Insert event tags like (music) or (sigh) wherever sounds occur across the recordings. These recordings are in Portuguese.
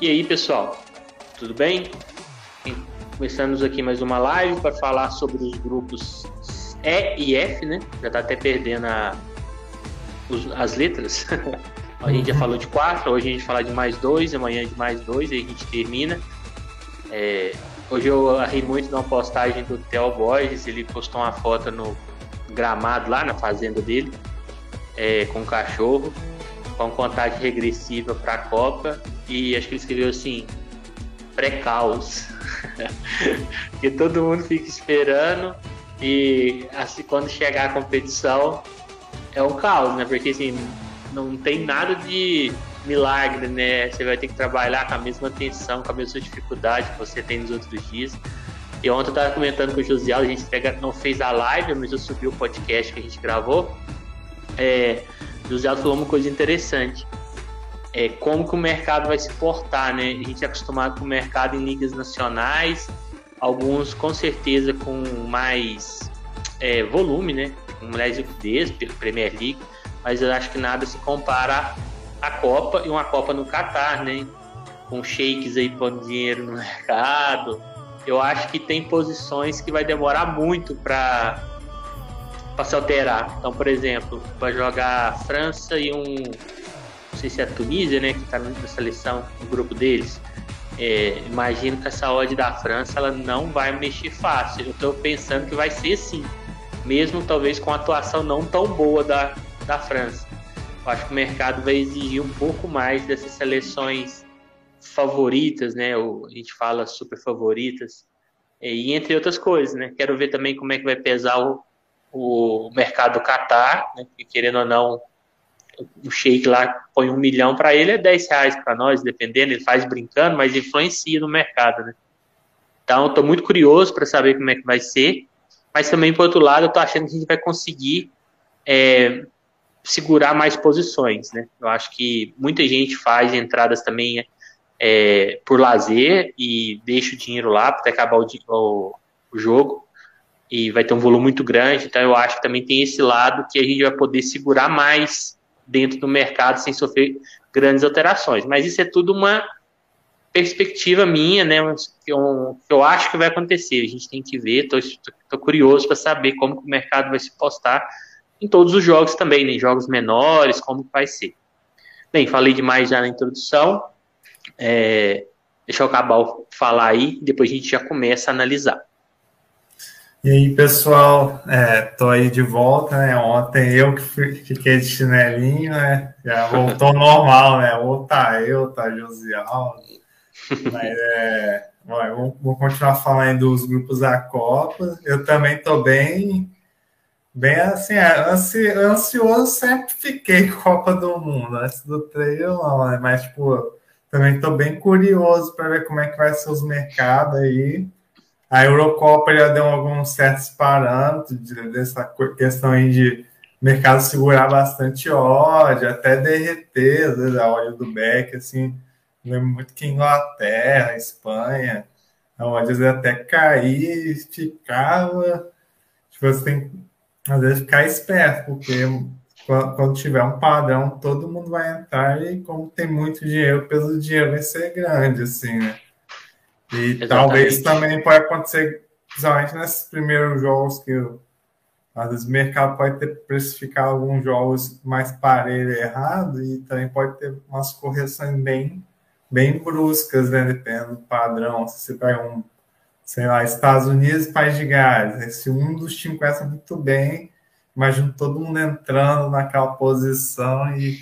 E aí, pessoal, tudo bem? Começamos aqui mais uma live para falar sobre os grupos E e F, né? Já está até perdendo a, os, as letras. (laughs) a gente já falou de quatro, hoje a gente fala de mais dois, amanhã de mais dois, aí a gente termina. É, hoje eu ri muito uma postagem do Theo Borges, ele postou uma foto no gramado lá na fazenda dele, é, com um cachorro com contagem regressiva para a Copa e acho que ele escreveu assim pré-caos (laughs) que todo mundo fica esperando e assim quando chegar a competição é um caos, né? Porque assim não tem nada de milagre, né? Você vai ter que trabalhar com a mesma tensão, com a mesma dificuldade que você tem nos outros dias. E ontem eu estava comentando com o Josiel, a gente não fez a live, mas eu subi o podcast que a gente gravou. É, José falou uma coisa interessante. É como que o mercado vai se portar, né? A gente é acostumado com o mercado em ligas nacionais, alguns com certeza com mais é, volume, né? Com mais liquidez, Premier League, mas eu acho que nada se compara à Copa e uma Copa no Catar, né? Com shakes aí pondo dinheiro no (laughs) mercado. Eu acho que tem posições que vai demorar muito para para se alterar. Então, por exemplo, vai jogar França e um. Não sei se é a Tunísia, né? Que está na seleção, no grupo deles. É, imagino que essa odd da França ela não vai mexer fácil. Eu estou pensando que vai ser assim, mesmo talvez com a atuação não tão boa da, da França. Eu acho que o mercado vai exigir um pouco mais dessas seleções favoritas, né? Ou a gente fala super favoritas, e entre outras coisas, né? Quero ver também como é que vai pesar o, o mercado Qatar, né, que querendo ou não, o shake lá põe um milhão para ele, é 10 reais para nós, dependendo, ele faz brincando, mas influencia no mercado, né? Então, estou muito curioso para saber como é que vai ser, mas também, por outro lado, eu estou achando que a gente vai conseguir é, segurar mais posições, né? Eu acho que muita gente faz entradas também é, por lazer e deixa o dinheiro lá para acabar o, o, o jogo, e vai ter um volume muito grande, então eu acho que também tem esse lado que a gente vai poder segurar mais dentro do mercado sem sofrer grandes alterações. Mas isso é tudo uma perspectiva minha, né, que eu, que eu acho que vai acontecer. A gente tem que ver, estou curioso para saber como o mercado vai se postar em todos os jogos também, né, em jogos menores, como vai ser. Bem, falei demais já na introdução, é, deixa eu acabar de falar aí, depois a gente já começa a analisar. E aí, pessoal, é, tô aí de volta, né? Ontem eu que fiquei de chinelinho, né? Já voltou normal, né? Ou tá eu, tá Josial. Mas é. Bom, vou continuar falando dos grupos da Copa. Eu também tô bem, bem assim, é, ansi, ansioso sempre fiquei Copa do Mundo. Antes do treino, não, né? Mas, tipo, também tô bem curioso para ver como é que vai ser os mercados aí. A Eurocopa já deu alguns certos parâmetros dessa questão aí de mercado segurar bastante ódio, até derreter, vezes, a óleo do Beck, assim, lembro muito que Inglaterra, Espanha, a óleo até cair, ficava, tipo, você tem às vezes ficar esperto, porque quando tiver um padrão, todo mundo vai entrar e como tem muito dinheiro, o peso do dinheiro vai ser grande, assim, né? E (laughs) Exatamente. talvez também pode acontecer, principalmente nesses primeiros jogos que às vezes o mercado pode ter precificado alguns jogos mais parelho errado e também pode ter umas correções bem, bem bruscas, né? Dependendo do padrão. Se você pega um, sei lá, Estados Unidos e País de Gales, né? se um dos times começa muito bem, imagina todo mundo entrando naquela posição e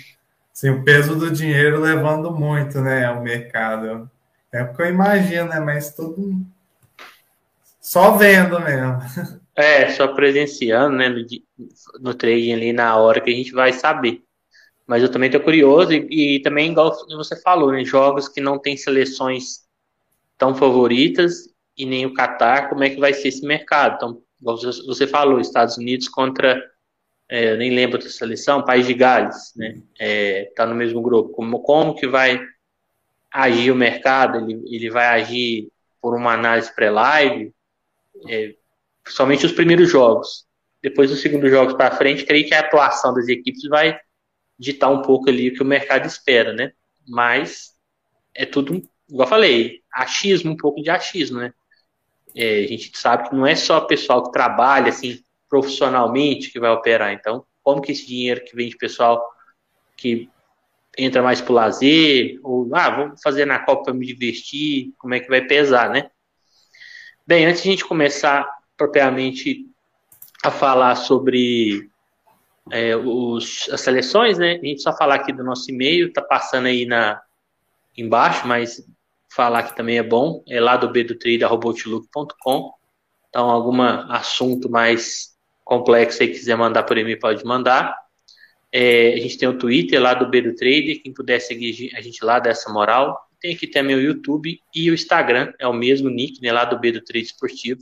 assim, o peso do dinheiro levando muito, né? O mercado. É porque eu imagino, né? Mas todo só vendo mesmo. É, só presenciando, né? No, no trading ali na hora que a gente vai saber. Mas eu também tô curioso e, e também, igual você falou, né? Jogos que não tem seleções tão favoritas e nem o Qatar, como é que vai ser esse mercado? Então, igual você falou, Estados Unidos contra, é, eu nem lembro da seleção, País de Gales, né? É, tá no mesmo grupo. Como, como que vai agir o mercado, ele, ele vai agir por uma análise pré-live, é, somente os primeiros jogos. Depois dos segundos jogos para frente, creio que a atuação das equipes vai ditar um pouco ali o que o mercado espera, né? Mas é tudo, igual eu falei, achismo, um pouco de achismo, né? É, a gente sabe que não é só o pessoal que trabalha assim profissionalmente que vai operar. Então, como que esse dinheiro que vem de pessoal que entra mais pro lazer, ou ah, vamos fazer na Copa para me divertir, como é que vai pesar, né? Bem, antes de a gente começar propriamente a falar sobre é, os, as seleções, né? A gente só falar aqui do nosso e-mail, tá passando aí na embaixo, mas falar que também é bom, é lá do b do trade.com. Então, algum assunto mais complexo aí quiser mandar por e-mail, pode mandar. É, a gente tem o Twitter lá do B do Trader, quem puder seguir a gente lá, dessa moral. Tem aqui também o YouTube e o Instagram, é o mesmo nick, né, lá do B do Trade Esportivo.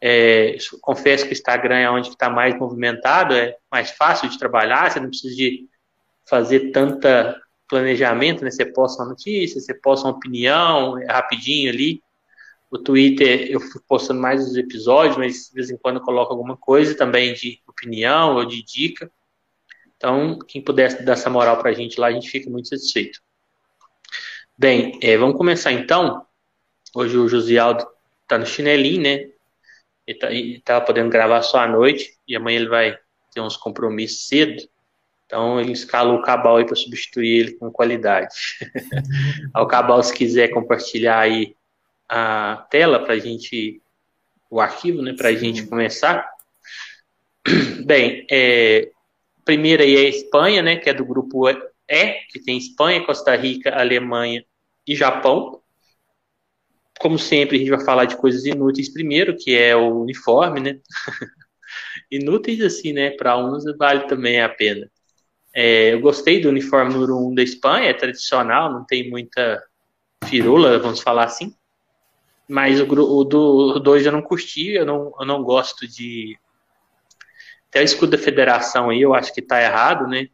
É, confesso que o Instagram é onde está mais movimentado, é mais fácil de trabalhar, você não precisa de fazer tanta planejamento, né? Você posta uma notícia, você posta uma opinião, é rapidinho ali. O Twitter eu fico postando mais os episódios, mas de vez em quando eu coloco alguma coisa também de opinião ou de dica. Então, quem pudesse dar essa moral para a gente lá, a gente fica muito satisfeito. Bem, é, vamos começar então. Hoje o Josialdo está no chinelinho, né? Ele estava tá, podendo gravar só à noite e amanhã ele vai ter uns compromissos cedo. Então ele escalou o Cabal aí para substituir ele com qualidade. (laughs) o Cabal, se quiser compartilhar aí a tela para a gente, o arquivo, né, para a gente começar. Bem, é, primeira aí é a Espanha, né, que é do grupo E, que tem Espanha, Costa Rica, Alemanha e Japão como sempre, a gente vai falar de coisas inúteis primeiro, que é o uniforme, né? (laughs) inúteis assim, né? Para uns vale também a pena. É, eu gostei do uniforme número 1 um da Espanha, é tradicional, não tem muita firula, vamos falar assim. Mas o, o do 2 eu não curti, eu não, eu não gosto de. Até o escudo da federação aí, eu acho que tá errado, né?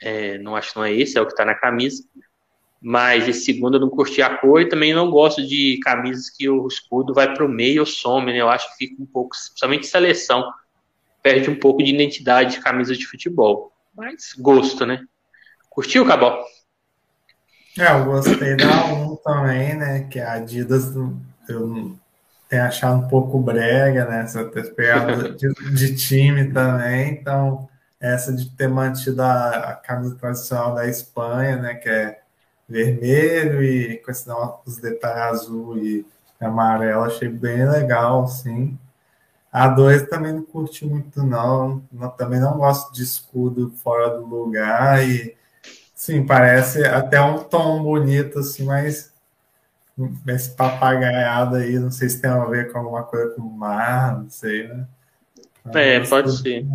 É, não acho que não é esse, é o que tá na camisa mas esse segundo eu não curti a cor e também não gosto de camisas que o escudo vai para o meio ou some, né? Eu acho que fica um pouco, principalmente seleção, perde um pouco de identidade de camisa de futebol. Mas gosto, né? Curtiu, Cabal? É, eu gostei da 1 também, né? Que a Adidas eu tenho achado um pouco brega, né? Essa ter pegado de, de time também, então essa de ter mantido a, a camisa tradicional da Espanha, né? Que é vermelho e com esse, os detalhes azul e amarelo, achei bem legal, sim. A 2 também não curti muito, não. Também não gosto de escudo fora do lugar e, sim, parece até um tom bonito, assim, mas esse papagaiado aí, não sei se tem a ver com alguma coisa com o mar, não sei, né? É, pode ser.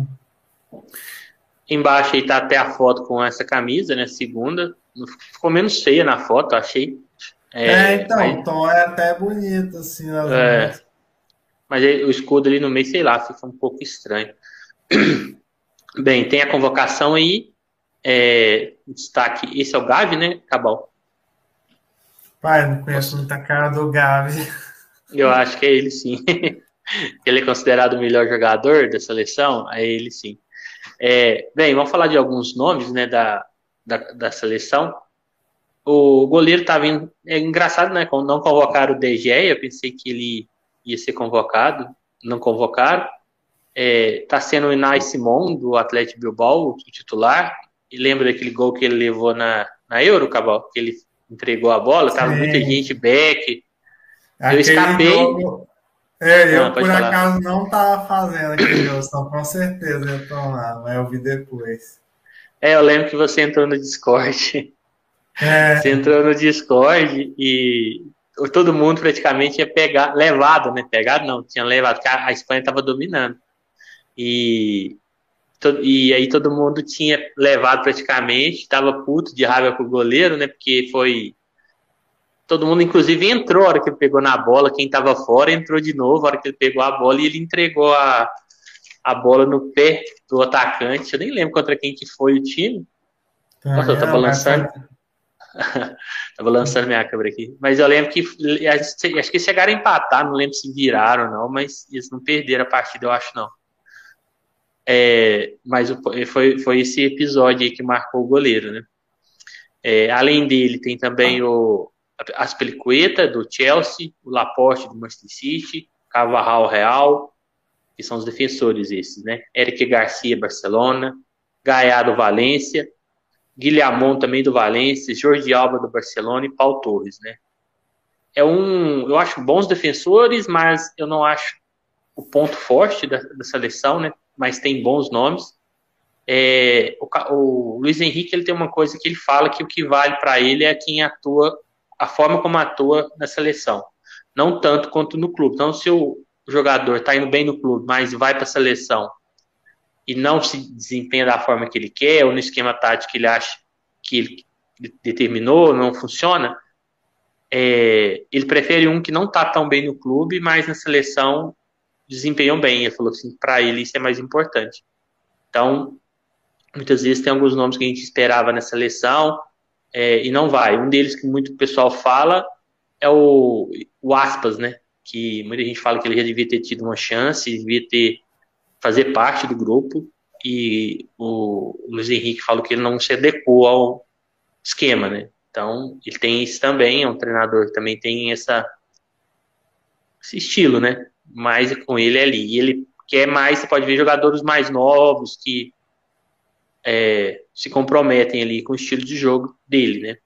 Embaixo aí tá até a foto com essa camisa, né? Segunda. Ficou menos feia na foto, achei. É, é então, mas... o tom é até bonito, assim. É, mas o escudo ali no meio, sei lá, fica um pouco estranho. (clears throat) Bem, tem a convocação aí. É, destaque, esse é o Gavi, né, Cabal? Pai, não conheço muita cara do Gavi. Eu acho que é ele sim. (laughs) ele é considerado o melhor jogador da seleção, é ele sim. É, bem, vamos falar de alguns nomes, né, da, da, da seleção. O goleiro estava vindo. É engraçado, né? Não convocaram o DG, eu pensei que ele ia ser convocado, não convocaram. Está é, sendo o Inai Simon, do Atlético Bilbao, o titular. E lembra daquele gol que ele levou na, na Euro, Cabal? Que ele entregou a bola, tava Sim. muita gente, back. eu escapei. Jogo... É, eu não, por falar. acaso não tava fazendo aquele jogo, só com certeza eu tô lá, mas eu vi depois. É, eu lembro que você entrou no Discord. É. Você entrou no Discord e todo mundo praticamente tinha pegado, levado, né? Pegado não, tinha levado, porque a Espanha estava dominando. E, e aí todo mundo tinha levado praticamente, estava puto de raiva com o goleiro, né? Porque foi. Todo mundo, inclusive, entrou a hora que ele pegou na bola. Quem estava fora entrou de novo a hora que ele pegou a bola e ele entregou a, a bola no pé do atacante. Eu nem lembro contra quem que foi o time. Ah, Nossa, eu tava lançando. (laughs) tava lançando minha câmera aqui. Mas eu lembro que acho que chegaram a empatar, não lembro se viraram ou não, mas eles não perderam a partida, eu acho não. É, mas foi, foi esse episódio que marcou o goleiro, né? É, além dele, tem também o, Aspelicueta, do Chelsea, o Laporte, do Manchester City, Cavarral Real, que são os defensores esses, né? Eric Garcia, Barcelona, Gaiado, Valência, Guilhamon também do Valência, Jorge Alba do Barcelona e Paulo Torres, né? É um, eu acho bons defensores, mas eu não acho o ponto forte da, da seleção, né? Mas tem bons nomes. É, o, o, Luiz Henrique ele tem uma coisa que ele fala que o que vale para ele é quem atua, a forma como atua na seleção, não tanto quanto no clube. Então, se o jogador está indo bem no clube, mas vai para a seleção e não se desempenha da forma que ele quer, ou no esquema tático que ele acha que ele determinou, não funciona, é, ele prefere um que não está tão bem no clube, mas na seleção desempenham bem. Ele falou assim, para ele isso é mais importante. Então, muitas vezes tem alguns nomes que a gente esperava na seleção é, e não vai. Um deles que muito pessoal fala é o, o Aspas, né? Que muita gente fala que ele já devia ter tido uma chance, devia ter fazer parte do grupo e o Luiz Henrique falou que ele não se adequou ao esquema, né? Então, ele tem isso também, é um treinador que também tem essa, esse estilo, né? Mas com ele ali. E ele quer mais, você pode ver jogadores mais novos que é, se comprometem ali com o estilo de jogo dele, né?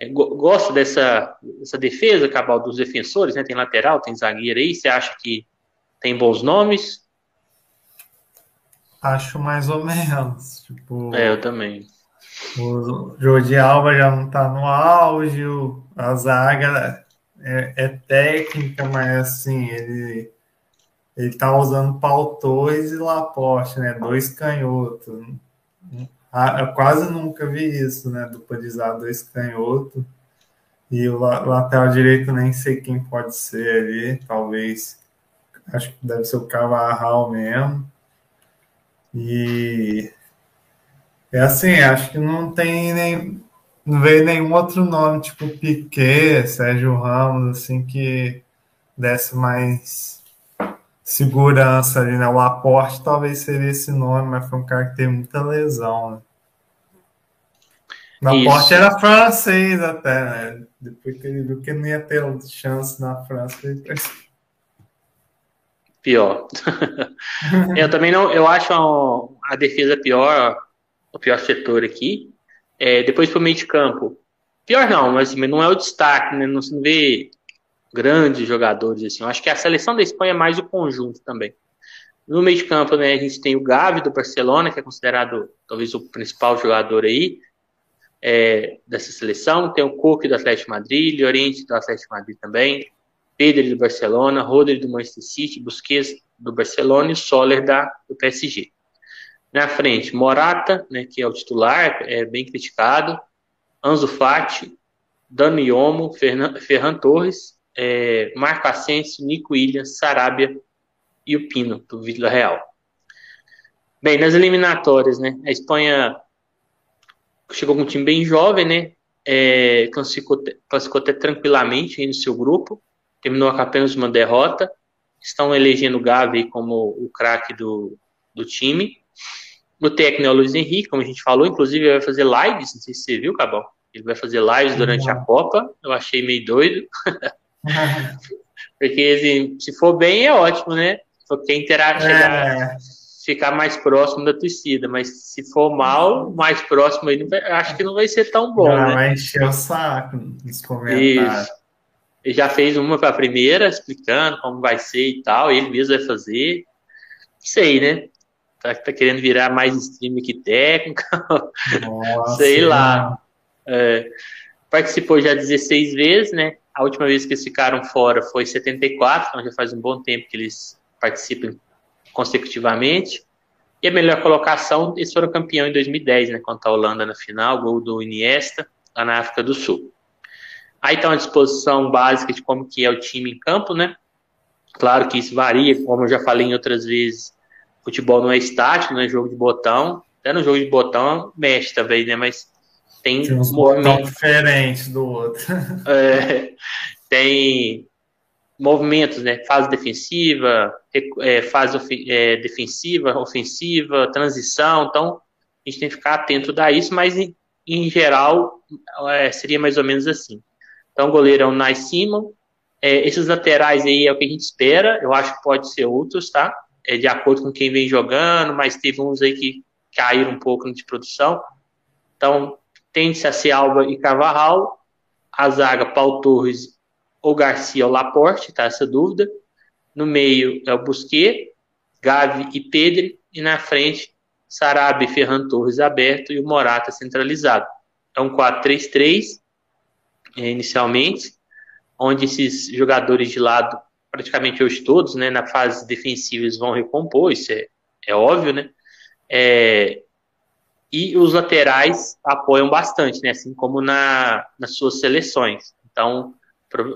É, gosto dessa, dessa defesa, Cabal, dos defensores, né? Tem lateral, tem zagueiro aí. Você acha que tem bons nomes? Acho mais ou menos. Tipo, é, eu também. O Jordi Alba já não tá no auge, o, a zaga é, é, técnica, mas assim, ele, ele tá usando Paul Torres e Laporte, né? Dois canhotos. Ah, eu quase nunca vi isso, né? Dupla de dois canhotos. E o lateral direito nem sei quem pode ser ali, talvez. Acho que deve ser o Cavarral mesmo. E é assim, acho que não tem nem. Não veio nenhum outro nome, tipo Piquet, Sérgio Ramos, assim, que desse mais segurança ali, né? O aporte talvez seria esse nome, mas foi um cara que teve muita lesão, né? O aporte era francês até, né? Depois que ele viu que não ia ter chance na França, ele pior. (laughs) eu também não, eu acho a, a, defesa pior, o pior setor aqui. É, depois pro meio de campo. Pior não, mas não é o destaque, né? Não se vê grandes jogadores assim. Eu acho que a seleção da Espanha é mais o conjunto também. No meio de campo, né, a gente tem o Gavi do Barcelona, que é considerado talvez o principal jogador aí é, dessa seleção. Tem o Coque do Atlético Madrid, Llorente do Atlético Madrid também. Pedro do Barcelona, Rodri do Manchester City, Busquets do Barcelona e Soler da, do PSG. Na frente, Morata, né, que é o titular, é bem criticado, Anzo Fati, Dani Olmo, Fernan, Ferran Torres, é, Marco Asensio, Nico Williams, Sarabia e o Pino, do Vila Real. Bem, nas eliminatórias, né, a Espanha chegou com um time bem jovem, né, é, classificou, classificou até tranquilamente no seu grupo, terminou com apenas uma derrota. Estão elegendo o Gavi como o craque do, do time. O técnico é o Luiz Henrique, como a gente falou, inclusive vai fazer lives, não sei se você viu, Cabal. Ele vai fazer lives durante a Copa. Eu achei meio doido. (laughs) Porque assim, se for bem é ótimo, né? Porque interagir, é. ficar mais próximo da torcida, mas se for mal, mais próximo aí, acho que não vai ser tão bom, não, né? Vai encher o saco nos comentários. Isso. Ele já fez uma para a primeira, explicando como vai ser e tal, ele mesmo vai fazer. Sei, né? Tá, tá querendo virar mais stream que técnico. (laughs) Nossa, Sei lá. É, participou já 16 vezes, né? A última vez que eles ficaram fora foi 74, então já faz um bom tempo que eles participam consecutivamente. E a melhor colocação, eles foram campeão em 2010, né? Contra a Holanda na final, gol do Iniesta, lá na África do Sul. Aí está uma disposição básica de como que é o time em campo, né? Claro que isso varia, como eu já falei em outras vezes, futebol não é estático, não é jogo de botão. Até no jogo de botão mexe também, né? Mas tem, tem uns movimentos diferentes do outro. (laughs) É, tem movimentos, né? Fase defensiva, é, fase é, defensiva, ofensiva, transição. Então, a gente tem que ficar atento a isso, mas em, em geral é, seria mais ou menos assim. Então, o goleiro é o Nice Simon. Esses laterais aí é o que a gente espera. Eu acho que pode ser outros, tá? É de acordo com quem vem jogando, mas teve uns aí que caíram um pouco de produção. Então, tende-se a ser Alba e Carvajal. A zaga, Paulo Torres ou Garcia ou Laporte, tá? Essa dúvida. No meio é o Busquet, Gavi e Pedro. E na frente, Sarabia e Ferran Torres aberto e o Morata centralizado. É um 4-3-3, é, inicialmente, onde esses jogadores de lado, praticamente hoje todos, né, na fase defensiva, eles vão recompor, isso é, é óbvio, né? É, e os laterais apoiam bastante, né? Assim como na, nas suas seleções. Então,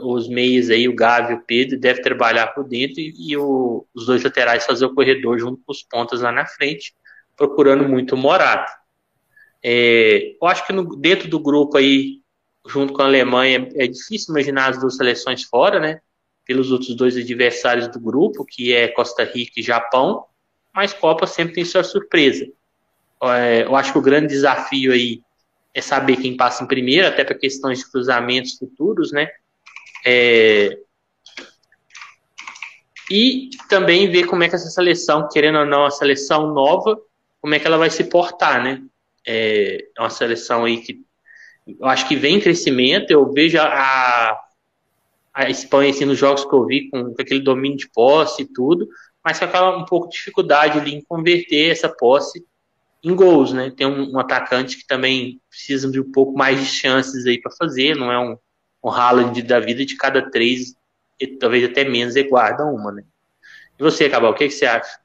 os meias aí, o Gavi e o Pedro, devem trabalhar por dentro e, e o, os dois laterais fazer o corredor junto com os pontas lá na frente, procurando muito o Morata. É, eu acho que no, dentro do grupo aí, junto com a Alemanha, é difícil imaginar as duas seleções fora, né? Pelos outros dois adversários do grupo, que é Costa Rica e Japão, mas Copa sempre tem sua surpresa. É, eu acho que o grande desafio aí é saber quem passa em primeiro, até para questões de cruzamentos futuros, né? É, e também ver como é que essa seleção, querendo ou não, a seleção nova, como é que ela vai se portar, né? É, é uma seleção aí que eu acho que vem em crescimento. Eu vejo a, a Espanha assim, nos jogos que eu vi, com, com aquele domínio de posse e tudo, mas com aquela um pouco de dificuldade ali em converter essa posse em gols, né? Tem um, um atacante que também precisa de um pouco mais de chances aí para fazer, não é um, um Haaland da vida de cada três, e talvez até menos, e guarda uma, né? E você, Cabal, o que, que você acha?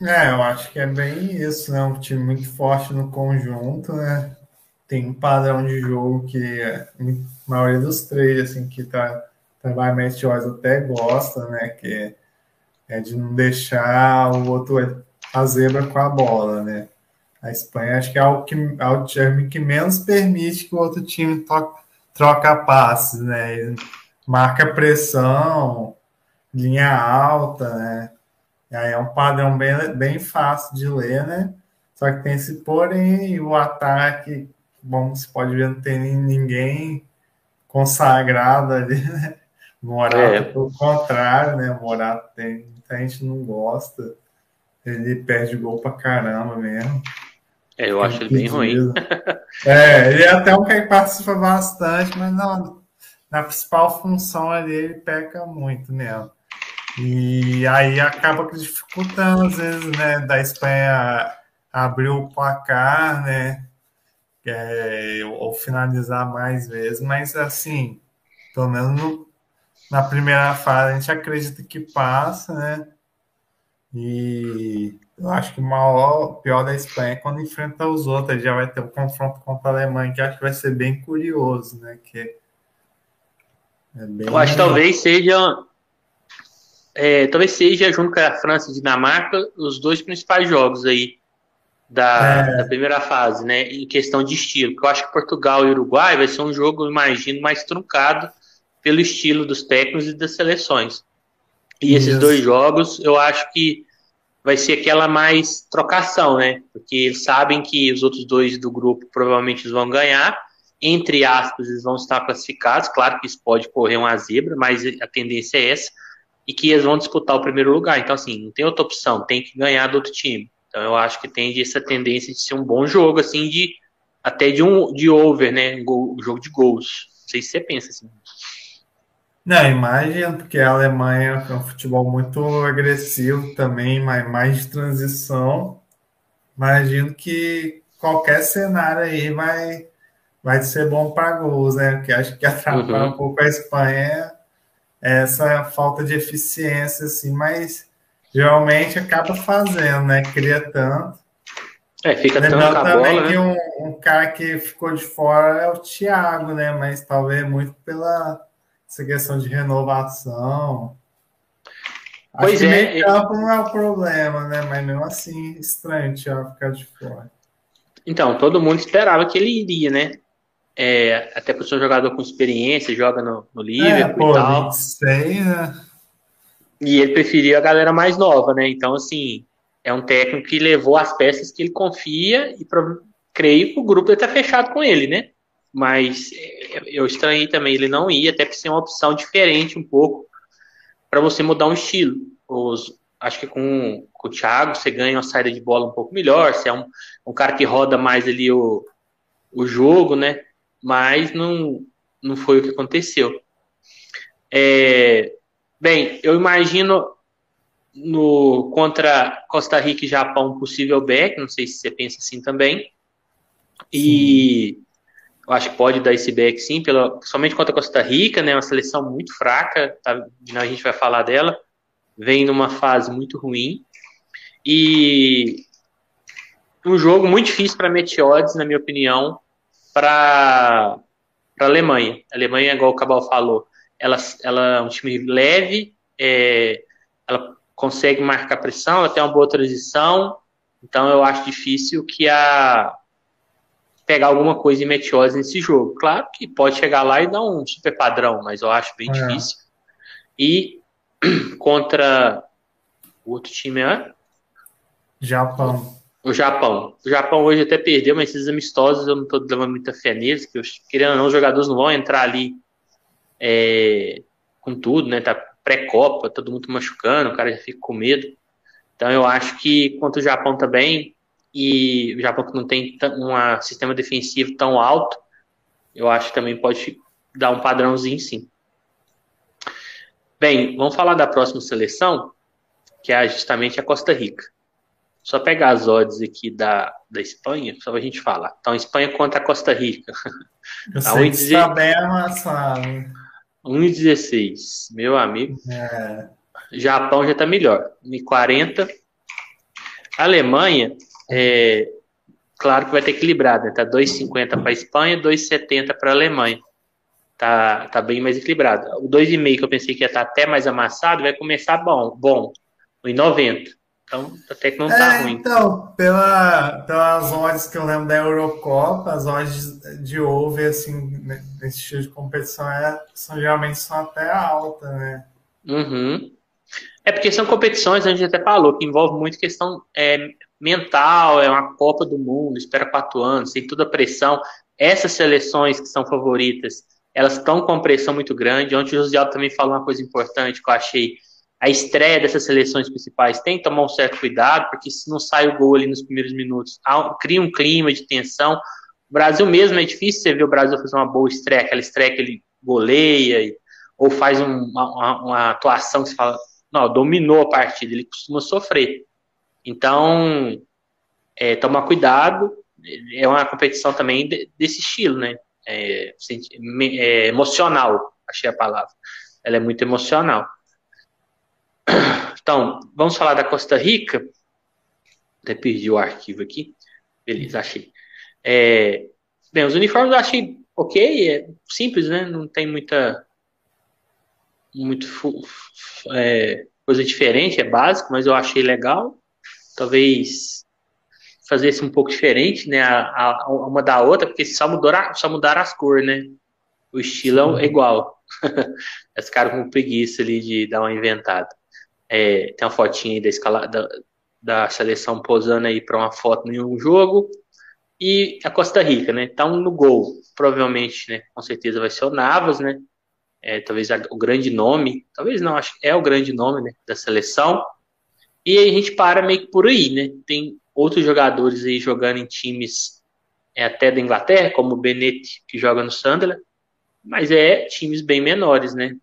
É, eu acho que é bem isso, né? Um time muito forte no conjunto, né? Tem um padrão de jogo que a maioria dos três, assim, que tá, trabalha mais até gosta, né? Que é de não deixar o outro a zebra com a bola, né? A Espanha acho que é o, que, é o time que menos permite que o outro time to, troca passes, né? Marca pressão, linha alta, né? E aí é um padrão bem, bem fácil de ler, né? Só que tem esse porém, o ataque, bom, você pode ver, não tem ninguém consagrado ali, né? Morato, é. pelo contrário, né? Morato tem, muita gente não gosta. Ele perde gol pra caramba mesmo. É, eu acho ele bem ruim. (laughs) é, ele é até um que participa bastante, mas não, na principal função ali ele peca muito mesmo. E aí acaba dificultando, às vezes, né, da Espanha abrir o placar, né, é, ou finalizar mais vezes, mas assim, pelo menos no, na primeira fase a gente acredita que passa, né, e eu acho que o maior, pior da Espanha é quando enfrenta os outros, já vai ter um confronto contra a Alemanha, que acho que vai ser bem curioso, né? Que é bem eu acho que talvez seja. É, talvez seja, junto com a França e Dinamarca, os dois principais jogos aí da, é. da, primeira fase, né? Em questão de estilo. Porque eu acho que Portugal e Uruguai vai ser um jogo, imagino, mais truncado pelo estilo dos técnicos e das seleções. E esses dois jogos, eu acho que vai ser aquela mais trocação, né? Porque eles sabem que os outros dois do grupo provavelmente vão ganhar. Entre aspas, eles vão estar classificados. Claro que isso pode correr uma zebra, mas a tendência é essa. E que eles vão disputar o primeiro lugar. Então, assim, não tem outra opção, tem que ganhar do outro time. Então, eu acho que tem essa tendência de ser um bom jogo, assim, de até de um de over, né? Um jogo de gols. Não sei se você pensa assim. Não, imagino, porque a Alemanha é um futebol muito agressivo também, mas mais de transição. Imagino que qualquer cenário aí vai, vai ser bom para gols, né? Porque acho que atrapalha uhum. um pouco a Espanha essa falta de eficiência, assim, mas geralmente acaba fazendo, né? Cria tanto. É, fica Lembrando também bola, que né? um, um cara que ficou de fora é o Thiago, né? Mas talvez muito pela essa questão de renovação. Pois Acho é. Que campo não é o problema, né? Mas mesmo assim, estranho o ficar de fora. Então, todo mundo esperava que ele iria, né? É, até por ser um jogador com experiência, joga no, no Liverpool é, pô, e tal. 26, né? E ele preferia a galera mais nova, né? Então, assim, é um técnico que levou as peças que ele confia e creio que o grupo está fechado com ele, né? Mas eu estranhei também ele não ir, até por ser uma opção diferente um pouco para você mudar um estilo. Os, acho que com, com, o Thiago você ganha uma saída de bola um pouco melhor, você é um, um cara que roda mais ali o, o jogo, né? Mas não, não foi o que aconteceu. É, bem, eu imagino no contra Costa Rica e Japão um possível back, não sei se você pensa assim também. E sim. eu acho que pode dar esse back sim, pela, somente contra Costa Rica, né? Uma seleção muito fraca, tá, a gente vai falar dela, vem numa fase muito ruim. E um jogo muito difícil para Meteodes, na minha opinião, para a Alemanha. A Alemanha, igual o Cabal falou, ela, ela é um time leve, é, ela consegue marcar pressão, ela tem uma boa transição, então eu acho difícil que a pegar alguma coisa em Meteose nesse jogo. Claro que pode chegar lá e dar um super padrão, mas eu acho bem é. difícil. E (clears throat) contra o outro time é Japão. O Japão. O Japão hoje até perdeu, mas esses amistosos eu não estou dando muita fé neles, porque querendo ou não, os jogadores não vão entrar ali é, com tudo, né? Tá pré-copa, todo mundo machucando, o cara já fica com medo. Então eu acho que contra o Japão também, e o Japão que não tem um sistema defensivo tão alto, eu acho que também pode dar um padrãozinho sim. Bem, vamos falar da próxima seleção, que é justamente a Costa Rica. Só pegar as odds aqui da, da Espanha, só pra gente falar. Então, Espanha contra a Costa Rica. (laughs) Eu tá sei que dizer... está bem amassado. 1,16. Meu amigo. É. Japão já está melhor. 1,40. Alemanha, é, claro que vai ter equilibrado, né? Tá 2,50 para a Espanha, 2,70 para a Alemanha. Tá, tá bem mais equilibrado. O 2,5 que eu pensei que ia estar tá até mais amassado, vai começar bom, bom, 1,90. Então, até que não tá é, ruim. Então, pela, pelas odds que eu lembro da Eurocopa, as odds de over, assim, nesse estilo de competição, é, são, geralmente são até altas, né? Uhum. É porque são competições, a gente até falou, que envolve muito questão é, mental, é uma Copa do Mundo, espera quatro anos, tem toda a pressão. Essas seleções que são favoritas, elas estão com pressão muito grande. Ontem o José Aldo também falou uma coisa importante que eu achei a estreia dessas seleções principais tem que tomar um certo cuidado, porque se não sai o gol ali nos primeiros minutos, cria um clima de tensão. O Brasil mesmo é difícil você ver o Brasil fazer uma boa estreia, aquela estreia que ele goleia, ou faz um, uma, uma, atuação que você fala, não, dominou a partida, ele costuma sofrer. Então, é, tomar cuidado, é uma competição também desse estilo, né? É, é, emocional, achei a palavra. Ela é muito emocional. Então, vamos falar da Costa Rica. Até perdi o arquivo aqui. Beleza, achei. É, bem, os uniformes eu achei ok, é simples, né? Não tem muita. Muito é, coisa diferente, é básico, mas eu achei legal. Talvez fazer isso um pouco diferente, né? A, a, uma da outra, porque só mudaram, só mudaram as cores, né? O estilo é igual. (laughs) Esse cara com preguiça ali de dar uma inventada. É, tem uma fotinha aí da, escala, da, da seleção posando aí para uma foto em um jogo. E a Costa Rica, né? Um no gol. Provavelmente, né? Com certeza vai ser o Navas, né? É, talvez o grande nome. Talvez não, acho que é o grande nome né, da seleção. E aí a gente para meio que por aí, né? Tem outros jogadores aí jogando em times é, até da Inglaterra, como o Benetti, que joga no Sunderland, mas é times bem menores, né?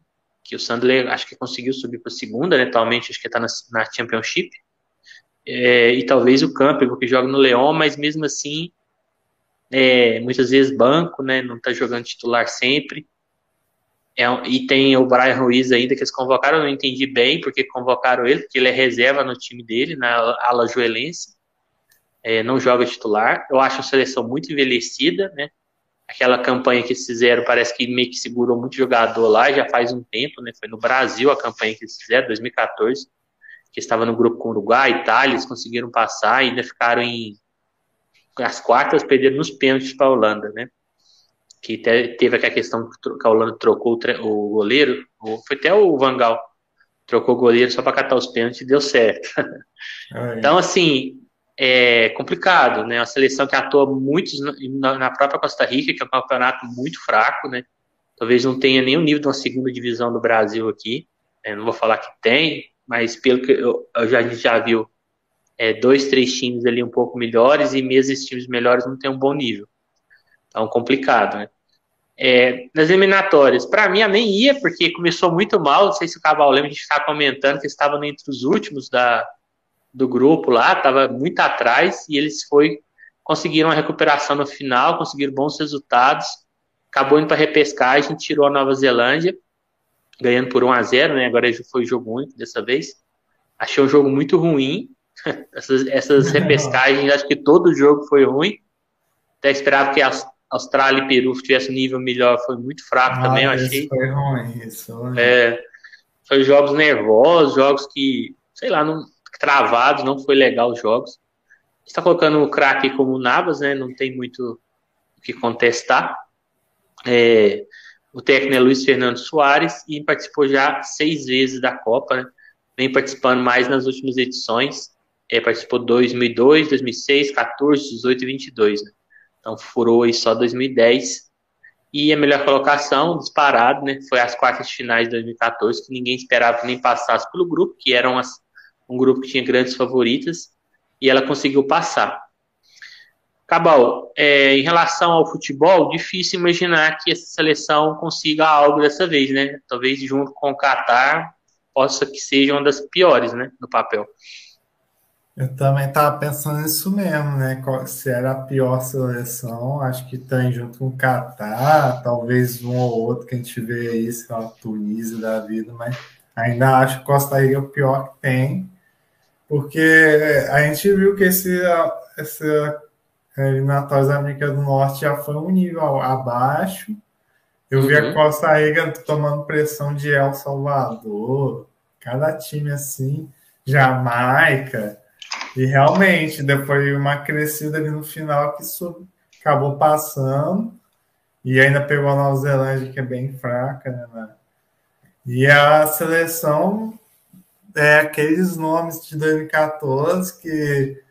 Que o Sandler acho que conseguiu subir para a segunda, né? Atualmente acho que está na, na, Championship. É, e talvez o Campbell, que joga no Leão, mas mesmo assim, é, muitas vezes banco, né? Não está jogando titular sempre. É, e tem o Brian Ruiz ainda, que eles convocaram, eu não entendi bem porque convocaram ele, porque ele é reserva no time dele, na ala joelense. É, não joga titular. Eu acho a seleção muito envelhecida, né? Aquela campanha que eles fizeram, parece que meio que segurou muito jogador lá, já faz um tempo, né? Foi no Brasil a campanha que eles fizeram, 2014, que estava no grupo com Uruguai, Itália, eles conseguiram passar, ainda ficaram em as quartas, perderam nos pênaltis para a Holanda, né? Que teve aquela questão que a Holanda trocou o goleiro, foi até o Vangal, trocou o goleiro só para catar os pênaltis e deu certo. então, assim, é complicado, né? Uma seleção que atua muito na própria Costa Rica, que é um campeonato muito fraco, né? Talvez não tenha nenhum nível de uma segunda divisão do Brasil aqui. Né? Não vou falar que tem, mas pelo que eu, eu já, a gente já viu, é, dois, três times ali um pouco melhores e mesmo esses times melhores não tem um bom nível. Então, complicado, né? É, nas eliminatórias, para mim, eu nem ia, porque começou muito mal. Não sei se o Cabal lembra, a gente estava comentando que estavam entre os últimos da, do grupo lá, estava muito atrás, e eles foi, conseguiram uma recuperação no final, conseguiram bons resultados. Acabou indo para repescagem, tirou a Nova Zelândia, ganhando por 1 a 0 né? Agora foi jogo único dessa vez. Achei um jogo muito ruim. (laughs) essas, essas (laughs) repescagens, acho que todo jogo foi ruim. Até esperava que a Austrália e Peru tivessem um nível melhor, foi muito fraco ah, também, eu achei. Foi ruim, isso. É, foi jogos nervosos, jogos que, sei lá, não, travados, não foi legal os jogos. Está colocando o craque como Navas, né? Não tem muito o que contestar. É, o técnico é Luiz Fernando Soares e participou já seis vezes da Copa, né? Vem participando mais nas últimas edições. É, participou 2002, 2006, 14, 18 e 22. Né? Então furou aí só 2010. E a melhor colocação, disparado, né? Foi as quartas de finais de 2014, que ninguém esperava que nem passasse pelo grupo, que eram as, um grupo que tinha grandes favoritas, e ela conseguiu passar. Cabal, é, em relação ao futebol, difícil imaginar que essa seleção consiga algo dessa vez, né? Talvez junto com o Qatar possa que seja uma das piores, né, no papel. Eu também estava pensando nisso mesmo, né? Se era a pior seleção, acho que tem junto com o Qatar, talvez um ou outro que a gente vê aí, sei lá, Tunísia da vida, mas ainda acho que Costa Rica é o pior que tem, porque a gente viu que esse, essa eliminatórias da América do Norte já foi um nível abaixo. Eu uhum. vi a uhum. Costa Rica tomando pressão de El Salvador, cada time assim, Jamaica, e realmente depois uma crescida ali no final que isso acabou passando, e ainda pegou a Nova Zelândia, que é bem fraca, né? E a seleção é aqueles nomes de 2014 que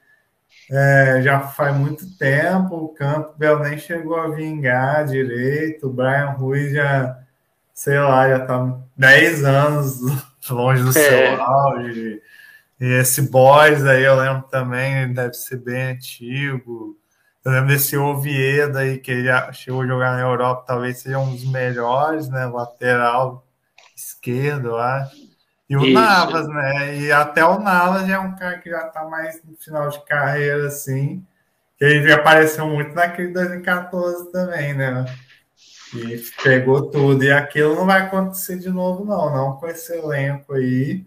é, já faz muito tempo, o Campbell nem chegou a vingar direito, o Brian Ruiz já, sei lá, já tá 10 anos (laughs) longe do é. seu auge. E esse Boys aí eu lembro também, deve ser bem antigo. Eu lembro desse Oviedo aí, que ele chegou a jogar na Europa, talvez seja um dos melhores, né? Lateral esquerdo, eu acho. E o Isso. Navas, né? E até o Navas já é um cara que já tá mais no final de carreira, assim. Que ele apareceu muito naquele 2014 também, né? E pegou tudo. E aquilo não vai acontecer de novo, não. Não com esse elenco aí.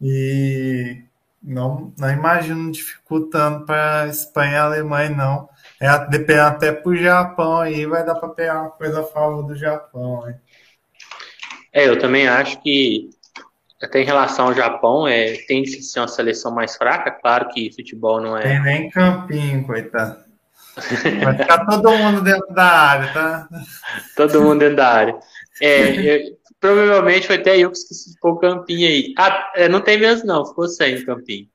E não, não imagino dificultando para Espanha e Alemanha, não. É, depende até pro Japão aí, vai dar para pegar uma coisa a favor do Japão. Hein? É, eu também acho que até em relação ao Japão, é, tem de ser uma seleção mais fraca, claro que futebol não é. Tem nem campinho, coitado. Vai ficar todo mundo dentro da área, tá? Todo mundo dentro da área. É, eu, provavelmente foi até eu que esqueci de pôr o campinho aí. Ah, é, não tem mesmo, não, ficou sem o campinho.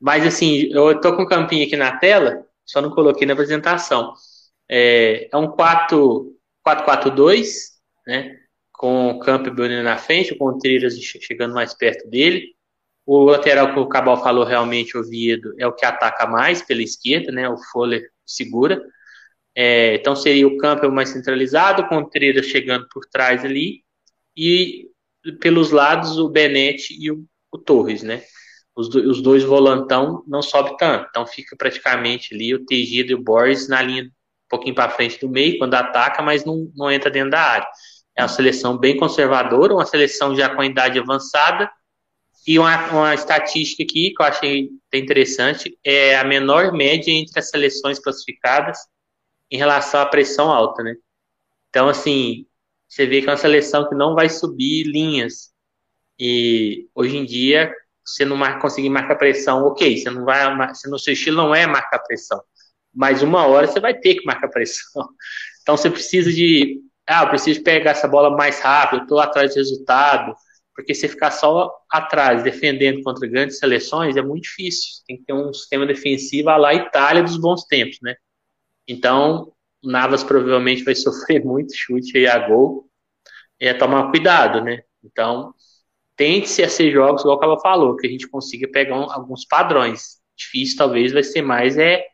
Mas assim, eu tô com o campinho aqui na tela, só não coloquei na apresentação. É, é um 4-4-2, né? Com o Campbell na frente, o Contreiras chegando mais perto dele. O lateral que o Cabal falou realmente, o Viedo, é o que ataca mais pela esquerda, né? O Fuller segura. É, então seria o Campbell mais centralizado, o Contreiras chegando por trás ali, e pelos lados o Benetti e o, o Torres, né? Os, do, os, dois volantão não sobe tanto, então fica praticamente ali o Tegido e o Borges na linha um pouquinho para frente do meio, quando ataca, mas não, não entra dentro da área. É uma seleção bem conservadora, uma seleção já com idade avançada. E uma, uma estatística aqui que eu achei interessante é a menor média entre as seleções classificadas em relação à pressão alta, né? Então, assim, você vê que é uma seleção que não vai subir linhas. E hoje em dia, você não marca, conseguir marcar pressão, ok, você não vai, você no seu estilo não é marcar pressão, mas uma hora você vai ter que marcar pressão. (laughs) Então você precisa de ah, eu preciso pegar essa bola mais rápido, estou atrás de resultado, Porque se ficar só atrás, defendendo contra grandes seleções, é muito difícil. Tem que ter um sistema defensivo lá Itália dos bons tempos, né? Então, o Navas provavelmente vai (laughs) sofrer muito chute aí a gol. É tomar cuidado, né? Então, tente-se a ser jogos, igual o Cava falou, que a gente consiga pegar um, alguns padrões. Difícil, talvez, vai ser mais é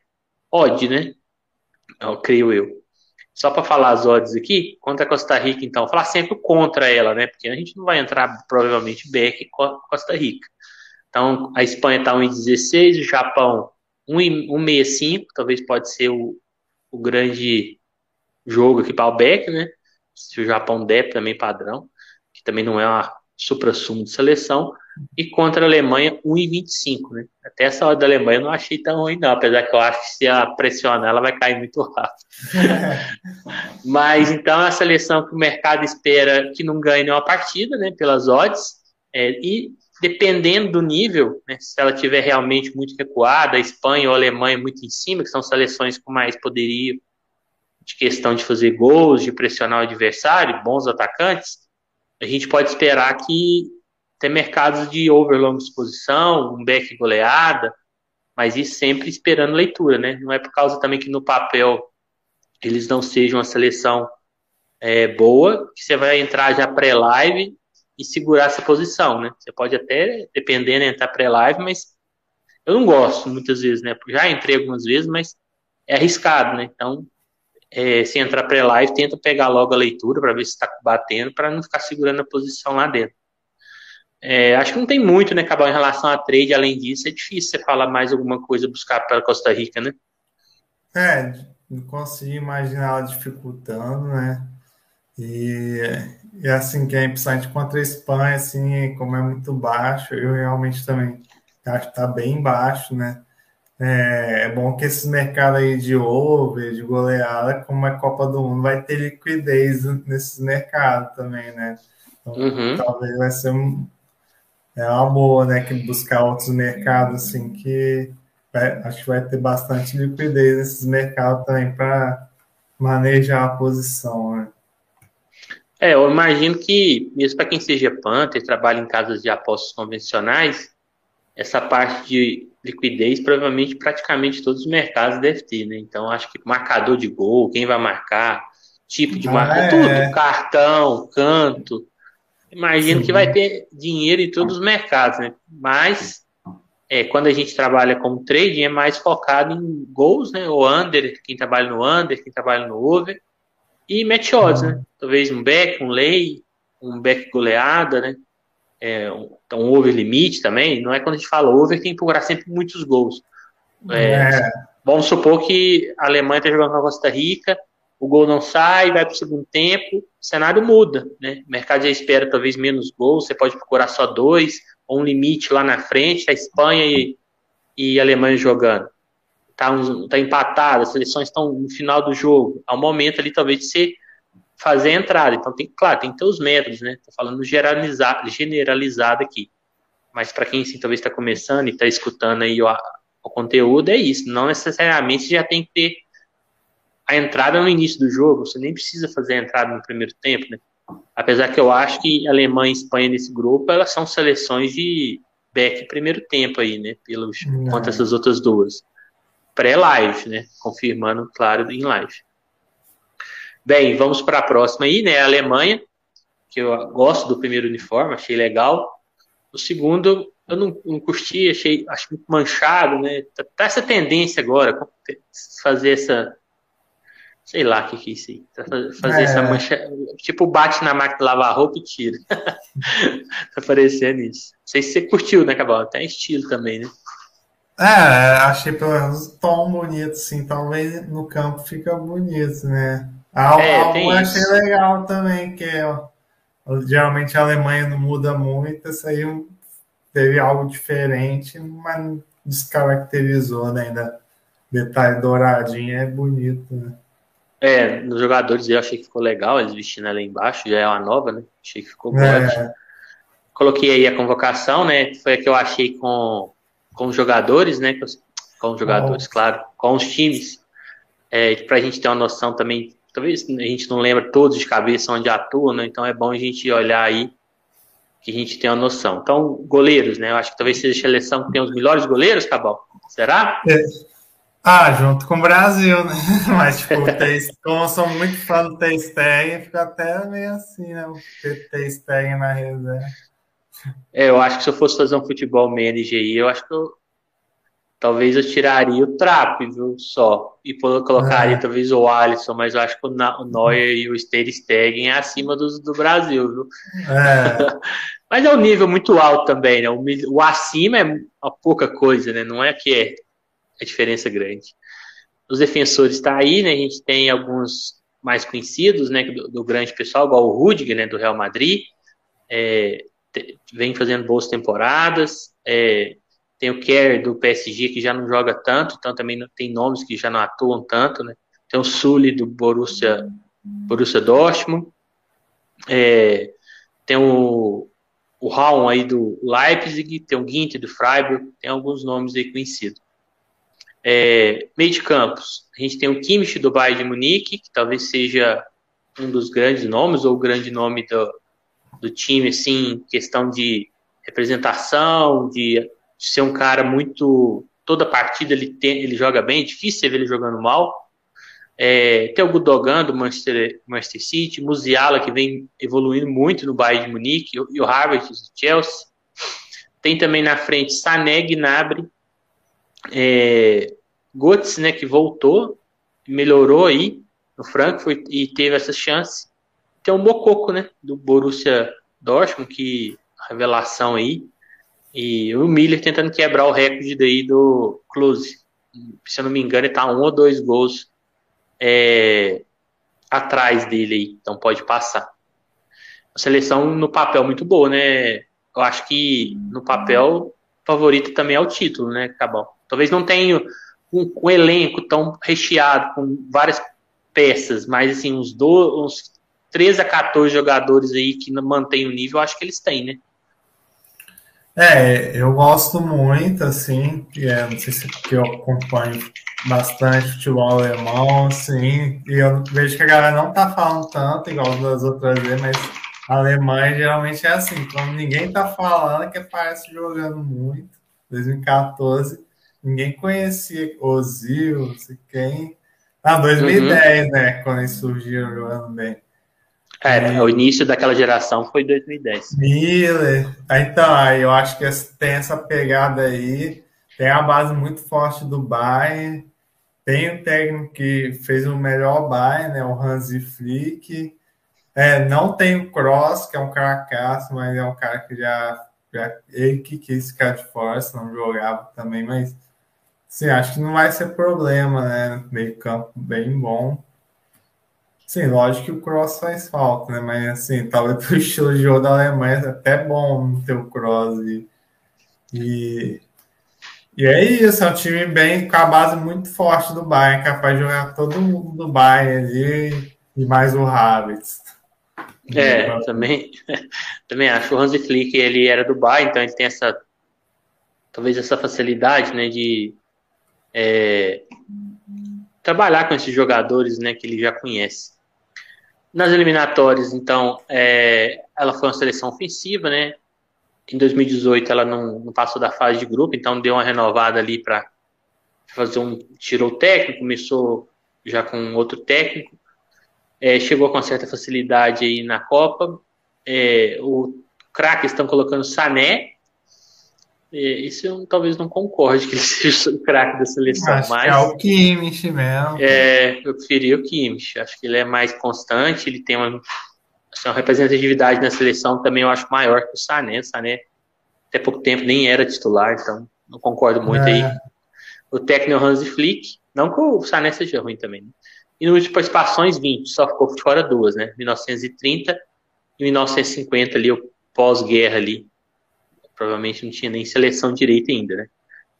odd, né? Eu, creio eu. Só para falar as odds aqui, contra a Costa Rica, então, falar sempre contra ela, né? Porque a gente não vai entrar provavelmente back Costa Rica. Então, a Espanha está 1,16, o Japão 1,65, talvez pode ser o, o grande jogo aqui para o back, né? Se o Japão der também padrão, que também não é uma supra-sumo de seleção e contra a Alemanha 1,25, né? Até essa hora da Alemanha eu não achei tão ruim, não, apesar que eu acho que se a pressionar ela vai cair muito rápido. (laughs) Mas então é a seleção que o mercado espera que não ganhe nenhuma partida, né? Pelas odds, é, e dependendo do nível, né, se ela tiver realmente muito recuada, a Espanha ou a Alemanha muito em cima, que são seleções com mais poderio de questão de fazer gols, de pressionar o adversário, bons atacantes, a gente pode esperar que tem mercados de over long exposição, um back goleada, mas isso sempre esperando leitura, né? Não é por causa também que no papel eles não sejam uma seleção é, boa, que você vai entrar já pré-live e segurar essa posição, né? Você pode até, dependendo, entrar pré-live, mas eu não gosto muitas vezes, né? Já entrei algumas vezes, mas é arriscado, né? Então, é, se entrar pré-live, tenta pegar logo a leitura para ver se está batendo, para não ficar segurando a posição lá dentro. É, acho que não tem muito, né, Cabal, em relação a trade. Além disso, é difícil você falar mais alguma coisa, buscar para Costa Rica, né? É, não consigo imaginar ela dificultando, né? E, e assim, que é importante contra a Espanha, assim, como é muito baixo, eu realmente também acho que está bem baixo, né? É, é, bom que esse mercado aí de over, de goleada, como é Copa do Mundo, vai ter liquidez nesses mercados também, né? Então, uhum. talvez vai ser um, é uma boa, né? Que buscar outros mercados, assim, que vai, acho que vai ter bastante liquidez nesses mercados também para manejar a posição, né? É, eu imagino que, mesmo para quem seja Panther, trabalha em casas de apostas convencionais, essa parte de liquidez provavelmente praticamente todos os mercados devem ter, né? Então, acho que marcador de gol, quem vai marcar, tipo de ah, marca, é. tudo, cartão, canto, Imagino Sim. que vai ter dinheiro em todos os mercados, né? Mas é, quando a gente trabalha como trading, é mais focado em gols, né? O under, quem trabalha no under, quem trabalha no over. E match odds, né? Talvez um back, um lay, um back goleada, né? É, um, então, um over limite também. Não é quando a gente fala over, tem que procurar sempre muitos gols. É, é. Vamos supor que a Alemanha está jogando com a Costa Rica, o gol não sai, vai para o segundo tempo, o cenário muda, né? O mercado já espera talvez menos gols, você pode procurar só dois, ou um limite lá na frente, a Espanha e, e a Alemanha jogando. Tá, um, tá empatado, as seleções estão no final do jogo. Há um momento ali, talvez, de você fazer a entrada. Então, tem, claro, tem que ter os métodos, né? Tô falando generalizado, generalizado aqui. Mas para quem assim, talvez está começando e está escutando aí o, o conteúdo, é isso. Não necessariamente já tem que ter a entrada no início do jogo, você nem precisa fazer a entrada no primeiro tempo, né? Apesar que eu acho que Alemanha e Espanha nesse grupo, elas são seleções de back primeiro tempo aí, né? Pelos, contra essas outras duas. Pré-live, né? Confirmando, claro, em live. Bem, vamos para a próxima aí, né? A Alemanha, que eu gosto do primeiro uniforme, achei legal. O segundo, eu não, não curti, achei acho muito manchado, né? Tá, tá essa tendência agora, fazer essa Sei lá o que, que é isso aí. Fazer é. essa mancha. Tipo, bate na máquina de lavar roupa e tira. (laughs) tá parecendo isso. Não sei se você curtiu, né, Cabal? Tem estilo também, né? É, achei pelo menos tão bonito, assim. Talvez no campo fica bonito, né? Algo, é, algo achei legal também, que é, geralmente a Alemanha não muda muito, isso aí teve algo diferente, mas descaracterizou, né? Ainda detalhe douradinho é bonito, né? É, nos jogadores eu achei que ficou legal, eles vestindo ela embaixo, já é uma nova, né? Achei que ficou boa. É. Coloquei aí a convocação, né? Foi a que eu achei com, com os jogadores, né? Com os jogadores, claro, com os times. É, pra gente ter uma noção também, talvez a gente não lembra todos de cabeça onde atuam, né? Então é bom a gente olhar aí que a gente tenha uma noção. Então, goleiros, né? Eu acho que talvez seja a seleção que tem os melhores goleiros, Cabal. Será? É. Ah, junto com o Brasil, né? (laughs) Mas, tipo, como eu sou muito fã do T-Stegen, fica até meio assim, né? O T-Stegen na reserva. É, eu acho que se eu fosse fazer um futebol manager aí, eu acho que eu talvez eu tiraria o Trap, viu, só. E colocaria é. talvez o Alisson, mas eu acho que o Neuer e o Stegen é acima do, do Brasil, viu? É. (laughs) mas é um nível muito alto também, né? O, o acima é uma pouca coisa, né? Não é que é a diferença grande. Os defensores está aí, né? A gente tem alguns mais conhecidos, né? Do, do grande pessoal, igual o Rudiger, né? Do Real Madrid. É, vem fazendo boas temporadas. É, tem o Kerr do PSG que já não joga tanto, então também tem nomes que já não atuam tanto, né? Tem o Sully do Borussia, Borussia Dortmund. É, tem o, o Raum aí do Leipzig, tem o Guinte do Freiburg, tem alguns nomes aí conhecidos. É, meio de campos, a gente tem o Kimmich do Bayern de Munique, que talvez seja um dos grandes nomes, ou o grande nome do, do time, assim, questão de representação, de ser um cara muito. Toda partida ele, tem, ele joga bem, é difícil ver ele jogando mal. É, tem o Gudogan do Manchester, Manchester City, Musiala, que vem evoluindo muito no Bayern de Munique, e o Harvard do Chelsea. Tem também na frente Sané Gnabry, é, Götze, né, que voltou, melhorou aí no Frankfurt e teve essa chance. Tem o Mococo, né, do Borussia Dortmund, que revelação aí. E o Miller tentando quebrar o recorde daí do Close. Se eu não me engano, ele tá um ou dois gols é, atrás dele aí, então pode passar. A seleção no papel muito boa, né? Eu acho que no papel favorito também é o título, né, Cabal? Talvez não tenha um, um, elenco tão recheado com várias peças, mas assim, uns, do, uns 13 a 14 jogadores aí que mantêm o nível, acho que eles têm, né? É, eu gosto muito, assim, é, não sei se porque eu acompanho bastante futebol alemão, assim, e eu vejo que a galera não tá falando tanto, igual das outras vezes, mas a Alemanha geralmente é assim, quando ninguém tá falando, que parece jogando muito, 2014, ninguém conhecia Ozil, não sei quem. Ah, 2010, uhum. né? Quando eles surgiram jogando bem. É, o início daquela geração foi 2010. Miller. Então, aí eu acho que tem essa pegada aí. Tem a base muito forte do Bayern. Tem o técnico que fez o melhor Bayern, né? O Hansi Flick. É, não tem o Cross, que é um caracaço, mas é um cara que já, já ele que quis ficar de fora, não jogava também, mas Sim, acho que não vai ser problema, né? Meio campo bem bom. Sim, lógico que o cross faz falta, né? Mas assim, talvez (laughs) pro estilo de jogo da Alemanha é até bom ter o cross. E, e, e é isso, é um time bem com a base muito forte do Bayern, capaz de jogar todo mundo do Bayern ali e mais o Havertz. É, também, (laughs) também acho. O Hansi Flick, ele era do Bayern, então ele tem essa talvez essa facilidade, né, de é, trabalhar com esses jogadores né, que ele já conhece. Nas eliminatórias, então, é, ela foi uma seleção ofensiva, né? Em 2018 ela não, não, passou da fase de grupo, então deu uma renovada ali para fazer um. tirou o técnico, começou já com outro técnico, é, chegou com certa facilidade aí na Copa. É, o craque estão colocando Sané, isso eu talvez não concorde que ele (laughs) seja o craque da seleção, acho mas. Que é o Kimmich mesmo. É, eu preferia o Kimmich. Acho que ele é mais constante, ele tem uma, assim, uma representatividade na seleção também, eu acho, maior que o Sané. O Sané, até pouco tempo, nem era titular, então não concordo muito é. aí. O técnico Hansi Flick, não que o Sané seja ruim também. Né? E número de participações, 20, só ficou fora duas, né? 1930 e 1950 ali, o pós-guerra ali provavelmente não tinha nem seleção direita ainda, né?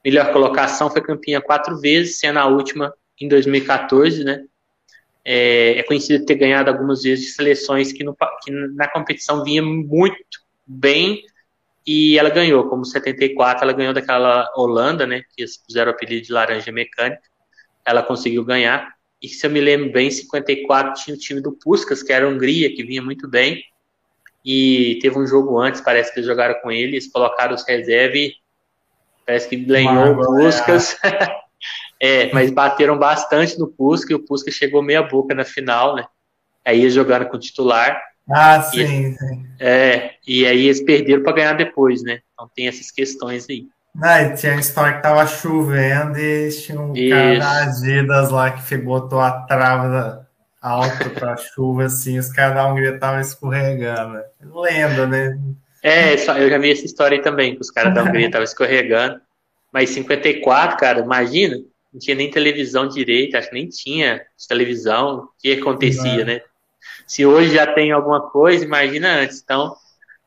Melhor colocação foi campeã quatro vezes, sendo a última em 2014, né? É, é conhecido ter ganhado algumas vezes de seleções que, no, que na competição vinha muito bem e ela ganhou, como 74, ela ganhou daquela Holanda, né? Que eles puseram o apelido de laranja mecânica. Ela conseguiu ganhar. E se eu me lembro bem, 54 tinha o time do Puskas, que era a Hungria, que vinha muito bem. E teve um jogo antes, parece que eles jogaram com ele, eles colocaram os reserva e parece que ganhou o Puskas. (laughs) é, mas bateram bastante no Puskas e o Puskas chegou meia boca na final, né? Aí eles jogaram com o titular. Ah, sim, sim. É, e aí eles perderam para ganhar depois, né? Então tem essas questões aí. Não, e tinha a história que tava chovendo e tinha um Isso. cara da Adidas lá que botou a trava alto pra chuva, assim, os caras da Hungria estavam escorregando. Lenda, né? É, eu já vi essa história aí também, que os caras da Hungria estavam escorregando. Mas 54, cara, imagina, não tinha nem televisão direito, acho que nem tinha televisão, o que acontecia, né? Se hoje já tem alguma coisa, imagina antes. Então,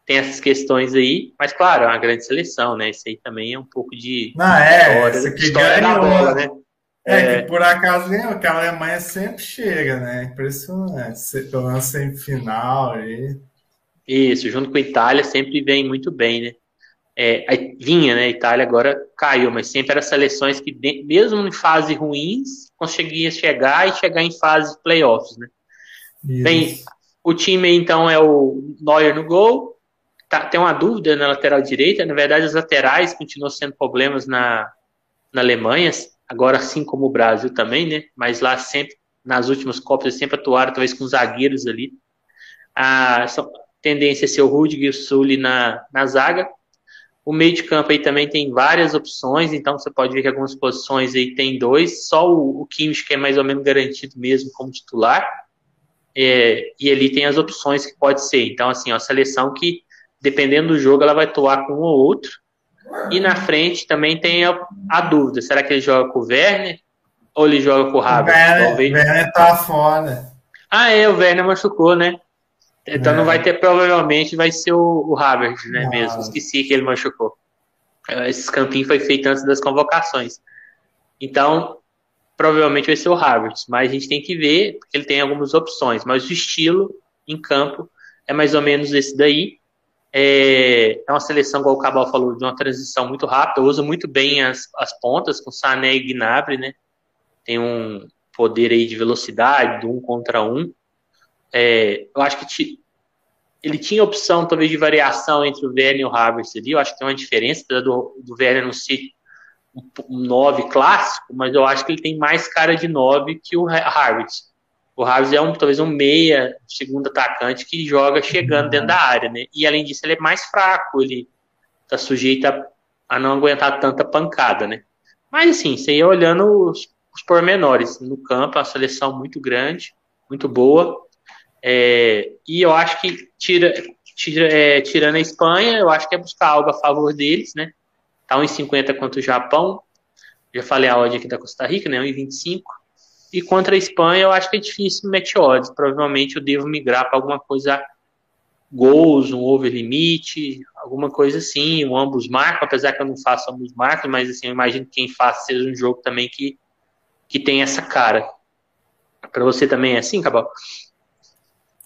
tem essas questões aí, mas claro, é uma grande seleção, né? Isso aí também é um pouco de Não, é, história, história da bola, né? É, é, que por acaso ganhou, que a Alemanha sempre chega, né? Impressionante. Pelo menos semifinal aí. Isso, junto com a Itália, sempre vem muito bem, né? É, vinha, né? A Itália agora caiu, mas sempre eram seleções que, mesmo em fases ruins, conseguia chegar e chegar em fases playoffs, né? Isso. Bem, o time então é o Neuer no gol. Tá, tem uma dúvida na lateral direita. Na verdade, as laterais continuam sendo problemas na, na Alemanha agora assim como o Brasil também, né? Mas lá sempre, nas últimas Copas, sempre atuaram, talvez com zagueiros ali. A tendência é ser o Rudiger e o Sully na, na zaga. O meio de campo aí também tem várias opções, então você pode ver que algumas posições aí tem dois, só o, o Kimmich que é mais ou menos garantido mesmo como titular, é, e ali tem as opções que pode ser. Então, assim, a seleção que, dependendo do jogo, ela vai atuar com um ou outro, e na frente também tem a, a, dúvida: será que ele joga com o Werner ou ele joga com o Havertz? O Werner, tá fora. Ah, é, o Werner machucou, né? Então é. não vai ter, provavelmente, vai ser o, o Havertz, né? Não. Mesmo. Esqueci que ele machucou. Esse campinho foi feito antes das convocações. Então, provavelmente vai ser o Havertz. Mas a gente tem que ver, porque ele tem algumas opções. Mas o estilo em campo é mais ou menos esse daí. É, é uma seleção, como o Cabal falou, de uma transição muito rápida, usa muito bem as, as pontas, com Sané e Gnabry, né? Tem um poder aí de velocidade, do um contra um. É, eu acho que ele tinha opção, talvez, de variação entre o Werner e o Havertz ali. Eu acho que tem uma diferença, apesar do, do Werner não ser um 9 clássico, mas eu acho que ele tem mais cara de 9 que o Havertz. O Harris é um, talvez um meia, segundo atacante que joga chegando dentro da área, né? E além disso, ele é mais fraco, ele tá sujeito a, a não aguentar tanta pancada, né? Mas assim, você ia olhando os, os pormenores no campo, a seleção muito grande, muito boa. É, e eu acho que tira, tira, é, tirando a Espanha, eu acho que é buscar algo a favor deles, né? Tá 1,50 contra o Japão. Já falei a odd aqui da Costa Rica, né? 1,25. E contra a Espanha, eu acho que é difícil meter odds. Provavelmente eu devo migrar para alguma coisa gols, um over limite, alguma coisa assim, um ambos marcam, apesar que eu não faço ambos marcam, mas assim, eu imagino que quem faz seja um jogo também que, que tem essa cara. Para você também é assim, Cabal?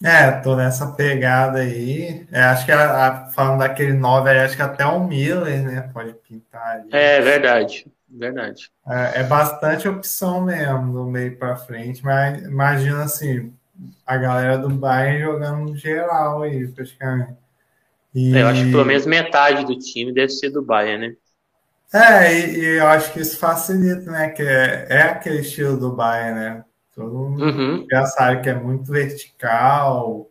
É, tô nessa pegada aí. É, acho que a, a, falando daquele 9 aí, acho que até o Miller, né? Pode pintar ali. É verdade. Verdade. É, é bastante opção mesmo, do meio para frente, mas imagina assim, a galera do Bayern jogando geral aí, praticamente. E... É, eu acho que pelo menos metade do time deve ser do Bayern, né? É, e, e eu acho que isso facilita, né? Que é, é aquele estilo do Bayern, né? Todo mundo uhum. já sabe que é muito vertical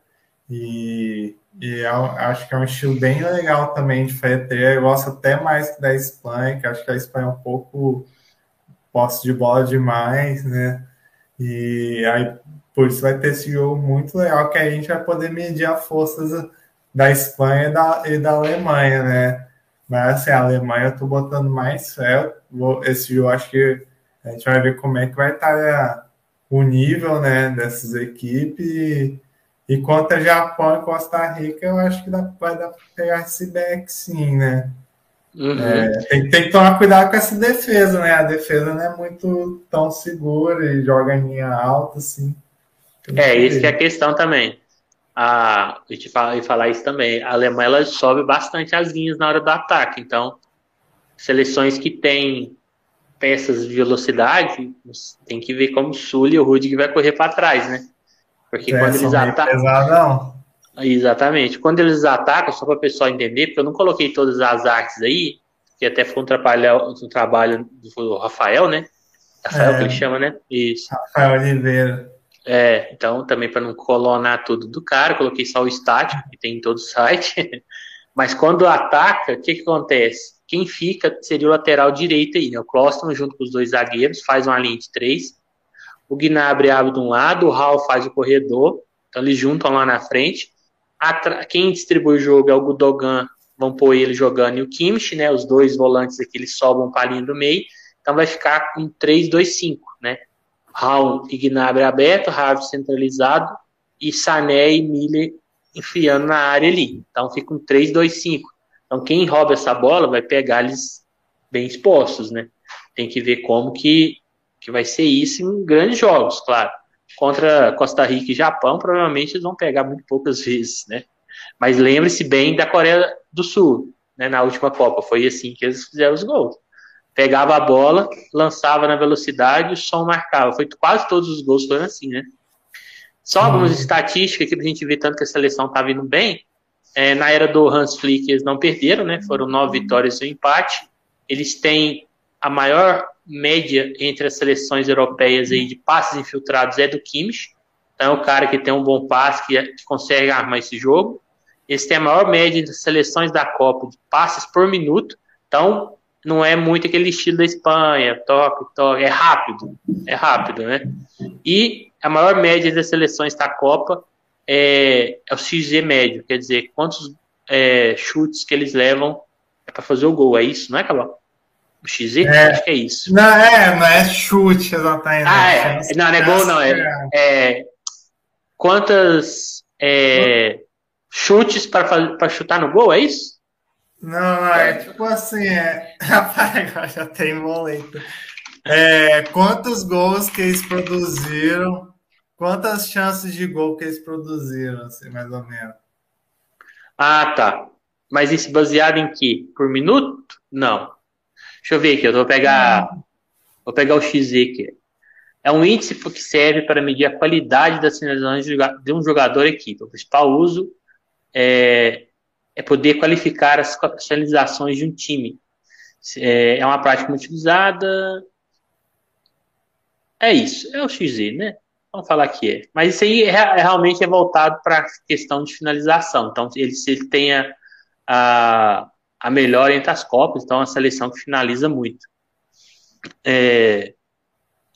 e e é acho que é um estilo bem legal também de FT. Eu gosto até mais que da Espanha, que acho que a Espanha é um pouco posse de bola demais, né? E aí, por isso vai ter esse jogo muito legal que a gente vai poder medir as forças da Espanha e da, e da Alemanha, né? Mas assim, a Alemanha eu tô botando mais fé. Esse jogo acho que a gente vai ver como é que vai estar tá, o nível né, dessas equipes e quanto a Japão e Costa Rica, eu acho que dá, vai dar para pegar esse back sim, né? Uhum. É, tem, tem, que tomar cuidado com essa defesa, né? A defesa não é muito tão segura e joga em linha alta, assim. É, isso que é a questão também. A, a gente fala, e falar isso também. A Alemanha ela sobe bastante as linhas na hora do ataque. Então, seleções que têm peças de velocidade, tem que ver como o Sully e o Rudig vai correr para trás, né? Porque é, quando eles atacam. Exatamente. Quando eles atacam, só para o pessoal entender, porque eu não coloquei todas as artes aí, que até foi um trabalho, um trabalho do Rafael, né? Rafael é, que ele chama, né? Isso. Rafael Oliveira. É, então também para não colonar tudo do cara, coloquei só o estático, que tem em todo o site. (laughs) Mas quando ataca, o que, que acontece? Quem fica seria o lateral direito aí, né? O Closton junto com os dois zagueiros, faz uma linha de três. O Gnabry abre de um lado, o Hall faz o corredor, então eles juntam lá na frente. Quem distribui o jogo é o Gudogan, vão pôr ele jogando e o Kimmich, né? Os dois volantes aqui, eles sobam para a linha do meio. Então vai ficar com 3-2-5, né? Raul e Gnabry aberto, Harvey centralizado e Sané e Miller enfiando na área ali. Então fica um 3-2-5. Então quem rouba essa bola vai pegar eles bem expostos, né? Tem que ver como que, que vai ser isso em grandes jogos, claro. Contra Costa Rica e Japão, provavelmente eles vão pegar muito poucas (laughs) vezes, né? Mas lembre-se bem da Coreia do Sul, né? Na última Copa, foi assim que eles fizeram os gols pegava a bola, lançava na velocidade, o som marcava. Foi quase todos os gols foram assim, né? Só algumas estatísticas aqui pra gente ver tanto que a seleção tá vindo bem. É, na era do Hans Flick eles não perderam, né? Foram nove vitórias e um empate. Eles têm a maior média entre as seleções europeias aí de passes infiltrados é do Kimmich. Então é o cara que tem um bom passe, que, que consegue armar esse jogo. Eles têm a maior média entre as seleções da Copa de passes por minuto. Então, não é muito aquele estilo da Espanha, toque, toque, é rápido, é rápido, né? E a maior média das seleções da Copa é, é o XG médio, quer dizer, quantos é, chutes que eles levam é para fazer o gol, é isso, não é, Cabal? O XG? É, Acho que é isso. Não é, não é chute exatamente. Ah, é. Não, não é gol, não. É, é quantas é, chutes para chutar no gol, é isso? Não, não, é tipo assim, é. (laughs) Rapaz, agora já tem boleto. É, quantos gols que eles produziram? Quantas chances de gol que eles produziram, assim, mais ou menos? Ah, tá. Mas isso baseado em que? Por minuto? Não. Deixa eu ver aqui, eu vou pegar. Vou pegar o XZ aqui. É um índice que serve para medir a qualidade das finalizações de um jogador equipe. O principal uso é, é poder qualificar as especializações de um time. É, é uma prática muito utilizada. É isso, é o XZ, né? Vamos falar que é. Mas isso aí é, é realmente é voltado para a questão de finalização. Então, ele, se ele tenha a, a melhor entre as Copas, então é uma seleção que finaliza muito. É,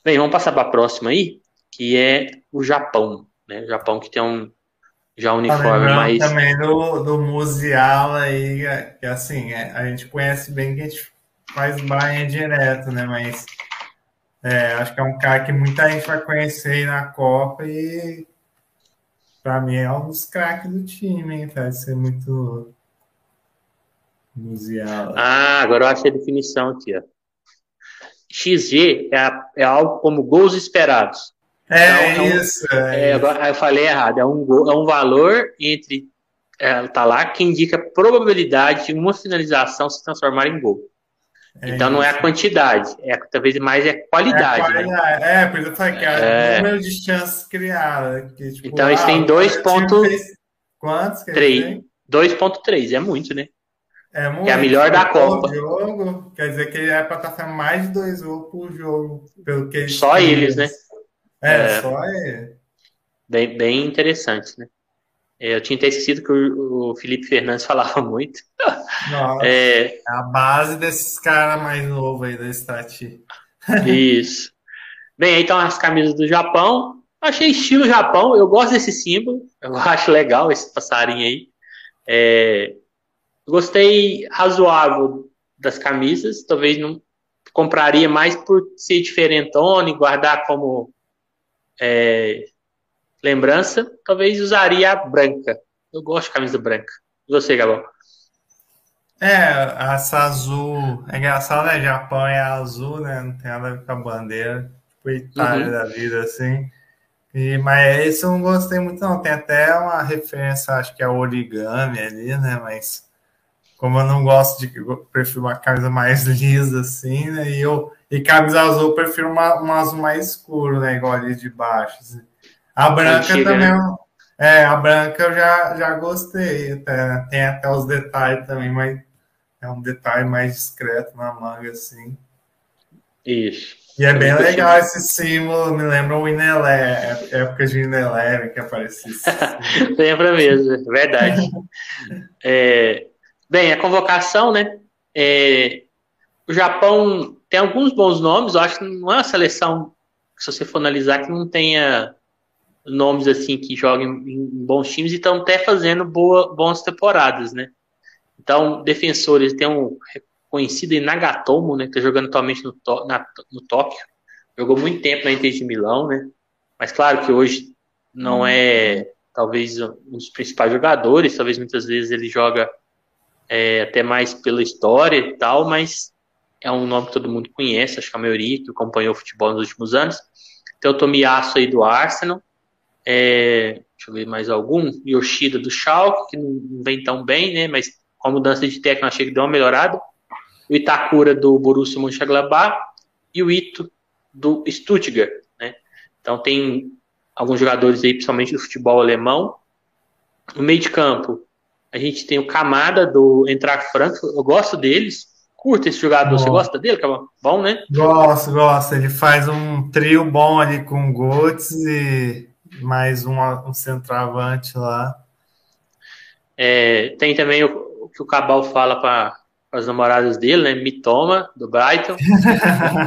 bem, vamos passar para a próxima aí, que é o Japão. Né? O Japão que tem um, já o uniforme mais. também do, do museal aí, que assim, é, a gente conhece bem que a gente faz Bayern direto, né? Mas é, acho que é um cara que muita gente vai conhecer aí na Copa e para mim é um dos craques do time, hein? Vai ser muito museal. Ah, agora eu achei a definição aqui, ó. XG é, é algo como gols esperados. É, então, isso. É, é, eu falei errado. É um, é um valor entre. É, tá lá que indica a probabilidade de uma finalização se transformar em gol. É então isso. não é a quantidade, é talvez mais é a qualidade. É, a qualidade. Né? é por isso eu falei que é o número de chances criadas. Que, tipo, então eles têm 2,3. Quantos? 2,3 é muito, né? É, muito, é a melhor da Copa. Jogo, quer dizer que ele é para estar mais de dois gols por jogo. Pelo que Só eles, né? É, é, só é. Bem, bem interessante, né? É, eu tinha até esquecido que o, o Felipe Fernandes (laughs) falava muito. Nossa, é, a base desses caras mais novos aí da Stati. (laughs) Isso. Bem, então as camisas do Japão. Achei estilo Japão, eu gosto desse símbolo, eu (laughs) acho legal esse passarinho aí. É, gostei razoável das camisas, talvez não compraria mais por ser diferentona e guardar como é, lembrança, talvez usaria a branca. Eu gosto de camisa branca. E você, Gabão? É, essa azul. É engraçado, né? Japão é azul, né? Não tem nada a ver com a bandeira. Tipo Itália uhum. da vida, assim. E, mas esse eu não gostei muito, não. Tem até uma referência, acho que é origami ali, né? Mas como eu não gosto de. Eu prefiro uma camisa mais (laughs) lisa, assim, né? E eu e camisa azul, eu prefiro uma, uma azul mais escuro, né? Igual ali de baixo. Assim. A branca Antiga, também. Né? É, a branca eu já, já gostei. Até, tem até os detalhes também, mas é um detalhe mais discreto na manga, assim. Isso. E é bem legal esse símbolo, me lembra o Inelé, época de Inelé que aparecia. (laughs) lembra mesmo, é verdade. (laughs) é, bem, a convocação, né? É, o Japão tem alguns bons nomes, eu acho que não é uma seleção, se você for analisar, que não tenha nomes assim que joguem em bons times e estão até fazendo boa, boas temporadas, né? Então, defensores tem um conhecido Nagatomo, né? Que tá jogando atualmente no, na, no Tóquio. Jogou muito tempo na Inter de Milão, né? Mas claro que hoje não é talvez um dos principais jogadores, talvez muitas vezes ele joga é, até mais pela história e tal, mas é um nome que todo mundo conhece, acho que a maioria que acompanhou o futebol nos últimos anos. Tem o Tomiasso aí do Arsenal, é, deixa eu ver mais algum, Yoshida do Schalke, que não vem tão bem, né, mas com a mudança de técnico achei que deu uma melhorada o Itakura do Borussia Mönchengladbach e o Ito do Stuttgart, né? Então tem alguns jogadores aí, principalmente do futebol alemão. No meio de campo, a gente tem o Camada do Entrar Frankfurt, eu gosto deles. Curta esse jogador, bom. você gosta dele? Bom, né? Gosto, gosto. Ele faz um trio bom ali com Götze e mais um, um centroavante lá. É, tem também o, o que o Cabal fala para as namoradas dele, né? Mitoma, do Brighton.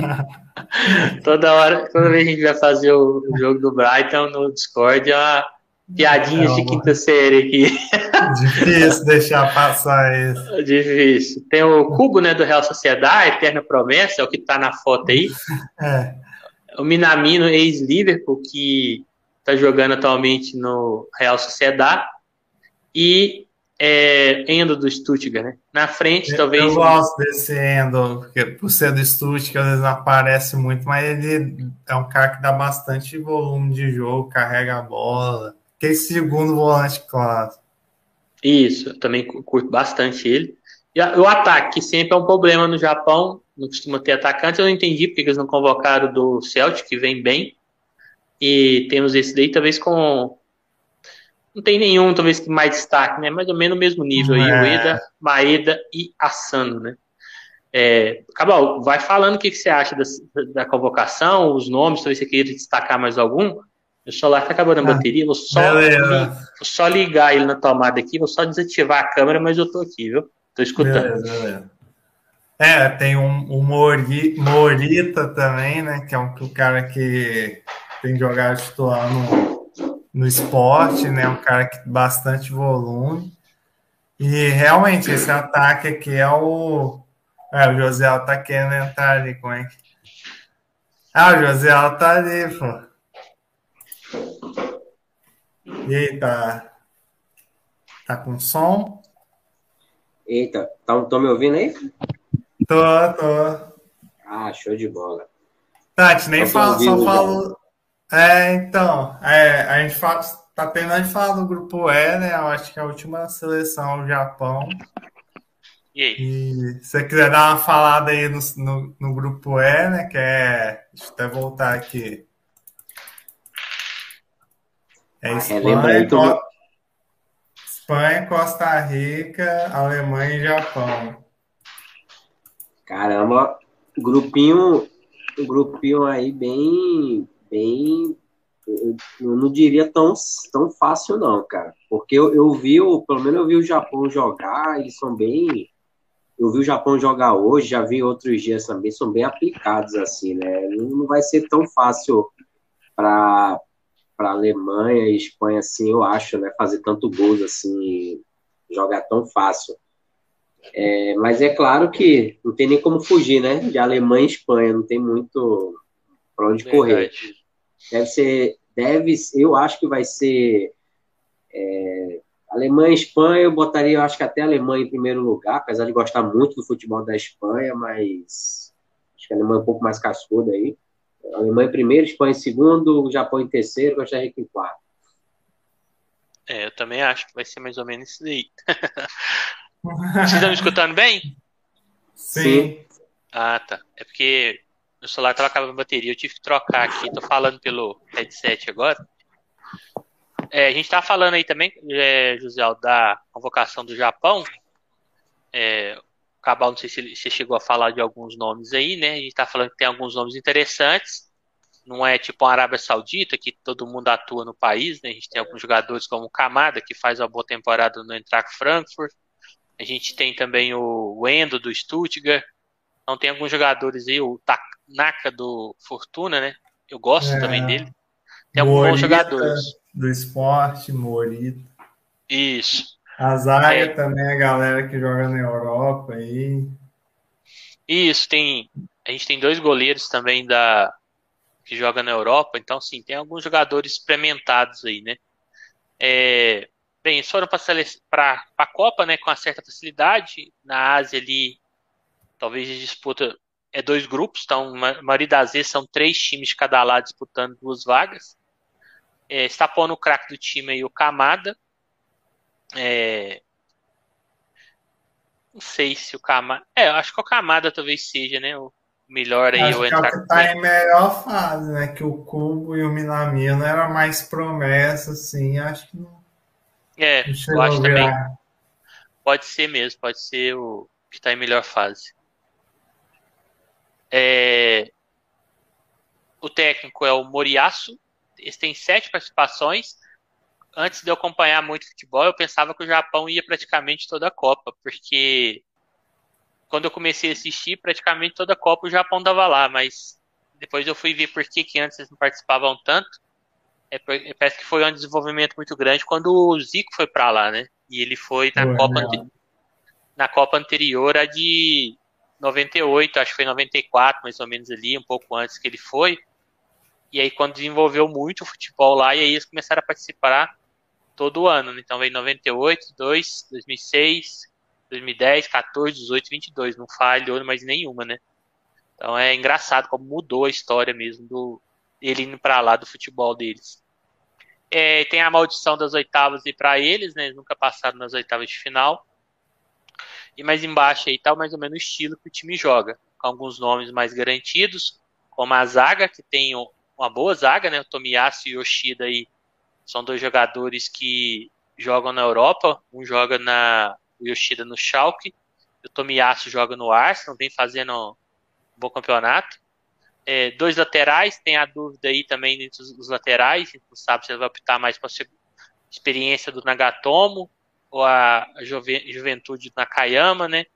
(laughs) toda hora, toda vez que a gente vai fazer o, o jogo do Brighton no Discord, é uma piadinha é uma... de quinta série aqui. (laughs) Difícil deixar passar isso. Difícil. Tem o Cubo, né, do Real Sociedade, Eterna Promessa, é o que tá na foto aí. (laughs) É. O Minamino, ex-Liverpool, que tá jogando atualmente no Real Sociedade. E é, Endo do Stuttgart, né? Na frente, talvez. Eu gosto desse Endo, porque por ser do Stuttgart, às vezes não aparece muito, mas ele é um cara que dá bastante volume de jogo, carrega a bola. Que é esse segundo volante, claro. Isso, eu também curto bastante ele. E o ataque, que sempre é um problema no Japão, não costuma ter atacante. Eu não entendi porque eles não convocaram do Celtic, que vem bem. E temos esse daí, talvez com não tem nenhum, talvez, que mais destaque, né? Mais ou menos no mesmo nível é. aí, o Eda, Maeda e Asano, né? É, Cabal, vai falando o que, que você acha da, da convocação, os nomes, talvez você queira destacar mais algum. Meu celular tá acabando a ah, bateria, vou só, vou só ligar ele na tomada aqui, vou só desativar a câmera, mas eu tô aqui, viu? Tô escutando. Beleza, beleza. É, tem um, um Morita também, né? Que é um, um cara que tem jogado titular no, no esporte, né? Um cara que bastante volume. E realmente esse ataque aqui é o. É, o José tá querendo entrar ali, como é que. Ah, o José tá ali, pô. Eita. Tá com som? Eita, tá, tô me ouvindo aí? Tô, tô. Ah, show de bola. Tati, nem fala, só falo. É, então, é, a gente fala, tá terminando de falar do grupo E, né? Eu acho que é a última seleção o Japão. E aí? E se você quiser dar uma falada aí no, no, no grupo E, né? Que é. Deixa eu até voltar aqui. É Espanha, é, Co... Espanha, Costa Rica, Alemanha e Japão. Caramba, grupinho, grupinho aí bem bem. Eu não diria tão, tão fácil, não, cara. Porque eu, eu vi, o, pelo menos eu vi o Japão jogar, eles são bem. Eu vi o Japão jogar hoje, já vi outros dias também, são bem aplicados, assim, né? Não vai ser tão fácil para para Alemanha e Espanha, assim, eu acho, né? Fazer tanto gols, assim, jogar tão fácil. É, mas é claro que não tem nem como fugir, né? De Alemanha e Espanha, não tem muito para onde Verdade. correr. Deve ser, deve, eu acho que vai ser é, Alemanha e Espanha, eu botaria, eu acho que até Alemanha em primeiro lugar, apesar de gostar muito do futebol da Espanha, mas acho que a Alemanha é um pouco mais cascuda aí. A Alemanha em primeiro, Espanha em segundo, o Japão em terceiro, Costa Rica em quarto. É, eu também acho que vai ser mais ou menos isso aí. (laughs) Vocês estão me escutando bem? Sim. Ah, tá. É porque meu celular tava acabando a bateria, eu tive que trocar aqui. Tô falando pelo headset agora. É, a gente está falando aí também, é, José, da convocação do Japão. É, Cabal, não sei se você chegou a falar de alguns nomes aí, né? A gente está falando que tem alguns nomes interessantes. Não é tipo a Arábia Saudita, que todo mundo atua no país, né? A gente tem alguns jogadores como o Kamada, que faz uma boa temporada no Eintracht Frankfurt. A gente tem também o Endo do Stuttgart. Então tem alguns jogadores aí, o Tanaka do Fortuna, né? Eu gosto é, também dele. Tem alguns bons jogadores. Do esporte, Morita. Isso. A zaga é. também, a galera que joga na Europa aí. Isso, tem. A gente tem dois goleiros também da que joga na Europa, então sim, tem alguns jogadores experimentados aí, né? É, bem, eles foram para a Copa, né, com uma certa facilidade. Na Ásia ali, talvez a disputa é dois grupos, então a maioria das vezes são três times de cada lado disputando duas vagas. É, está pondo o craque do time aí o Kamada, é... Não sei se o Camada. É, eu acho que o Camada talvez seja, né? O melhor aí. Acho é o que tá em melhor fase, né? Que o Cubo e o Minamino era mais promessa, assim. Acho que não. É, não eu acho também. Pode ser mesmo, pode ser o que tá em melhor fase. É... O técnico é o Moriaço. Ele tem sete participações antes de eu acompanhar muito futebol, eu pensava que o Japão ia praticamente toda a Copa, porque quando eu comecei a assistir, praticamente toda a Copa o Japão dava lá, mas depois eu fui ver por que, que antes eles não participavam tanto. É, parece que foi um desenvolvimento muito grande quando o Zico foi para lá, né? E ele foi na, Copa, na Copa anterior, a de 98, acho que foi 94, mais ou menos ali, um pouco antes que ele foi. E aí, quando desenvolveu muito o futebol lá, e aí eles começaram a participar todo ano. Né? Então vem 98, 2, 2006, 2010, 14, 18, 22. Não falhou mais nenhuma, né? Então é engraçado como mudou a história mesmo do ele indo para lá do futebol deles. É, tem a maldição das oitavas e para eles, né? Eles nunca passaram nas oitavas de final. E mais embaixo aí tá mais ou menos o estilo que o time joga, com alguns nomes mais garantidos, como a zaga, que tem uma boa zaga, né? O Tomiyasu e Yoshida aí são dois jogadores que jogam na Europa. Um joga na Yoshida no Schalke, o Tomiyasu joga no Arsenal, vem fazendo um bom campeonato. É, dois laterais, tem a dúvida aí também entre os laterais, não sabe se ele vai optar mais para a experiência do Nagatomo ou a, a juve, juventude do Nakayama, né?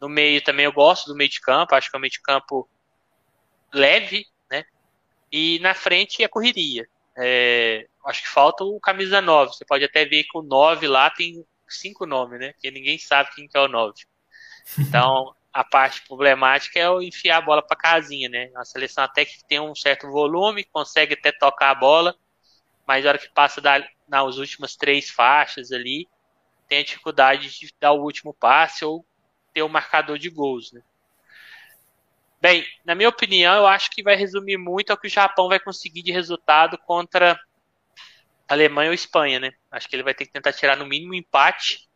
No meio também eu gosto do meio de campo, acho que é um meio de campo leve, né? E na frente é correria. É, acho que falta o camisa 9. Você pode até ver que o 9 lá tem cinco nomes, né? Porque ninguém sabe quem que é o 9. Então, a parte problemática é o enfiar a bola para casinha, né? A seleção até que tem um certo volume, consegue até tocar a bola, mas na hora que passa da, nas últimas três faixas ali, tem a dificuldade de dar o último passe ou ter o marcador de gols, né? Bem, na minha opinião, eu acho que vai resumir muito ao que o Japão vai conseguir de resultado contra Alemanha ou Espanha, né? Acho que ele vai ter que tentar tirar no mínimo um empate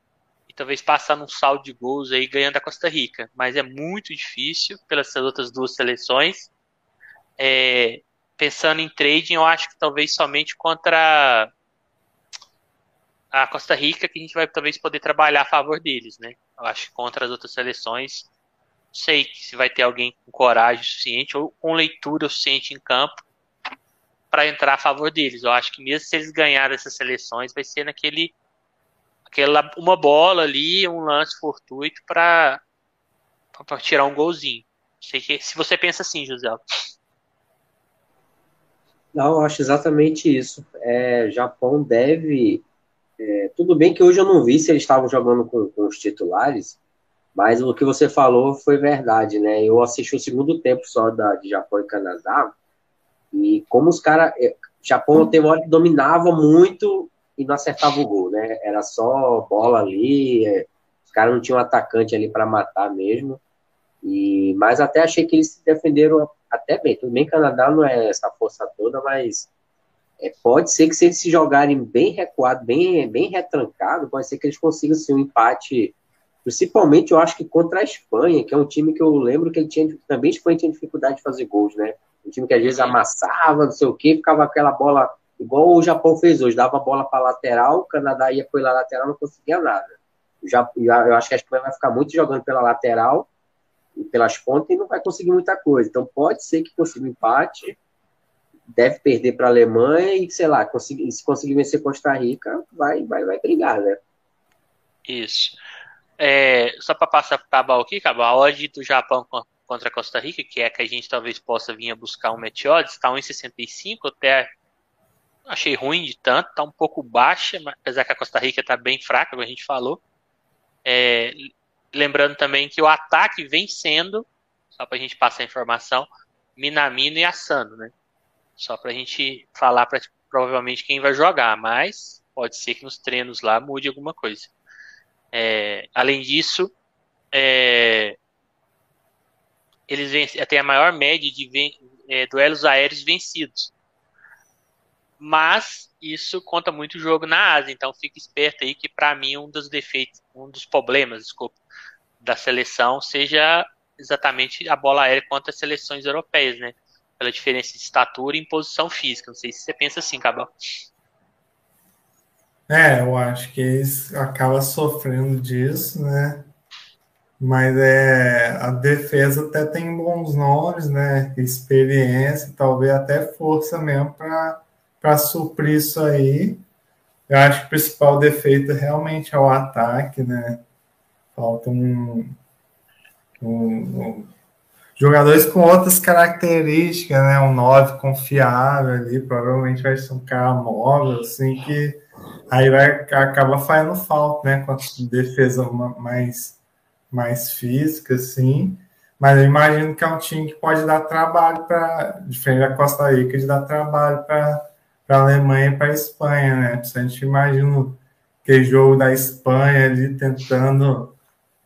e talvez passar num saldo de gols aí ganhando a Costa Rica. Mas é muito difícil pelas outras duas seleções. É, pensando em trading, eu acho que talvez somente contra a Costa Rica que a gente vai talvez poder trabalhar a favor deles, né? Eu acho que contra as outras seleções sei se vai ter alguém com coragem suficiente ou com leitura suficiente em campo para entrar a favor deles. Eu acho que mesmo se eles ganharem essas seleções, vai ser naquele aquela uma bola ali, um lance fortuito para tirar um golzinho. Sei que se você pensa assim, José. Não, eu acho exatamente isso. É, Japão deve. É, tudo bem que hoje eu não vi se eles estavam jogando com, com os titulares, mas o que você falou foi verdade, né? Eu assisti o segundo tempo só da, de Japão e Canadá, e como os caras. É, Japão uma hora que dominava muito e não acertava o gol, né? Era só bola ali, é, os caras não tinham atacante ali para matar mesmo. E, mas até achei que eles se defenderam até bem. Tudo bem, Canadá não é essa força toda, mas é, pode ser que se eles se jogarem bem recuado, bem, bem retrancado, pode ser que eles consigam sim, um empate Principalmente, eu acho que contra a Espanha, que é um time que eu lembro que ele tinha também a Espanha tinha dificuldade de fazer gols, né? Um time que às vezes amassava, não sei o quê, ficava aquela bola igual o Japão fez hoje, dava a bola para lateral, o Canadá ia pela lateral, não conseguia nada. Já, eu acho que a Espanha vai ficar muito jogando pela lateral e pelas pontas e não vai conseguir muita coisa. Então pode ser que consiga um empate, deve perder para a Alemanha e, sei lá, conseguir, se conseguir vencer Costa Rica, vai, vai, vai brigar, né? Isso. É, só para passar para o Cabal aqui, Cabal, a odd do Japão contra Costa Rica, que é que a gente talvez possa vir a buscar um odds, está 1,65, até achei ruim de tanto, está um pouco baixa, apesar que a Costa Rica está bem fraca, como a gente falou. É, lembrando também que o ataque vem sendo, só para a gente passar a informação, Minamino e Asano, né? Só para a gente falar para provavelmente quem vai jogar, mas pode ser que nos treinos lá mude alguma coisa. É, além disso, é, eles têm a maior média de é, duelos aéreos vencidos. Mas isso conta muito o jogo na Ásia, então fique esperto aí que para mim um dos defeitos, um dos problemas, desculpa, da seleção seja exatamente a bola aérea contra as seleções europeias, né? pela diferença de estatura e imposição física. Não sei se você pensa assim, Cabal. É, eu acho que eles acaba sofrendo disso, né? Mas é, a defesa até tem bons nomes, né? Experiência, talvez até força mesmo para suprir isso aí. Eu acho que o principal defeito realmente é o ataque, né? Falta um, um, jogadores com outras características, né? Um 9 confiável ali, provavelmente vai ser um cara móvel, assim, que aí vai acaba fazendo falta, né? Com a defesa mais, mais física, assim. Mas eu imagino que é um time que pode dar trabalho para, diferente da Costa Rica, de dar trabalho para a Alemanha e para a Espanha, né? A gente imagina que jogo da Espanha ali tentando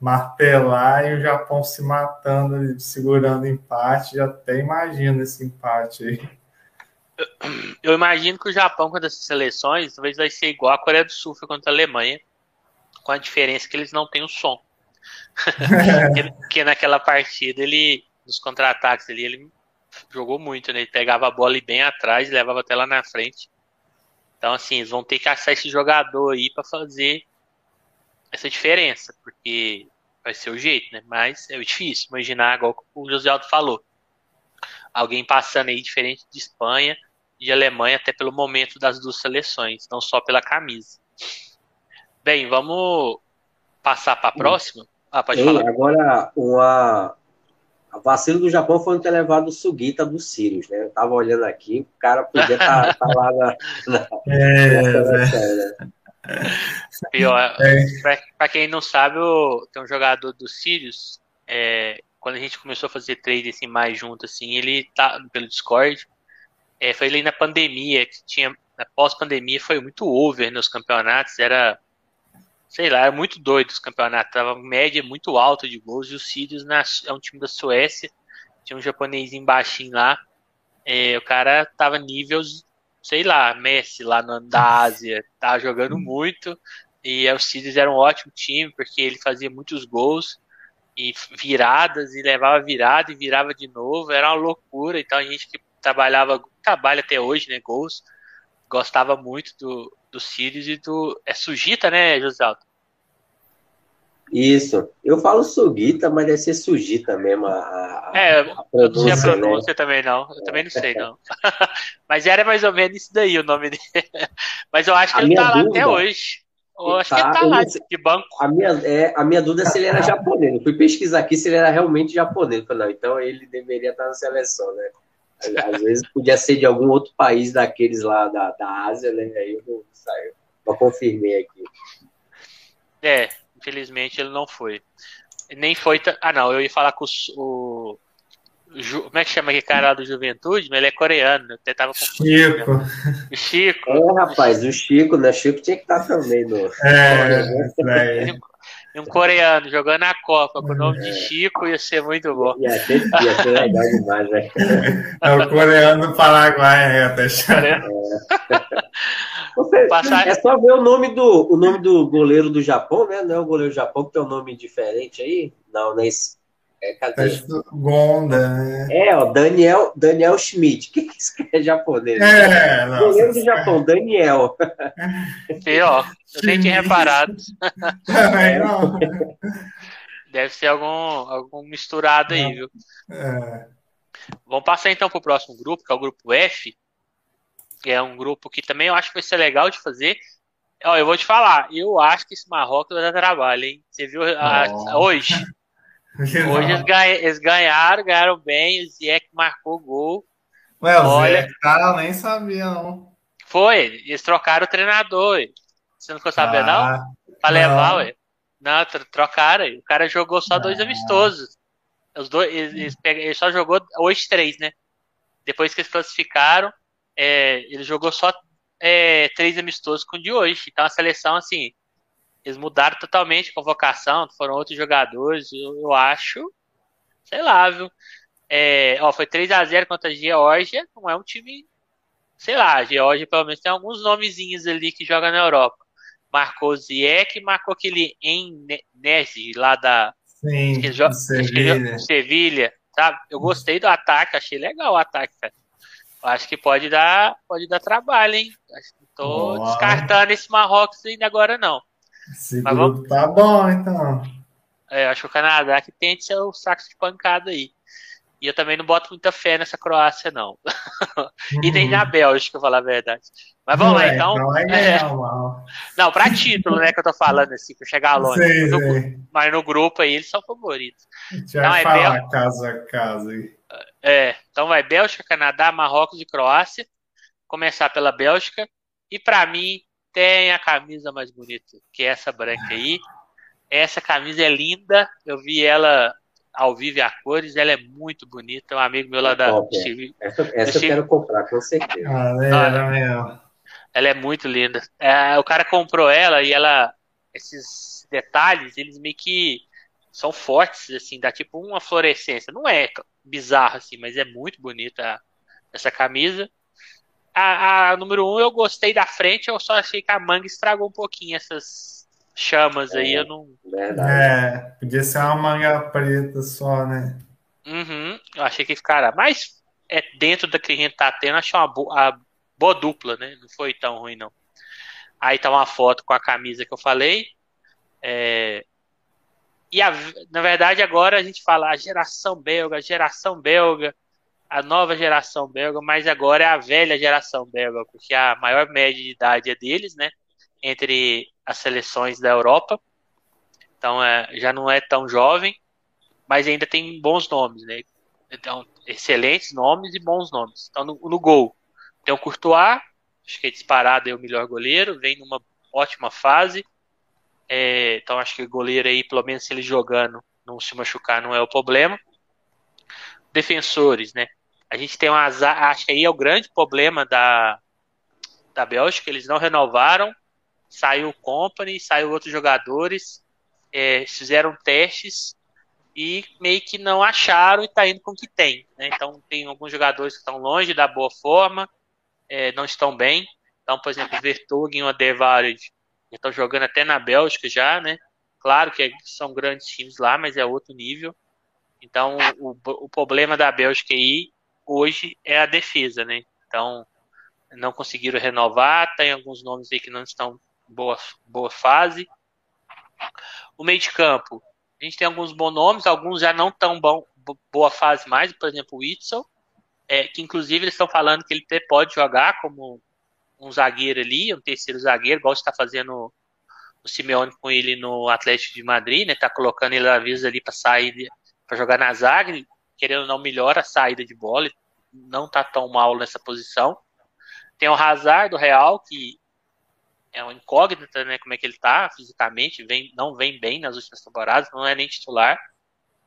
martelar e o Japão se matando, segurando empate. Já até imagino esse empate aí. Eu imagino que o Japão, contra essas seleções, talvez vai ser igual a Coreia do Sul contra a Alemanha, com a diferença que eles não têm o som. (laughs) porque, naquela partida, ele, nos contra-ataques ali, ele jogou muito, né? Ele pegava a bola bem atrás e levava até lá na frente. Então, assim, eles vão ter que achar esse jogador aí para fazer essa diferença, porque vai ser o jeito, né? Mas é difícil imaginar, igual o José Aldo falou. Alguém passando aí diferente de Espanha e de Alemanha, até pelo momento das duas seleções, não só pela camisa. Bem, vamos passar para a próxima? Ah, pode Ei, falar. Agora, uma... a vacilo do Japão foi não ter levado o Sugita dos Sirius, né? Eu tava olhando aqui, o cara podia estar tá, (laughs) tá lá na. na... É, na é. Pior, é. pra, quem não sabe, tem um jogador do Sirius, é, quando a gente começou a fazer trade assim, mais junto, assim, ele tá pelo Discord. É, foi ali na pandemia, que tinha. Na pós-pandemia foi muito over nos campeonatos, era. Sei lá, era muito doido os campeonatos, tava média muito alta de gols, e o Sirius na, é um time da Suécia, tinha um japonês embaixo lá, é, o cara tava níveis sei lá, Messi lá no, da Ásia, tá jogando muito. E o Cídios era um ótimo time, porque ele fazia muitos gols e viradas, e levava virada e virava de novo, era uma loucura. Então a gente que trabalhava, trabalha até hoje, né, gols, gostava muito do, do Sirius e do. É Sugita, né, José Alto? Isso. Eu falo Sugita, mas deve ser Sugita mesmo. A, a, é, a eu não sei a pronúncia né? também, não. Eu também não sei, não. (laughs) mas era mais ou menos isso daí o nome dele. (laughs) mas eu acho que a ele tá dúvida, lá até hoje. Eu acho tá, que ele tá lá, de banco. A minha, é, a minha dúvida é se ele era japonês. Eu fui pesquisar aqui se ele era realmente japonês. falei, não, então ele deveria estar na seleção, né? Às vezes podia ser de algum outro país daqueles lá da, da Ásia, né? Aí eu não confirmei aqui. É, Infelizmente ele não foi. Nem foi. Ah, não, eu ia falar com o. Ju, como é que chama aquele cara lá do Juventude? Mas ele é coreano, eu até tava Chico. O Chico. É, rapaz, o Chico, né? O Chico tinha que estar também no. É, é. (laughs) um coreano jogando a Copa com o nome de Chico ia ser muito bom. Ia ser, ia ser legal demais, né? É o coreano do Paraguai, é, até (laughs) é. Você, Passar... É só ver o nome do o nome do goleiro do Japão, né? Não é o goleiro do Japão que tem um nome diferente aí? Não, não é esse. É, cadê? Gonda, né? É, ó, Daniel, Daniel Schmidt. O que, que isso é japonês? É, nossa. Goleiro do Japão, Daniel. E, ó, eu nem tinha reparado. Também não. Deve ser algum, algum misturado aí, viu? É. Vamos passar então pro próximo grupo, que é o grupo F. Que é um grupo que também eu acho que vai ser legal de fazer. Ó, eu vou te falar, eu acho que esse Marrocos vai dar trabalho, hein? Você viu a- Nossa. Hoje? Hoje eles, ganha- eles ganharam, ganharam bem, o Ziyech marcou gol. Ué, o Olha- Zé, cara, nem sabia, não. Foi, eles trocaram o treinador. ué. Você não ficou sabendo, não? Ah, Pra não. levar, ué. Não, tro- trocaram. ué. O cara jogou só dois Ah. amistosos. Os dois, eles, ele só jogou hoje três, né? Depois que eles classificaram, é, ele jogou só é, três amistosos com o de hoje. Então a seleção, assim, eles mudaram totalmente a convocação, foram outros jogadores. Eu, eu acho, sei lá, viu? É, ó, foi 3 a 0 contra a Geórgia. Não é um time, sei lá, a Geórgia pelo menos tem alguns nomezinhos ali que joga na Europa. Marcou Ziyech, marcou aquele Enesi lá da Sim, que jo- do acho que Sevilha. Sevilha, sabe? Eu gostei do ataque, achei legal o ataque, cara. Acho que pode dar, pode dar trabalho, hein? Acho que não tô Boa. descartando esse Marrocos ainda agora, não. Esse Mas grupo tá bom, então. É, eu acho que o Canadá que tem o saco de pancada aí. E eu também não boto muita fé nessa Croácia, não. (laughs) E nem na Bélgica, pra falar a verdade. Mas vamos lá, Ué, então. Não É, mal. não, pra título, né, que eu tô falando, assim, pra chegar longe. Sei, No- sei. mas no grupo aí, eles são favoritos. Não, vai é falar caso a caso aí. É, então vai Bélgica, Canadá, Marrocos e Croácia. Começar pela Bélgica. E pra mim, tem a camisa mais bonita, que é essa branca aí. Essa camisa é linda. Eu vi ela ao vivo a cores. Ela é muito bonita. Um amigo meu lá da Top, é. Steve- Essa, essa eu quero comprar, com certeza. Ah, Olha. era mesmo. Ela é muito linda. É, o cara comprou ela e ela. Esses detalhes, eles meio que são fortes, assim, dá tipo uma fluorescência. Não é bizarro, assim, mas é muito bonita essa camisa. A, a número um eu gostei da frente, eu só achei que a manga estragou um pouquinho essas chamas aí. É. Eu não. Verdade. É, podia ser uma manga preta só, né? Uhum, eu achei que ficara. Mas é dentro da que a gente tá tendo, achei uma boa, boa dupla, né? Não foi tão ruim, não. Aí tá uma foto com a camisa que eu falei. É, E a- na verdade agora a gente fala a geração belga, a geração belga, a nova geração belga, mas agora é a velha geração belga, porque a maior média de idade é deles, né? Entre as seleções da Europa. Então é, já não é tão jovem, mas ainda tem bons nomes, né? Então, excelentes nomes e bons nomes. Então, no, no gol, tem o Courtois, acho que é disparado é o melhor goleiro, vem numa ótima fase. É, então, acho que o goleiro aí, pelo menos se ele jogando, não se machucar, não é o problema. Defensores, né? A gente tem um azar, acho que aí é o grande problema da, da Bélgica, eles não renovaram, saiu o Company, saiu outros jogadores, é, fizeram testes e meio que não acharam e tá indo com o que tem. Né? Então tem alguns jogadores que estão longe da boa forma, é, não estão bem. Então, por exemplo, Vertonghen e o Adevared estão jogando até na Bélgica já, né? Claro que são grandes times lá, mas é outro nível. Então, o, o problema da Bélgica aí hoje é a defesa, né? Então, não conseguiram renovar, tem alguns nomes aí que não estão boa, boa fase. O meio de campo, a gente tem alguns bons nomes, alguns já não tão bom, boa fase mais, por exemplo, o Itzel, é, que inclusive eles estão falando que ele até pode jogar como um zagueiro ali, um terceiro zagueiro, igual está fazendo o Simeone com ele no Atlético de Madrid, né? Tá colocando ele vezes ali para sair, para jogar na zaga, querendo ou não melhora a saída de bola, não tá tão mal nessa posição. Tem o Hazard do Real, que é uma incógnita, né? Como é que ele tá fisicamente, vem, não vem bem nas últimas temporadas, não é nem titular.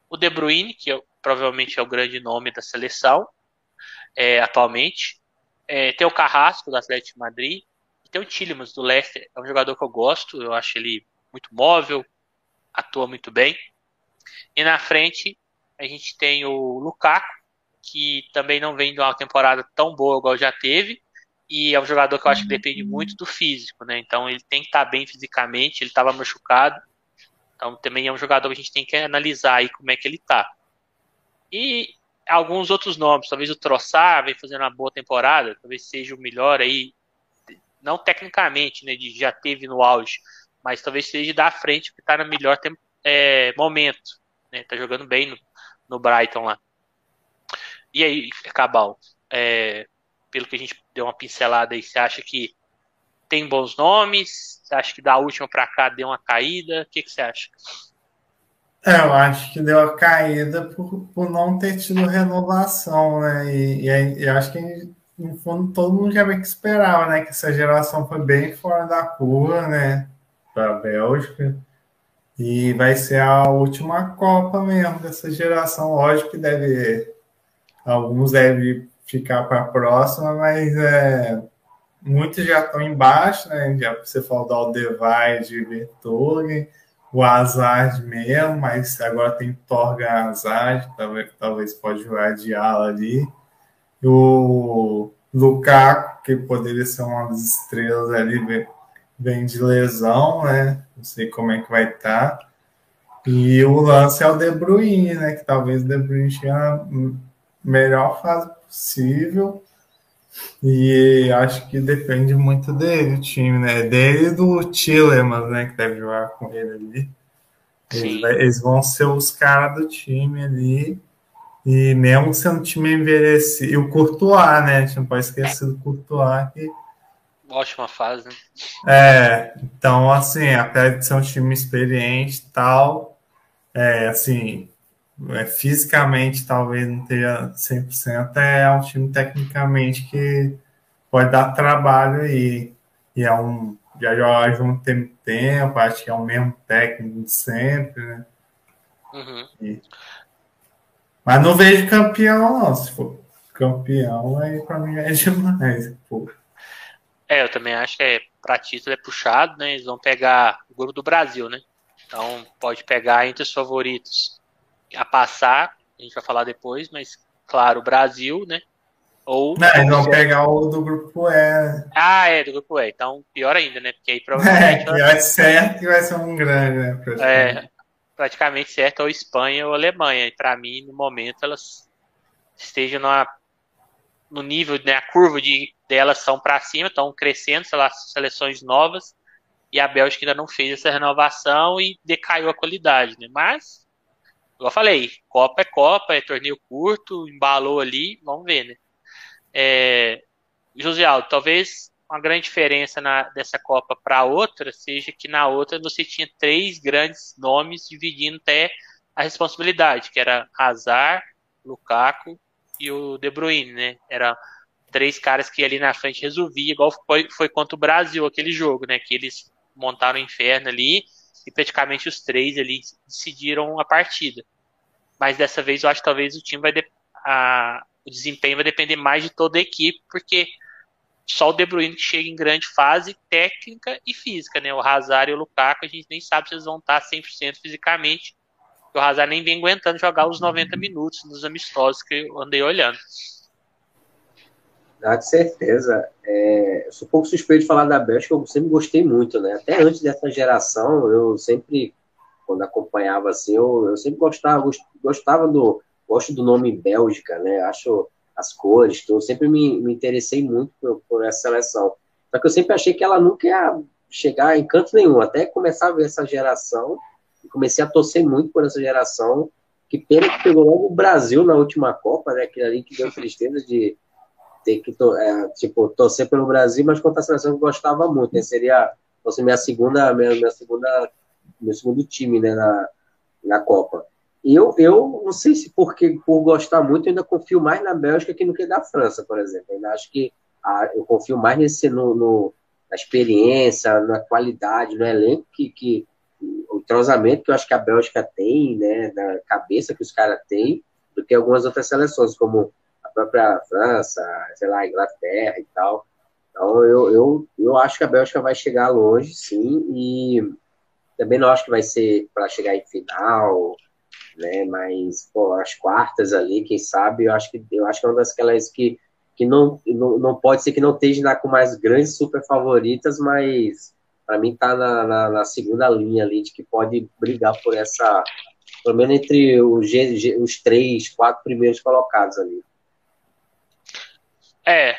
O De Bruyne, que é, provavelmente é o grande nome da seleção é, atualmente. É, tem o Carrasco do Atlético de Madrid. E tem o Tillemans do Leicester. É um jogador que eu gosto, eu acho ele muito móvel, atua muito bem. E na frente a gente tem o Lukaku, que também não vem de uma temporada tão boa igual já teve. E é um jogador que eu acho que depende muito do físico, né? Então ele tem que estar bem fisicamente, ele estava machucado. Então também é um jogador que a gente tem que analisar aí como é que ele tá. E alguns outros nomes, talvez o Troçar vem fazendo uma boa temporada, talvez seja o melhor aí, não tecnicamente, né, de já teve no auge, mas talvez seja da frente que está no melhor é, momento, né, tá jogando bem no, no Brighton lá. E aí, Cabal, é, pelo que a gente deu uma pincelada aí, você acha que tem bons nomes? Você acha que da última para cá deu uma caída? O que, que você acha? É, eu acho que deu a caída por, por não ter tido renovação, né? E, e, e acho que, no fundo, todo mundo já meio que esperava, né? Que essa geração foi bem fora da curva, né? Para a Bélgica. E vai ser a última Copa mesmo dessa geração. Lógico que deve. Alguns devem ficar para a próxima, mas é, muitos já estão embaixo, né? Já você falou do Aldevarde, Vertogen o Hazard mesmo, mas agora tem Torga Hazard, talvez, talvez pode jogar de ala ali. O Lukaku, que poderia ser uma das estrelas ali, vem de lesão, né? Não sei como é que vai estar. Tá. E o lance é o De Bruyne, né? Que talvez o De Bruyne tenha a melhor fase possível. E acho que depende muito dele, o time, né? Dele e do Tillemans, né? Que deve jogar com ele ali. Eles, eles, vão ser os caras do time ali. E mesmo sendo um time envelhecido. E o Courtois, né? A gente não pode esquecer do Courtois. Que... Ótima fase, né? É, então, assim, apesar de ser um time experiente e tal, é, assim, é, fisicamente talvez não tenha 100%, é um time tecnicamente que pode dar trabalho aí. E é um. Já joga junto tem tempo, acho que é o mesmo técnico de sempre, né? Uhum. E, mas não vejo campeão, não. Se for campeão, aí pra mim é (laughs) demais. Pô. É, eu também acho que é, pra título é puxado, né? Eles vão pegar o grupo do Brasil, né? Então pode pegar entre os favoritos a passar, a gente vai falar depois, mas claro, o Brasil, né? Ou. Não, eles vão pegar o do grupo E. Né? Ah, é, do grupo E. Então, pior ainda, né? Porque aí (laughs) provavelmente. É, que vai certo que vai ser um grande, né? Praticamente. É, praticamente certo, ou Espanha ou Alemanha. E para mim, no momento, elas estejam numa, no nível, né? A curva de, delas são para cima, estão crescendo, sei lá, seleções novas. E a Bélgica ainda não fez essa renovação e decaiu a qualidade, né? Mas eu falei, Copa é Copa, é torneio curto, embalou ali, vamos ver, né? É, José Aldo, talvez uma grande diferença na, dessa Copa para outra seja que na outra você tinha três grandes nomes dividindo até a responsabilidade, que era Hazard, Lukaku e o De Bruyne, né? Era três caras que ali na frente resolvia, igual foi, foi contra o Brasil aquele jogo, né? Que eles montaram o inferno ali e praticamente os três ali decidiram a partida. Mas dessa vez eu acho que talvez o time vai de, a, o desempenho vai depender mais de toda a equipe, porque só o De Bruyne que chega em grande fase técnica e física, né? O Hazard e o Lukaku, a gente nem sabe se eles vão estar 100% fisicamente. O Hazard nem vem aguentando jogar os 90 minutos nos amistosos que eu andei olhando. Ah, de certeza. É, sou um pouco suspeito de falar da Bélgica, eu sempre gostei muito, né? Até antes dessa geração, eu sempre, quando acompanhava assim, eu, eu sempre gostava, gostava do. Gosto do nome Bélgica, né? Acho as cores, então eu sempre me, me interessei muito por, por, essa seleção. Só que eu sempre achei que ela nunca ia chegar em canto nenhum, até começar a ver essa geração, e comecei a torcer muito por essa geração, que pena que pegou logo o Brasil na última Copa, né? Aquele ali que deu tristeza de ter que é, tipo, torcer pelo Brasil, mas contra a seleção que eu gostava muito. Né? Seria fosse minha segunda, minha, minha segunda, meu segundo time né, na, na Copa. E eu, eu não sei se porque por gostar muito, eu ainda confio mais na Bélgica que no que da França, por exemplo. Eu ainda acho que a, eu confio mais nesse, no, no, na experiência, na qualidade, no elenco que, que entrosamento que eu acho que a Bélgica tem, né, na cabeça que os caras têm, do que algumas outras seleções, como própria França, sei lá, Inglaterra e tal. Então, eu, eu, eu acho que a Bélgica vai chegar longe, sim, e também não acho que vai ser para chegar em final, né? Mas, pô, as quartas ali, quem sabe, eu acho que, eu acho que é uma daquelas que, que não, não, não pode ser que não esteja com mais grandes super favoritas, mas para mim tá na, na, na, segunda linha ali de que pode brigar por essa pelo menos entre os, os três, quatro primeiros colocados ali. É,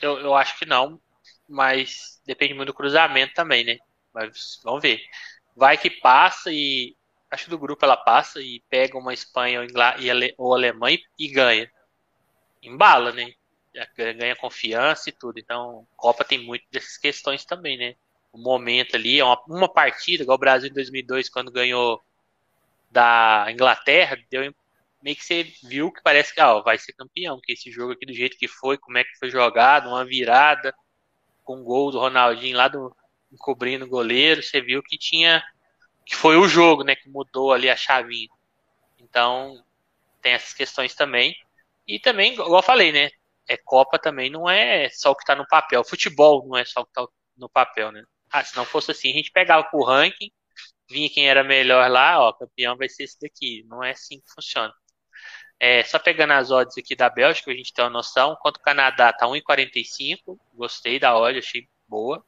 eu, eu acho que não, mas depende muito do cruzamento também, né? Mas vamos ver. Vai que passa e acho que do grupo ela passa e pega uma Espanha ou, Ingl... ou Alemanha e ganha. Embala, né? Ganha confiança e tudo. Então, Copa tem muito dessas questões também, né? O momento ali, é uma, uma partida, igual o Brasil em 2002, quando ganhou da Inglaterra, deu meio que você viu que parece que ó, vai ser campeão, que esse jogo aqui do jeito que foi, como é que foi jogado, uma virada com um gol do Ronaldinho lá do encobrindo o goleiro, você viu que tinha que foi o jogo, né, que mudou ali a chavinha. Então, tem essas questões também. E também, igual eu falei, né, é Copa também não é só o que tá no papel. Futebol não é só o que tá no papel, né? Ah, se não fosse assim, a gente pegava pro ranking, vinha quem era melhor lá, ó, campeão vai ser esse daqui. Não é assim que funciona. É, só pegando as odds aqui da Bélgica, a gente tem uma noção. Quanto o Canadá tá 1,45, gostei da odd, achei boa.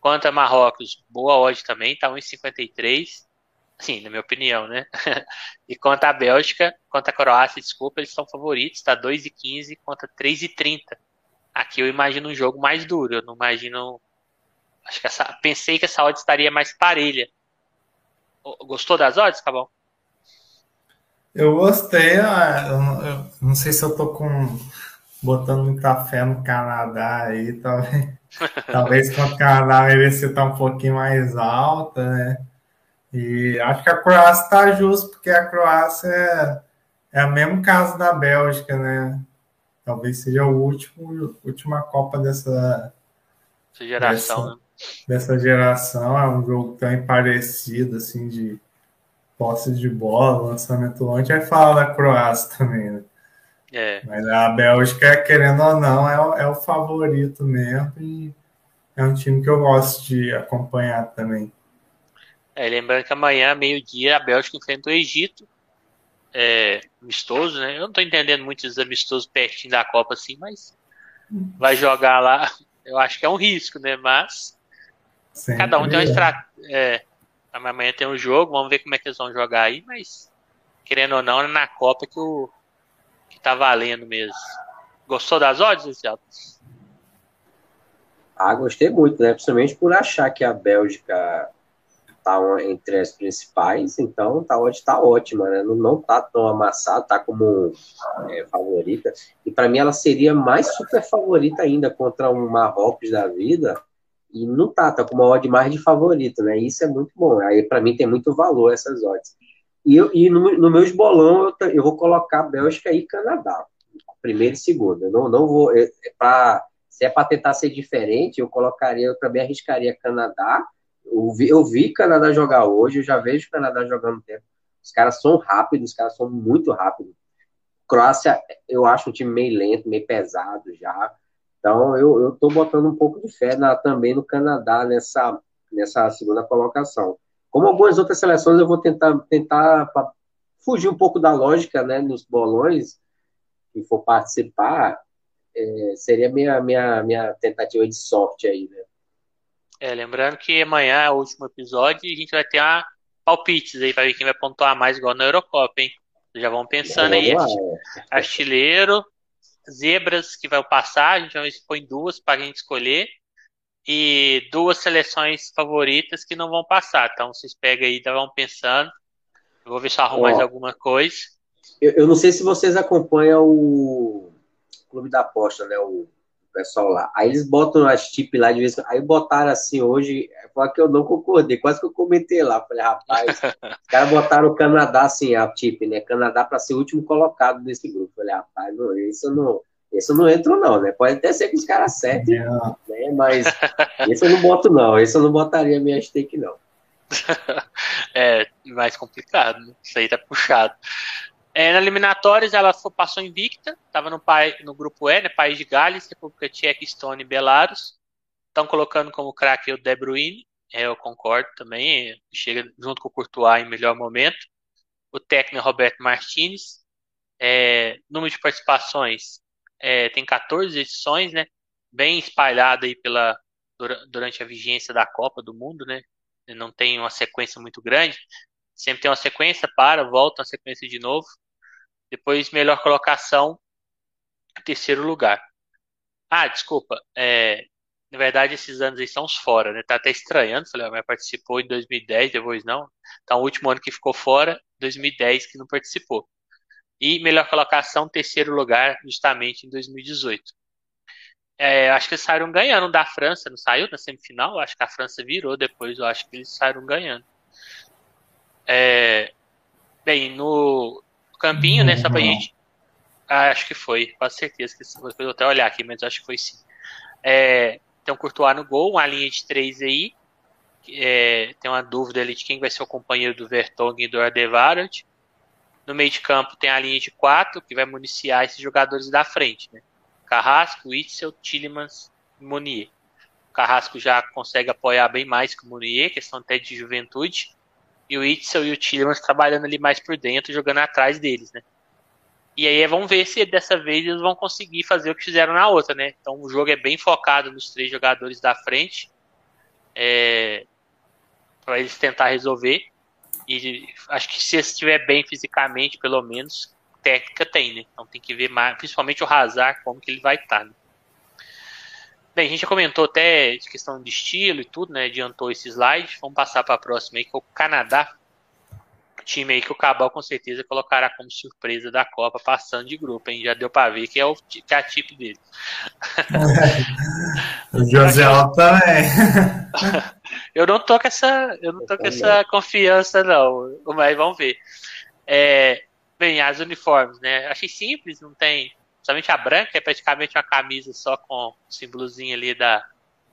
Quanto a Marrocos, boa odd também, tá 1,53. Sim, na minha opinião, né? (laughs) e quanto a Bélgica, quanto a Croácia, desculpa, eles são favoritos, tá 2,15 contra 3,30. Aqui eu imagino um jogo mais duro, eu não imagino. Acho que essa. Pensei que essa odd estaria mais parelha. Gostou das odds, Cabal? Eu gostei, ah, eu, eu, não sei se eu tô com botando muita fé no Canadá aí, talvez, (laughs) talvez com o Canadá merecia estar um pouquinho mais alta, né? E acho que a Croácia está justo, porque a Croácia é, é o mesmo caso da Bélgica, né? Talvez seja o último última Copa dessa, Essa geração, dessa, né? Dessa geração. É um jogo tão parecido, assim, de posse de bola, lançamento longe, aí fala da Croácia também, né? É. Mas a Bélgica, querendo ou não, é o, é o favorito mesmo e é um time que eu gosto de acompanhar também. É, lembrando que amanhã, meio-dia, a Bélgica enfrenta o Egito. É, amistoso, né? Eu não tô entendendo muito esses amistosos pertinho da Copa assim, mas vai jogar lá. Eu acho que é um risco, né? Mas Sempre cada um tem uma estratégia. É, Amanhã tem um jogo, vamos ver como é que eles vão jogar aí, mas querendo ou não, é na Copa que o que tá valendo mesmo. Gostou das odds, Luciano? Ah, gostei muito, né? Principalmente por achar que a Bélgica tá entre as principais, então tá, tá ótima, né? Não, não tá tão amassada, tá como é, favorita. E para mim ela seria mais super favorita ainda contra um Marrocos da vida, e não tá, tá com uma odd mais de favorito, né? Isso é muito bom. Aí para mim tem muito valor essas odds. E, eu, e no, no meus bolão eu, eu vou colocar Bélgica e Canadá, primeiro e segundo. Eu não, não vou é, é para se é para tentar ser diferente, eu colocaria, eu também arriscaria Canadá. Eu vi, eu vi Canadá jogar hoje, eu já vejo Canadá jogando tempo. Os caras são rápidos, os caras são muito rápidos. Croácia, eu acho um time meio lento, meio pesado já. Então, eu estou botando um pouco de fé na, também no Canadá nessa, nessa segunda colocação. Como algumas outras seleções, eu vou tentar, tentar fugir um pouco da lógica né, nos bolões, que for participar, é, seria minha, minha, minha tentativa de sorte aí, né? É, lembrando que amanhã é o último episódio e a gente vai ter uma palpites aí para ver quem vai pontuar mais igual na Eurocopa, hein? Já vão pensando aí, lá, é. artilheiro, zebras que vai passar, a gente vai põe duas para a gente escolher e duas seleções favoritas que não vão passar. Então vocês pegam aí, vão pensando. Eu vou ver se eu arrumo mais alguma coisa. Eu, eu, não sei se vocês acompanham o Clube da Aposta, né? O pessoal lá. Aí eles botam as tip lá de vez Aí botaram assim hoje, foi que eu não concordei, quase que eu comentei lá. Falei, rapaz, (laughs) os caras botaram o Canadá assim, a tip, né? Canadá para ser o último colocado desse grupo. Falei, rapaz, não, isso não. Isso não entro, não, né? Pode até ser que os caras acertem, né? Mas isso eu não boto, não. Isso eu não botaria minha stake, não. (laughs) é mais complicado, né? Isso aí tá puxado. É, na eliminatórias ela passou invicta, estava no, no grupo E, né, País de Gales, República Tcheca, Estônia e Belarus. Estão colocando como craque o De Bruyne, é, eu concordo também, chega junto com o Courtois em melhor momento. O técnico Roberto Martinez. É, número de participações é, tem 14 edições, né? Bem espalhado aí pela, durante a vigência da Copa do Mundo, né? Não tem uma sequência muito grande. Sempre tem uma sequência, para, volta uma sequência de novo. Depois, melhor colocação, terceiro lugar. Ah, desculpa. É, na verdade, esses anos aí são os fora, né? Tá até estranhando. Falei, mas participou em 2010, depois não. Então, o último ano que ficou fora, 2010, que não participou. E melhor colocação, terceiro lugar, justamente em 2018. É, acho que eles saíram ganhando da França, não saiu na semifinal? Acho que a França virou depois, eu acho que eles saíram ganhando. É, bem, no campinho, né, só pra gente. Ah, acho que foi, quase certeza que eu vou até olhar aqui, mas acho que foi sim. É, um Courtois no gol, uma linha de três aí. É, tem uma dúvida ali de quem vai ser o companheiro do Vertonghen e do Ardevarad. No meio de campo tem a linha de quatro, que vai municiar esses jogadores da frente, né? Carrasco, Witzel, Tillemans e Monier. O Carrasco já consegue apoiar bem mais que o Monier, questão até de juventude. E o Witzel e o Tillemans trabalhando ali mais por dentro, jogando atrás deles, né? E aí vamos ver se dessa vez eles vão conseguir fazer o que fizeram na outra, né? Então o jogo é bem focado nos três jogadores da frente. É, para eles tentar resolver. E acho que se estiver bem fisicamente, pelo menos, técnica tem, né? Então tem que ver mais, principalmente o Hazard, como que ele vai estar. Tá, né? Bem, a gente já comentou até de questão de estilo e tudo, né? Adiantou esse slide. Vamos passar para a próxima aí, que é o Canadá. Time aí que o Cabal com certeza colocará como surpresa da Copa, passando de grupo, hein? Já deu para ver que é, o, que é a tipo dele. (laughs) o José também. (laughs) eu não tô com essa, eu não tô com essa confiança, não. Mas vamos ver. É, Bem, as uniformes, né? Achei simples, não tem. Somente a branca é praticamente uma camisa só com o símbolozinho ali da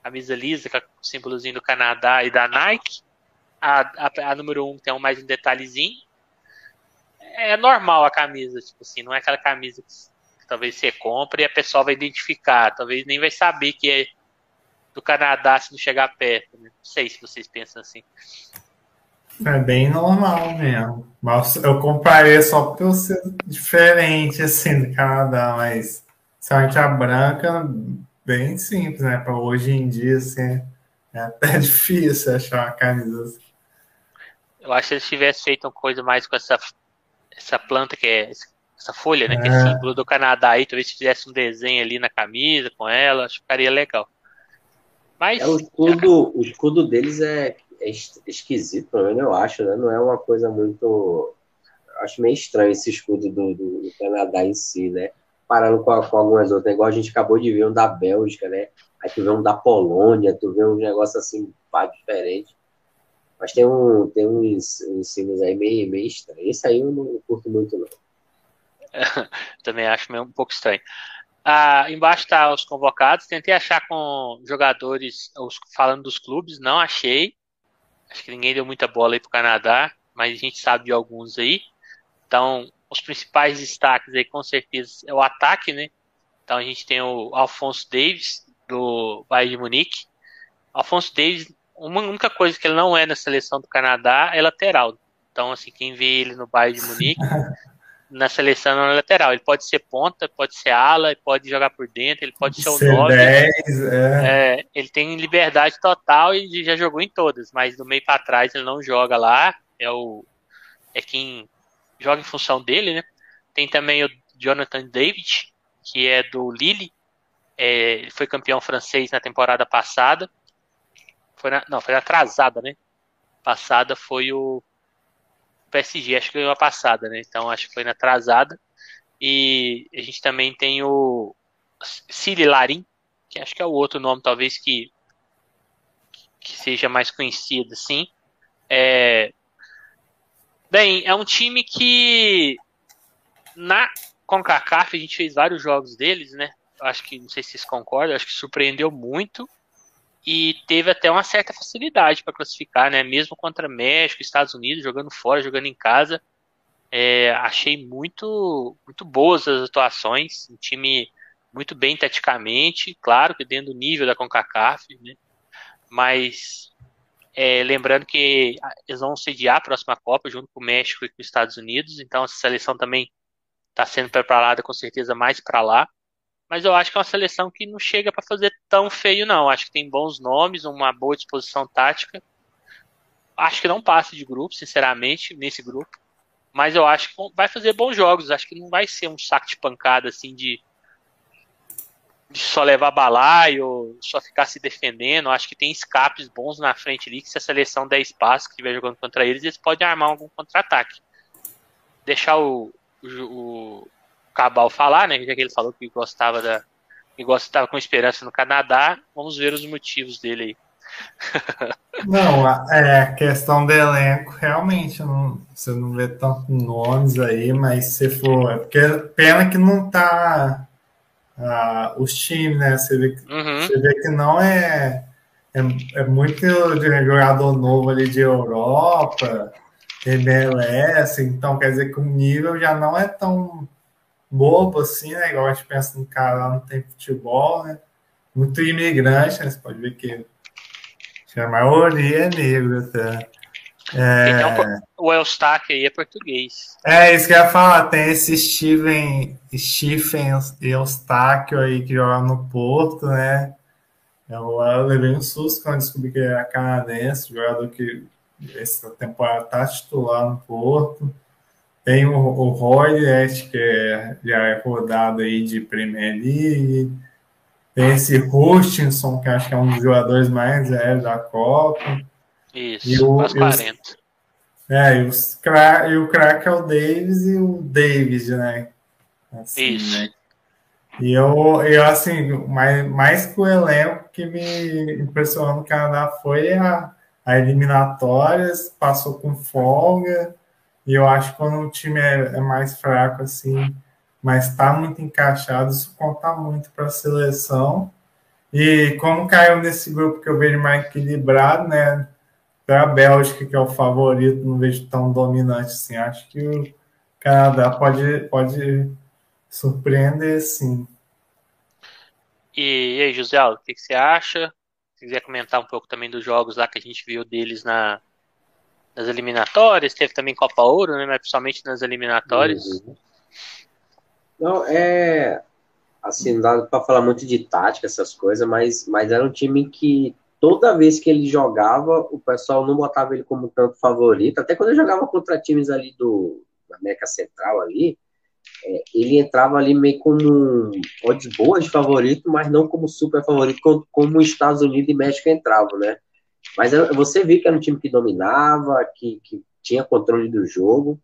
camisa lisa, com o símbolozinho do Canadá e da Nike. A, a, a número 1 um tem mais um detalhezinho. É normal a camisa, tipo assim, não é aquela camisa que, que talvez você compre e a pessoa vai identificar, talvez nem vai saber que é do Canadá se não chegar perto. Né? Não sei se vocês pensam assim. É bem normal mesmo. Mas eu comparei só porque eu ser diferente assim do Canadá, mas somente a branca, bem simples, né? Para hoje em dia, assim, é até (laughs) difícil achar uma camisa assim. Eu acho que se eles tivessem feito uma coisa mais com essa, essa planta que é essa folha, né? É. Que é símbolo do Canadá aí, talvez se fizesse um desenho ali na camisa com ela, acho que ficaria legal. Mas, é, o, escudo, o escudo deles é é esquisito, pelo menos eu acho, né? Não é uma coisa muito. Acho meio estranho esse escudo do, do, do Canadá em si, né? Parando com, com, algumas outras, igual a gente acabou de ver um da Bélgica, né? Aí tu vê um da Polônia, tu vê um negócio assim, pá, diferente. Mas tem, um, tem uns, uns símbolos aí meio, meio estranhos. Esse aí eu não curto muito, não. (laughs) Também acho meio um pouco estranho. Ah, embaixo tá os convocados. Tentei achar com jogadores, os, falando dos clubes, não achei. Acho que ninguém deu muita bola aí pro Canadá, mas a gente sabe de alguns aí. Então, os principais destaques aí com certeza é o ataque, né? Então a gente tem o Alfonso Davis do Bayern de Munique. Alfonso Davis, uma única coisa que ele não é na seleção do Canadá é lateral. Então, assim, quem vê ele no Bayern de Munique (laughs) na seleção é lateral. Ele pode ser ponta, pode ser ala, ele pode jogar por dentro, ele pode ser o 9. É. É, ele tem liberdade total e já jogou em todas, mas do meio para trás ele não joga lá. É o é quem joga em função dele, né? Tem também o Jonathan David, que é do Lille. É, ele foi campeão francês na temporada passada. Foi na, não, foi atrasada, né? Passada foi o PSG, acho que ganhou a passada, né? Então acho que foi na atrasada. E a gente também tem o Cili Larim, que acho que é o outro nome, talvez, que, que seja mais conhecido, assim. É... Bem, é um time que na CONCACAF a gente fez vários jogos deles, né? Acho que, não sei se vocês concordam, acho que surpreendeu muito e teve até uma certa facilidade para classificar, né? Mesmo contra México, Estados Unidos, jogando fora, jogando em casa. É, achei muito, muito boas as atuações, um time muito bem taticamente, claro que dentro do nível da CONCACAF, né? Mas é, lembrando que eles vão sediar a próxima Copa junto com o México e com os Estados Unidos, então essa seleção também está sendo preparada com certeza mais para lá mas eu acho que é uma seleção que não chega para fazer tão feio, não. Acho que tem bons nomes, uma boa disposição tática. acho que não passa de grupo, sinceramente, nesse grupo. Mas eu acho que vai fazer bons jogos. Acho que não vai ser um saco de pancada assim de, de só levar balaio, só ficar se defendendo. Acho que tem escapes bons na frente ali, que se a seleção der espaço que estiver jogando contra eles, eles podem armar algum contra-ataque. Deixar o, o, o Cabal falar, né? Já que ele falou que gostava da. que gostava com esperança no Canadá. Vamos ver os motivos dele aí. (laughs) Não, é a questão do elenco, realmente, não, você não vê tantos nomes aí, mas se for. É porque pena que não tá uh, os times, né? Você vê, uhum. você vê que não é, é, é muito jogador novo ali de Europa, MLS, então quer dizer que o nível já não é tão bobo assim, né? Igual a gente pensa no cara lá não tem futebol, né? Muito imigrante, né? Você pode ver que a maioria é negro até. É... Então, o Eustáquio aí é português. É, isso que eu ia falar. Tem esse Steven, Stephen Eustáquio aí que joga no Porto, né? Eu, eu levei um susto quando descobri que ele era canadense, jogador que essa temporada está titular no Porto. Tem o, o Roy, que é, já é rodado aí de Premier League. Tem esse Hutchinson, que acho que é um dos jogadores mais velhos da Copa. Isso, e o, 40. é, e, os, e o craque é o Davis e o Davis, né? Assim, Isso. Né? E eu, eu assim, mais, mais que o elenco que me impressionou no Canadá foi a, a eliminatórias, passou com folga. E eu acho que quando o time é, é mais fraco, assim, mas está muito encaixado, isso conta muito para a seleção. E como caiu nesse grupo que eu vejo mais equilibrado, né? Para a Bélgica, que é o favorito, não vejo tão dominante assim. Acho que o Canadá pode, pode surpreender, sim. E, e aí, José, o que, que, você acha? Se quiser comentar um pouco também dos jogos lá que a gente viu deles na, nas eliminatórias, teve também Copa Ouro, né? Mas principalmente nas eliminatórias. Uhum. Não, é. Assim, não dá para falar muito de tática, essas coisas, mas, mas era um time que toda vez que ele jogava, o pessoal não botava ele como tanto favorito. Até quando ele jogava contra times ali do da América Central ali, é, ele entrava ali meio como odds boas de favorito, mas não como super favorito, como, como os Estados Unidos e México entravam, né? Mas você viu que era um time que dominava, que, que tinha controle do jogo.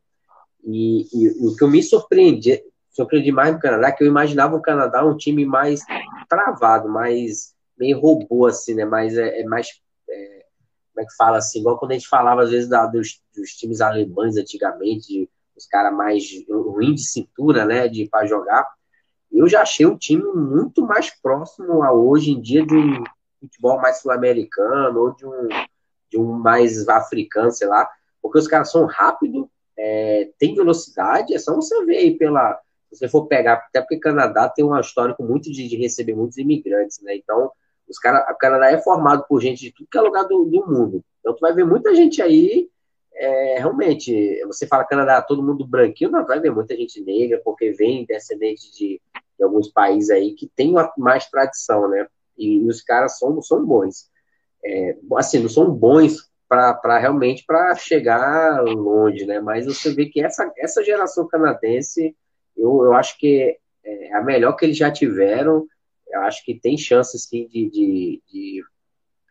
E, e, e o que eu me surpreendi, surpreendi mais no Canadá, que eu imaginava o Canadá um time mais travado, mais meio robô, assim, né? Mais, é, é mais. É, como é que fala assim? Igual quando a gente falava, às vezes, da, dos, dos times alemães antigamente, os caras mais ruim de cintura, né? De para jogar. Eu já achei um time muito mais próximo a hoje em dia de um futebol mais sul-americano ou de um, de um mais africano, sei lá, porque os caras são rápidos, é, tem velocidade, é só você ver aí pela, se você for pegar, até porque o Canadá tem um histórico muito de, de receber muitos imigrantes, né? Então, os cara, o Canadá é formado por gente de tudo que é lugar do, do mundo. Então, tu vai ver muita gente aí, é, realmente, você fala Canadá, todo mundo branquinho, não, vai ver muita gente negra, porque vem descendente de, de alguns países aí que tem uma, mais tradição, né? E, os caras são, são bons. É, assim, não são bons para realmente para chegar longe, né? Mas você vê que essa, essa geração canadense eu, eu acho que é a melhor que eles já tiveram. Eu acho que tem chances sim de, de, de,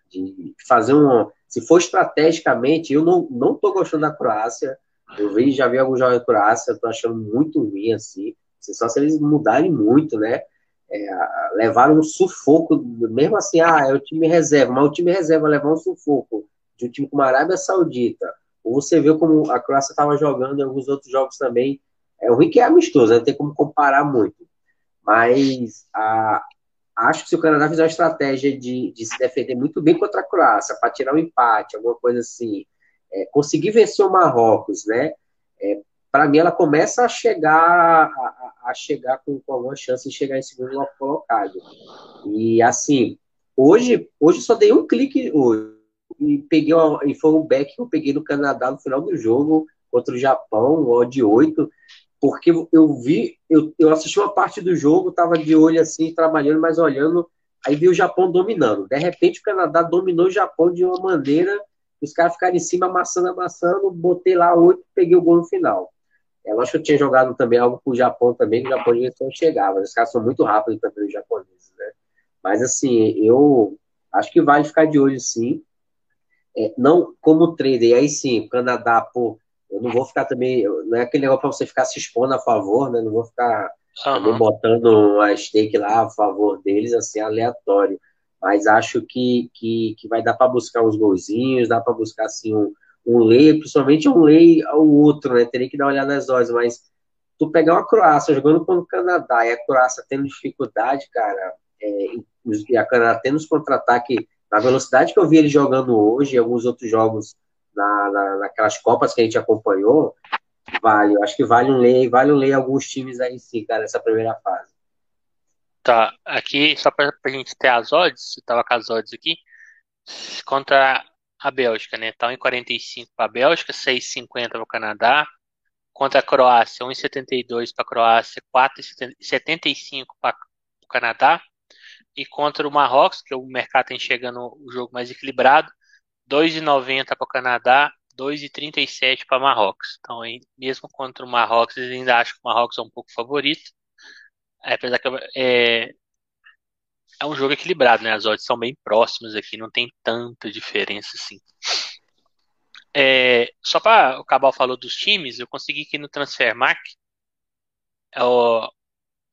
de fazer um. Se for estrategicamente, eu não, não gostando da Croácia. Eu vi, já vi alguns jogos da Croácia, eu tô achando muito ruim assim. Só se eles mudarem muito, né? É, um sufoco, mesmo assim, ah, é o time reserva, mas o time reserva levar um sufoco de um time como a Arábia Saudita. Ou você vê como a Croácia estava jogando em alguns outros jogos também, é ruim que é amistoso, não tem como comparar muito. Mas a, acho que se o Canadá fizer uma estratégia de, de se defender muito bem contra a Croácia, para tirar um empate, alguma coisa assim, é, conseguir vencer o Marrocos, né? É, para mim, ela começa a chegar a, a chegar com, com, alguma chance de chegar em segundo colocado. E assim, hoje, hoje só dei um clique hoje e peguei uma, e foi um back que eu peguei no Canadá no final do jogo contra o Japão, o de 8 porque eu vi, eu, eu assisti uma parte do jogo, estava de olho assim, trabalhando, mas olhando, aí vi o Japão dominando. De repente, o Canadá dominou o Japão de uma maneira os caras ficaram em cima, amassando, amassando, botei lá oito, peguei o gol no final. É lógico que eu tinha jogado também algo pro Japão também, que o Japão não chegava. Os caras são muito rápidos também, os japoneses, né? Mas assim, eu acho que vale ficar de olho sim. É, não como trader, e aí sim, o Canadá, pô, eu não vou ficar também, não é aquele negócio para você ficar se expondo a favor, né? Não vou ficar uhum. botando a stake lá a favor deles, assim, aleatório. Mas acho que, que, que vai dar para buscar uns golzinhos, dá para buscar, assim, um, um lei, principalmente um lei ao outro, né? Teria que dar uma olhada nas odds, mas tu pegar uma Croácia jogando contra o Canadá e a Croácia tendo dificuldade, cara, é, e a Canadá tendo os contra-ataque na velocidade que eu vi ele jogando hoje e alguns outros jogos na, na, naquelas Copas que a gente acompanhou, vale. Eu acho que vale um lei, vale um lei alguns times aí sim, cara, nessa primeira fase. Tá, aqui, só pra, pra gente ter as odds, eu tava com as odds aqui, contra a Bélgica, né? Tá 1,45 para a Bélgica, 6,50 para o Canadá. Contra a Croácia, 1,72 para a Croácia, 4,75 para o Canadá. E contra o Marrocos, que o mercado está enxergando o jogo mais equilibrado, 2,90 para o Canadá, 2,37 para Marrocos. Então, mesmo contra o Marrocos, eles ainda acham que o Marrocos é um pouco favorito. Apesar que é, é um jogo equilibrado, né? As odds são bem próximas aqui, não tem tanta diferença assim. É, só para o Cabal falou dos times, eu consegui que no Transfermark é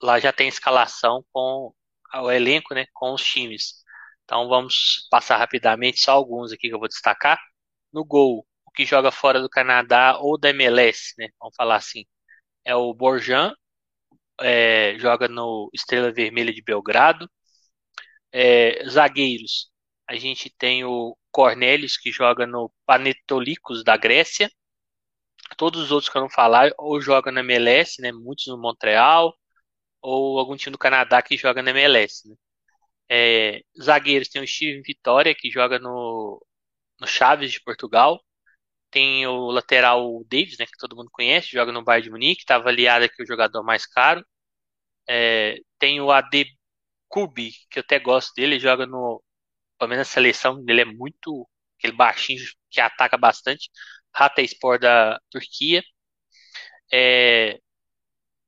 lá já tem escalação com o elenco, né, com os times. Então vamos passar rapidamente só alguns aqui que eu vou destacar. No gol, o que joga fora do Canadá ou da MLS, né? Vamos falar assim. É o Borjan, é, joga no Estrela Vermelha de Belgrado. É, zagueiros, a gente tem o Cornelius, que joga no Panetolicos da Grécia. Todos os outros que eu não falar, ou joga na MLS, né? Muitos no Montreal, ou algum time do Canadá que joga na MLS, né? É, zagueiros tem o Steven Vitória, que joga no, no Chaves de Portugal. Tem o lateral Davis, né, que todo mundo conhece, joga no Bayern de Munique, está avaliado aqui o jogador mais caro. É, tem o AD Kubi, que eu até gosto dele, joga no. Pelo menos a seleção dele é muito. aquele baixinho que ataca bastante. Hatayspor da Turquia. É,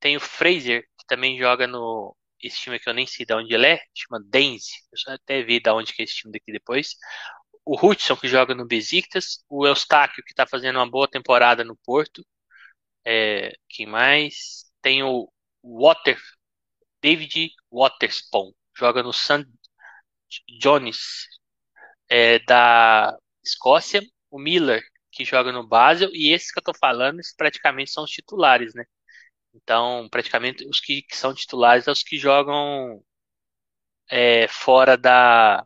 tem o Fraser, que também joga no, esse time aqui eu nem sei de onde ele é, chama Denze. Eu só até vi de onde que é esse time daqui depois. O Hudson, que joga no Besiktas. O Eustáquio, que está fazendo uma boa temporada no Porto. É, quem mais? Tem o Water, David Waterspoon, joga no St. John's é, da Escócia. O Miller, que joga no Basel. E esses que eu estou falando, praticamente são os titulares, né? Então, praticamente, os que, que são titulares são os que jogam é, fora da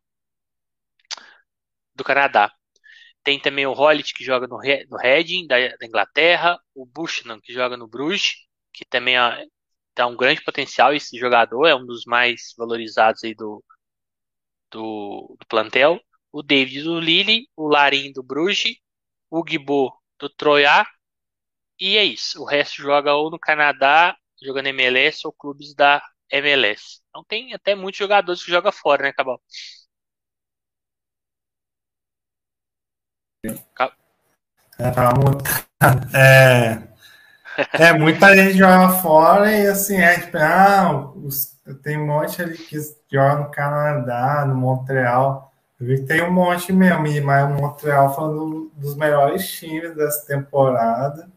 do Canadá. Tem também o Hollit, que joga no, no Reading, da, da, Inglaterra. O Buchanan, que joga no Bruges, que também é, tem um grande potencial. Esse jogador é um dos mais valorizados aí do, do, do plantel. O David do Lille, o Larim do Bruges, o Guibo do Troyes e é isso. O resto joga ou no Canadá, jogando MLS, ou clubes da MLS. Então tem até muitos jogadores que jogam fora, né, Cabal? É, (laughs) é, muita gente joga fora e assim, é tipo, ah, os, tem um monte ali que joga no Canadá, no Montreal. Eu vi que tem um monte mesmo, mas o Montreal foi um dos melhores times dessa temporada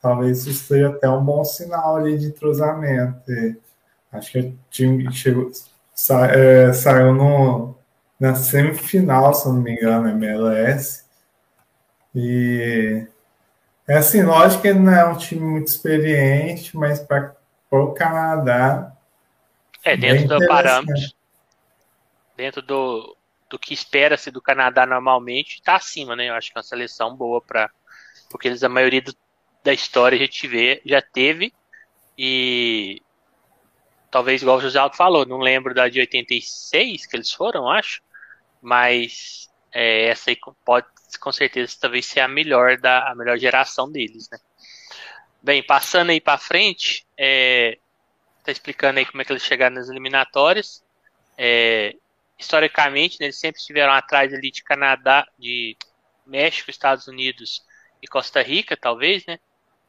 talvez isso seja até um bom sinal ali de entrosamento. Acho que o time chegou, sa, é, saiu no, na semifinal, se não me engano, MLS. E é assim, lógico que ele não é um time muito experiente, mas para o Canadá. É, dentro do parâmetro. Dentro do, do que espera-se do Canadá normalmente, está acima, né? Eu acho que é uma seleção boa para. Porque eles, a maioria do, da história a gente vê, já teve e talvez igual o José Aldo falou, não lembro da de 86 que eles foram, acho, mas é, essa aí pode com certeza talvez ser a melhor da a melhor geração deles, né? Bem, passando aí para frente, é, tá explicando aí como é que eles chegaram nas eliminatórias. É, historicamente, né, eles sempre estiveram atrás ali de Canadá, de México, Estados Unidos e Costa Rica, talvez, né?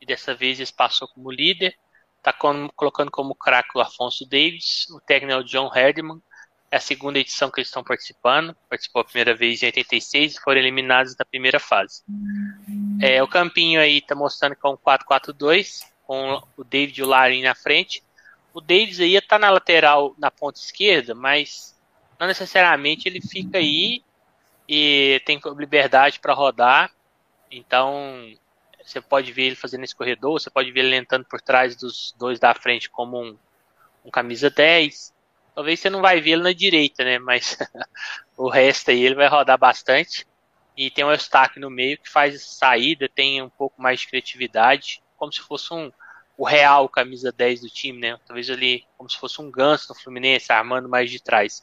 E dessa vez eles passou como líder. Tá colocando como craque o Afonso Davis, o técnico é o John Herdman. É a segunda edição que eles estão participando. Participou a primeira vez em 86 e foram eliminados na primeira fase. É, o campinho aí tá mostrando que é um 4-4-2, com o David e o Larin na frente. O Davis aí tá na lateral, na ponta esquerda, mas não necessariamente ele fica aí e tem liberdade para rodar. Então, você pode ver ele fazendo esse corredor, você pode ver ele entrando por trás dos dois da frente como um, um camisa 10. Talvez você não vai ele na direita, né? Mas (laughs) o resto aí ele vai rodar bastante. E tem um Eustáquio no meio que faz saída, tem um pouco mais de criatividade, como se fosse um o real camisa 10 do time, né? Talvez ele como se fosse um ganso no Fluminense, armando mais de trás.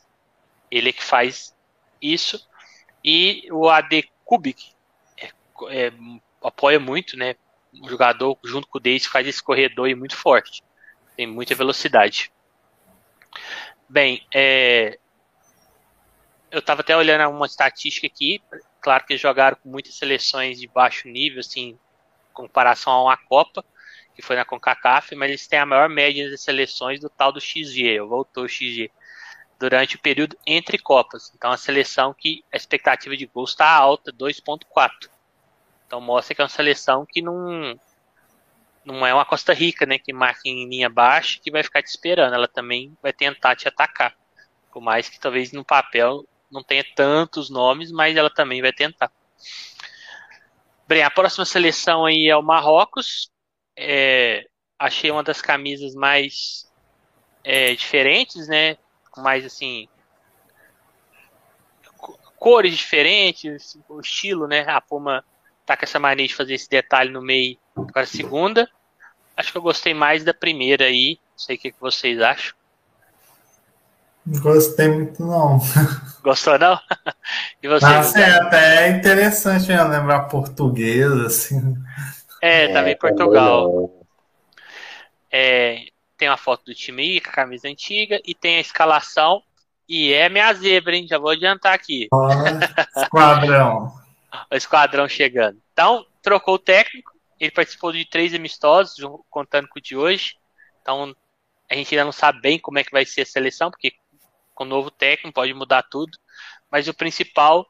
Ele é que faz isso. E o AD Kubik é, é, apoia muito, né? O jogador, junto com o Davis, faz esse corredor muito forte. Tem muita velocidade. Bem, é, eu estava até olhando uma estatística aqui. Claro que eles jogaram com muitas seleções de baixo nível, assim, em comparação a uma Copa, que foi na CONCACAF, mas eles têm a maior média de seleções do tal do XG, voltou o XG, durante o período entre Copas. Então, a seleção que a expectativa de gols está alta, 2,4. Então, mostra que é uma seleção que não, não é uma Costa Rica, né, que marca em linha baixa que vai ficar te esperando. Ela também vai tentar te atacar. Por mais que talvez no papel não tenha tantos nomes, mas ela também vai tentar. Bem, a próxima seleção aí é o Marrocos. É, achei uma das camisas mais é, diferentes, né? Mais assim. Cores diferentes, o estilo, né? A Puma tá com essa mania de fazer esse detalhe no meio para a segunda. Acho que eu gostei mais da primeira aí. Não sei o que, que vocês acham. Não gostei muito, não. (laughs) Gostou, não? (laughs) e você? Mas, é até interessante né, lembrar português, assim. É, tá em Portugal. É, tem uma foto do time aí, com a camisa antiga, e tem a escalação. E é minha zebra, hein? Já vou adiantar aqui. esquadrão. (laughs) o esquadrão chegando. Então, trocou o técnico. Ele participou de três amistosos, contando com o de hoje. Então, a gente ainda não sabe bem como é que vai ser a seleção, porque com o novo técnico pode mudar tudo. Mas o principal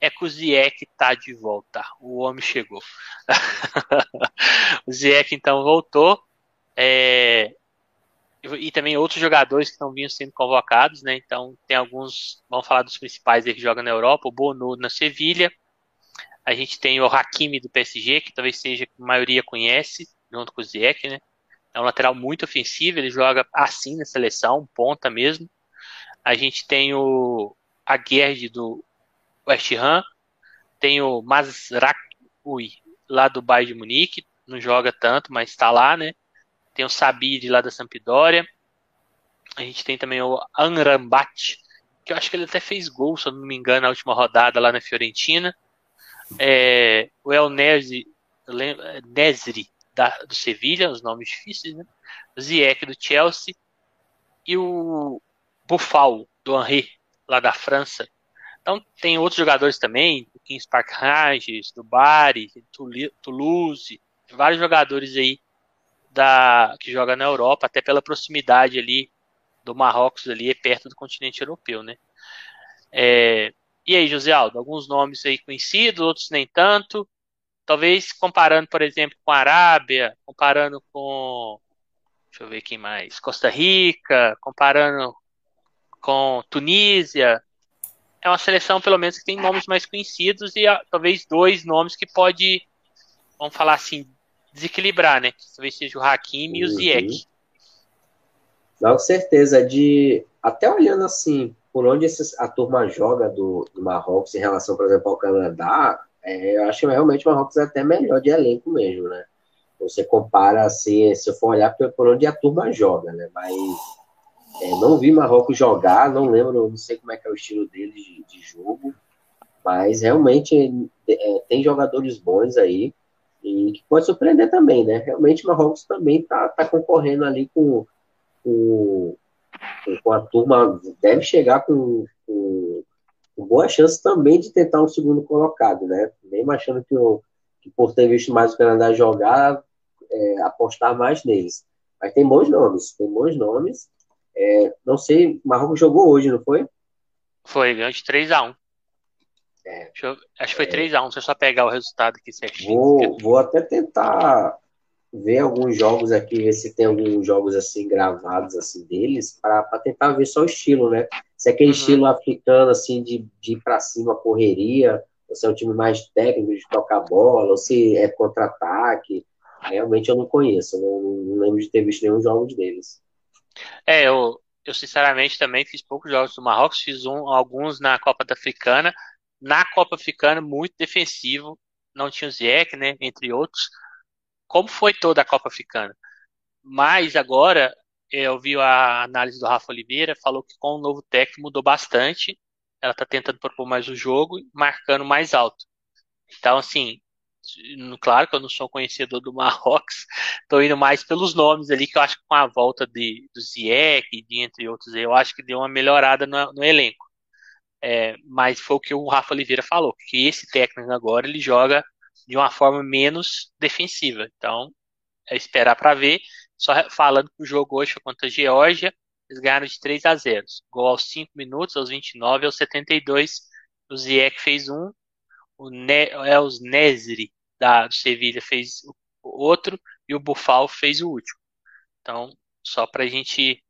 é que o Ziek está de volta. O homem chegou. (laughs) o Ziek então voltou. É, e também outros jogadores que estão vindo sendo convocados, né? Então tem alguns, vamos falar dos principais aí que jogam na Europa, o Bono na Sevilha. A gente tem o Hakimi do PSG, que talvez seja que a maioria conhece, junto com o Ziyech, né? É um lateral muito ofensivo, ele joga assim na seleção, ponta mesmo. A gente tem o Aguerd do West Ham, tem o Mazraoui lá do Bayern de Munique, não joga tanto, mas está lá, né? Tem o Sabir lá da Sampdoria. A gente tem também o Anrambat, que eu acho que ele até fez gol, se eu não me engano, na última rodada lá na Fiorentina. É, o El Nesri, da, do Sevilha, os nomes difíceis, né? Do Chelsea e o Buffal do Henri, lá da França. Então tem outros jogadores também, do Kings Park Rangers, do Bari, Toulouse, vários jogadores aí da que joga na Europa, até pela proximidade ali do Marrocos ali, é perto do continente europeu, né? É, e aí, José Aldo, alguns nomes aí conhecidos, outros nem tanto. Talvez comparando, por exemplo, com a Arábia, comparando com. Deixa eu ver quem mais. Costa Rica, comparando com Tunísia. É uma seleção, pelo menos, que tem nomes mais conhecidos e ah, talvez dois nomes que pode, vamos falar assim, desequilibrar, né? Que talvez seja o Hakimi e o Ziyech. Uhum. Com certeza. De, até olhando assim, por onde esses, a turma joga do, do, Marrocos em relação, por exemplo, ao Canadá, é, eu acho que realmente o Marrocos é até melhor de elenco mesmo, né? Você compara assim, se eu for olhar por, onde a turma joga, né? Mas é, não vi Marrocos jogar, não lembro, não sei como é que é o estilo deles de, de jogo, mas realmente é, tem jogadores bons aí e que pode surpreender também, né? Realmente Marrocos também tá, tá concorrendo ali com, com com a turma, deve chegar com, com boa chance também de tentar um segundo colocado, né? Mesmo achando que, o, que por ter visto mais o Canadá jogar, é, apostar mais neles. Mas tem bons nomes, tem bons nomes. É, não sei, Marrocos jogou hoje, não foi? Foi, ganhou de 3x1. É, acho que foi 3x1, deixa eu só pegar o resultado aqui certinho. Vou, vou até tentar ver alguns jogos aqui, ver se tem alguns jogos assim gravados assim deles, para tentar ver só o estilo, né? Se é aquele uhum. estilo africano assim de, de ir para cima, correria, ou se é um time mais técnico de tocar bola, ou se é contra-ataque. Realmente eu não conheço, não, não, lembro de ter visto nenhum jogo deles. É, eu, eu sinceramente também fiz poucos jogos do Marrocos, fiz um, alguns na Copa da Africana. Na Copa Africana, muito defensivo, não tinha o Ziyech, né, entre outros como foi toda a Copa Africana. Mas agora, eu vi a análise do Rafa Oliveira, falou que com o novo técnico mudou bastante. Ela está tentando propor mais o jogo, marcando mais alto. Então, assim, claro que eu não sou conhecedor do (laughs) Marrocos, estou indo mais pelos nomes ali, que eu acho que com a volta de, do Ziyech, de entre outros, eu acho que deu uma melhorada no, no elenco. É, mas foi o que o Rafa Oliveira falou, que esse técnico agora ele joga de uma forma menos defensiva. Então, é esperar para ver. Só falando que o jogo hoje foi contra a Geórgia, eles ganharam de 3 a 0. Gol aos 5 minutos, aos 29, aos 72. O Ziyech fez um. O ne Els Nesri, da, Sevilha, fez outro. E o Bufal fez o último. Então, só para a gente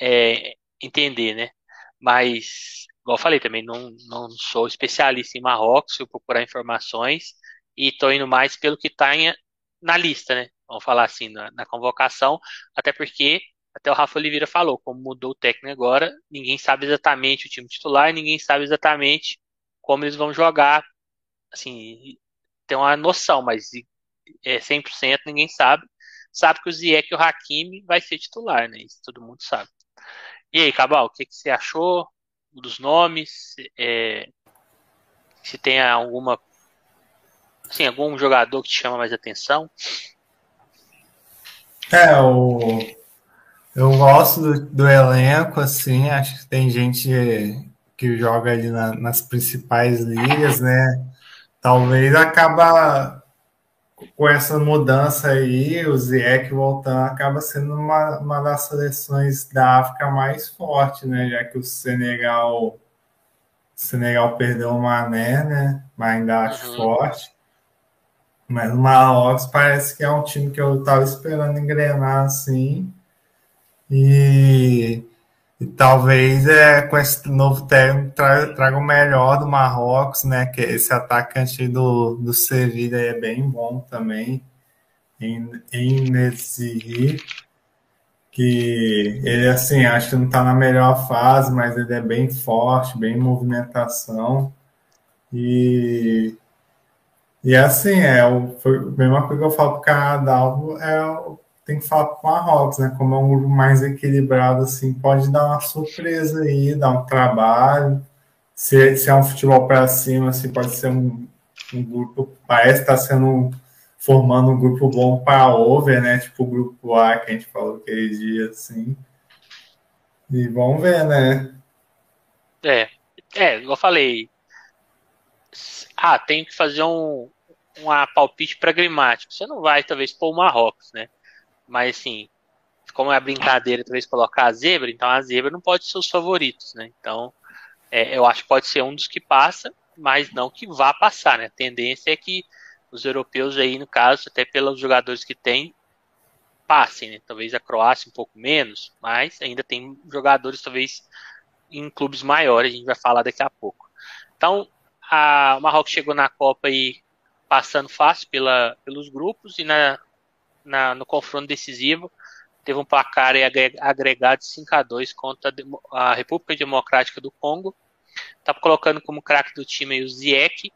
é, entender, né? Mas, igual eu falei também, não, não sou especialista em Marrocos, se eu procurar informações e estou indo mais pelo que está na lista, né? Vamos falar assim, na, na, convocação, até porque, até o Rafa Oliveira falou, como mudou o técnico agora, ninguém sabe exatamente o time titular, ninguém sabe exatamente como eles vão jogar, assim, tem uma noção, mas é 100% ninguém sabe. Sabe que o Ziyech e o Hakimi vai ser titular, né? Isso todo mundo sabe. E aí, Cabal, o que, que você achou dos nomes? É, se tem alguma Assim, algum jogador que te chama mais atenção? É, o... eu gosto do, do elenco, assim, acho que tem gente que joga ali na, nas principais ligas, né? Talvez acaba com essa mudança aí, o Ziyech voltando acaba sendo uma, uma das seleções da África mais forte, né? Já que o Senegal, o Senegal perdeu o Mané, né? Mas ainda acho uhum. forte. Mas o Marrocos parece que é um time que eu estava esperando engrenar assim. E, e, talvez é, com esse novo técnico traga, traga o melhor do Marrocos, né? Que esse atacante do, do Sevilla é bem bom também. Em, em que ele assim, acho que não está na melhor fase, mas ele é bem forte, bem em movimentação. E e assim, é, o, foi a mesma coisa que eu falo para o Canadá, é, tem que falar com a Marrocos, né? Como é um grupo mais equilibrado, assim, pode dar uma surpresa aí, dar um trabalho. Se, se é um futebol para cima, assim, pode ser um, um grupo, parece estar tá sendo formando um grupo bom para over, né? Tipo o grupo A que a gente falou aquele dia, assim. E vamos ver, né? É, é, eu falei. Ah, tem que fazer um, uma palpite pragmático. Você não vai, talvez, pôr o Marrocos, né? Mas, assim, como é a brincadeira, talvez, colocar a zebra, então a zebra não pode ser os favoritos, né? Então, é, eu acho que pode ser um dos que passa, mas não que vá passar, né? A tendência é que os europeus aí, no caso, até pelos jogadores que tem, passem, né? Talvez a Croácia um pouco menos, mas ainda tem jogadores, talvez, em clubes maiores, a gente vai falar daqui a pouco. Então, a, o Marrocos chegou na Copa aí passando fácil pela, pelos grupos e na, na, no confronto decisivo teve um placar agregado de 5 a 2 contra a República Democrática do Congo. Tá colocando como craque do time o Ziyech.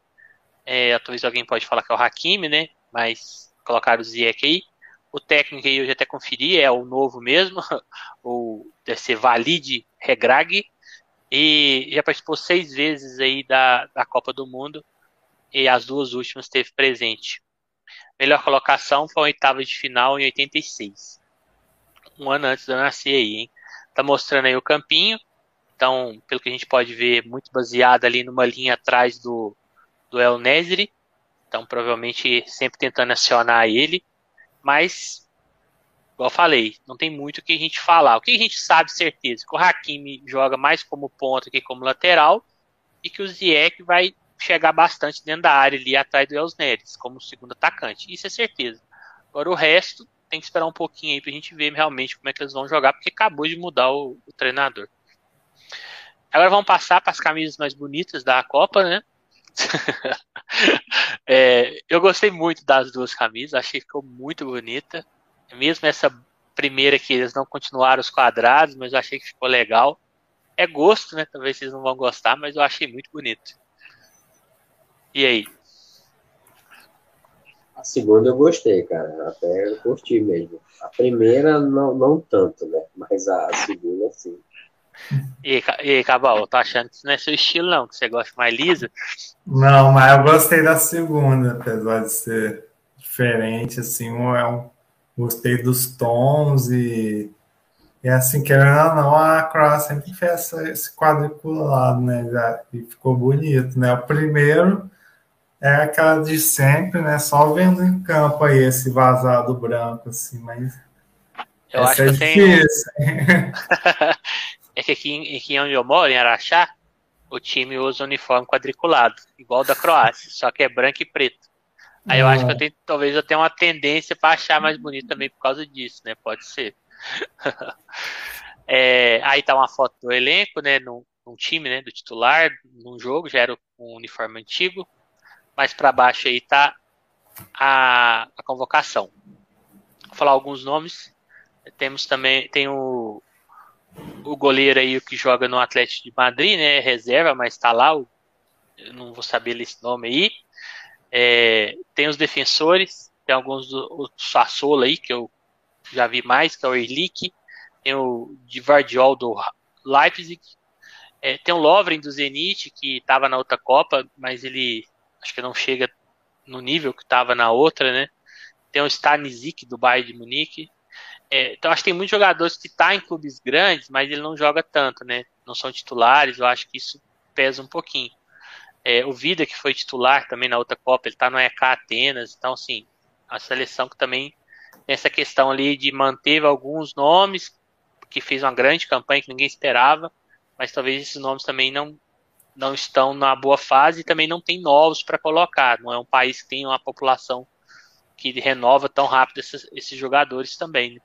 É, talvez alguém pode falar que é o Hakimi, né? Mas colocaram o Ziyech aí. O técnico aí eu já até conferi, é o novo mesmo, (laughs) o deve ser Valide Regrag. E já participou seis vezes aí da, da Copa do Mundo e as duas últimas teve presente. Melhor colocação foi a oitava de final em 86. Um ano antes de eu nascer aí, hein? Tá mostrando aí o campinho. Então, pelo que a gente pode ver, muito baseada ali numa linha atrás do, do El Nesri. Então, provavelmente sempre tentando acionar ele. Mas, igual eu falei, não tem muito o que a gente falar. O que a gente sabe certeza? Que o Hakimi joga mais como ponta que como lateral. E que o Ziyech vai chegar bastante dentro da área ali atrás do Els Neres, como segundo atacante. Isso é certeza. Agora o resto tem que esperar um pouquinho aí pra gente ver realmente como é que eles vão jogar, porque acabou de mudar o, o treinador. Agora vamos passar para as camisas mais bonitas da Copa, né? (laughs) é, eu gostei muito das duas camisas, achei que ficou muito bonita. Mesmo essa primeira que eles não continuaram os quadrados, mas eu achei que ficou legal. É gosto, né? Talvez vocês não vão gostar, mas eu achei muito bonito. E aí? A segunda eu gostei, cara. Até eu curti mesmo. A primeira não, não tanto, né? Mas a segunda sim. E, e Cabal, tá achando que isso não é seu estilo, não? Que você gosta mais lisa? Não, mas eu gostei da segunda, apesar de ser diferente, assim, é um, gostei dos tons e, e assim, querendo ou não, a Cross sempre fez essa, esse quadriculado, né? E ficou bonito, né? O primeiro é aquela de sempre, né? Só vendo em campo aí esse vazado branco, assim, mas. Eu acho é que difícil. Tenho... (laughs) é que aqui, aqui onde eu moro, em Araxá, o time usa uniforme quadriculado, igual da Croácia, só que é branco e preto. Aí eu acho que eu tenho, talvez eu tenha uma tendência para achar mais bonito também por causa disso, né? Pode ser. (laughs) é, aí tá uma foto do elenco, né? Num, num, time, né? Do titular, num jogo, já era um uniforme antigo mais para baixo aí tá a, a convocação. Vou falar alguns nomes. Temos também tem o, o goleiro aí que joga no Atlético de Madrid, né? Reserva, mas está lá. eu não vou saber esse nome aí. É, tem os defensores, tem alguns do o Sassola aí que eu já vi mais, que é o Erlich. Tem o Divardiol do Leipzig. É, tem o Lovren do Zenit, que estava na outra Copa, mas ele acho que não chega no nível que estava na outra, né? Tem o Stanisic do Bayern de Munique. É, então acho que tem muitos jogadores que tá em clubes grandes, mas ele não joga tanto, né? Não são titulares, eu acho que isso pesa um pouquinho. É, o Vida, que foi titular também na outra Copa, ele está no EK Atenas, então assim, a seleção que também tem essa questão ali de manter alguns nomes, que fez uma grande campanha que ninguém esperava, mas talvez esses nomes também não, não estão na boa fase e também não tem novos para colocar. Não é um país que tem uma população que renova tão rápido esses, esses jogadores também. Né?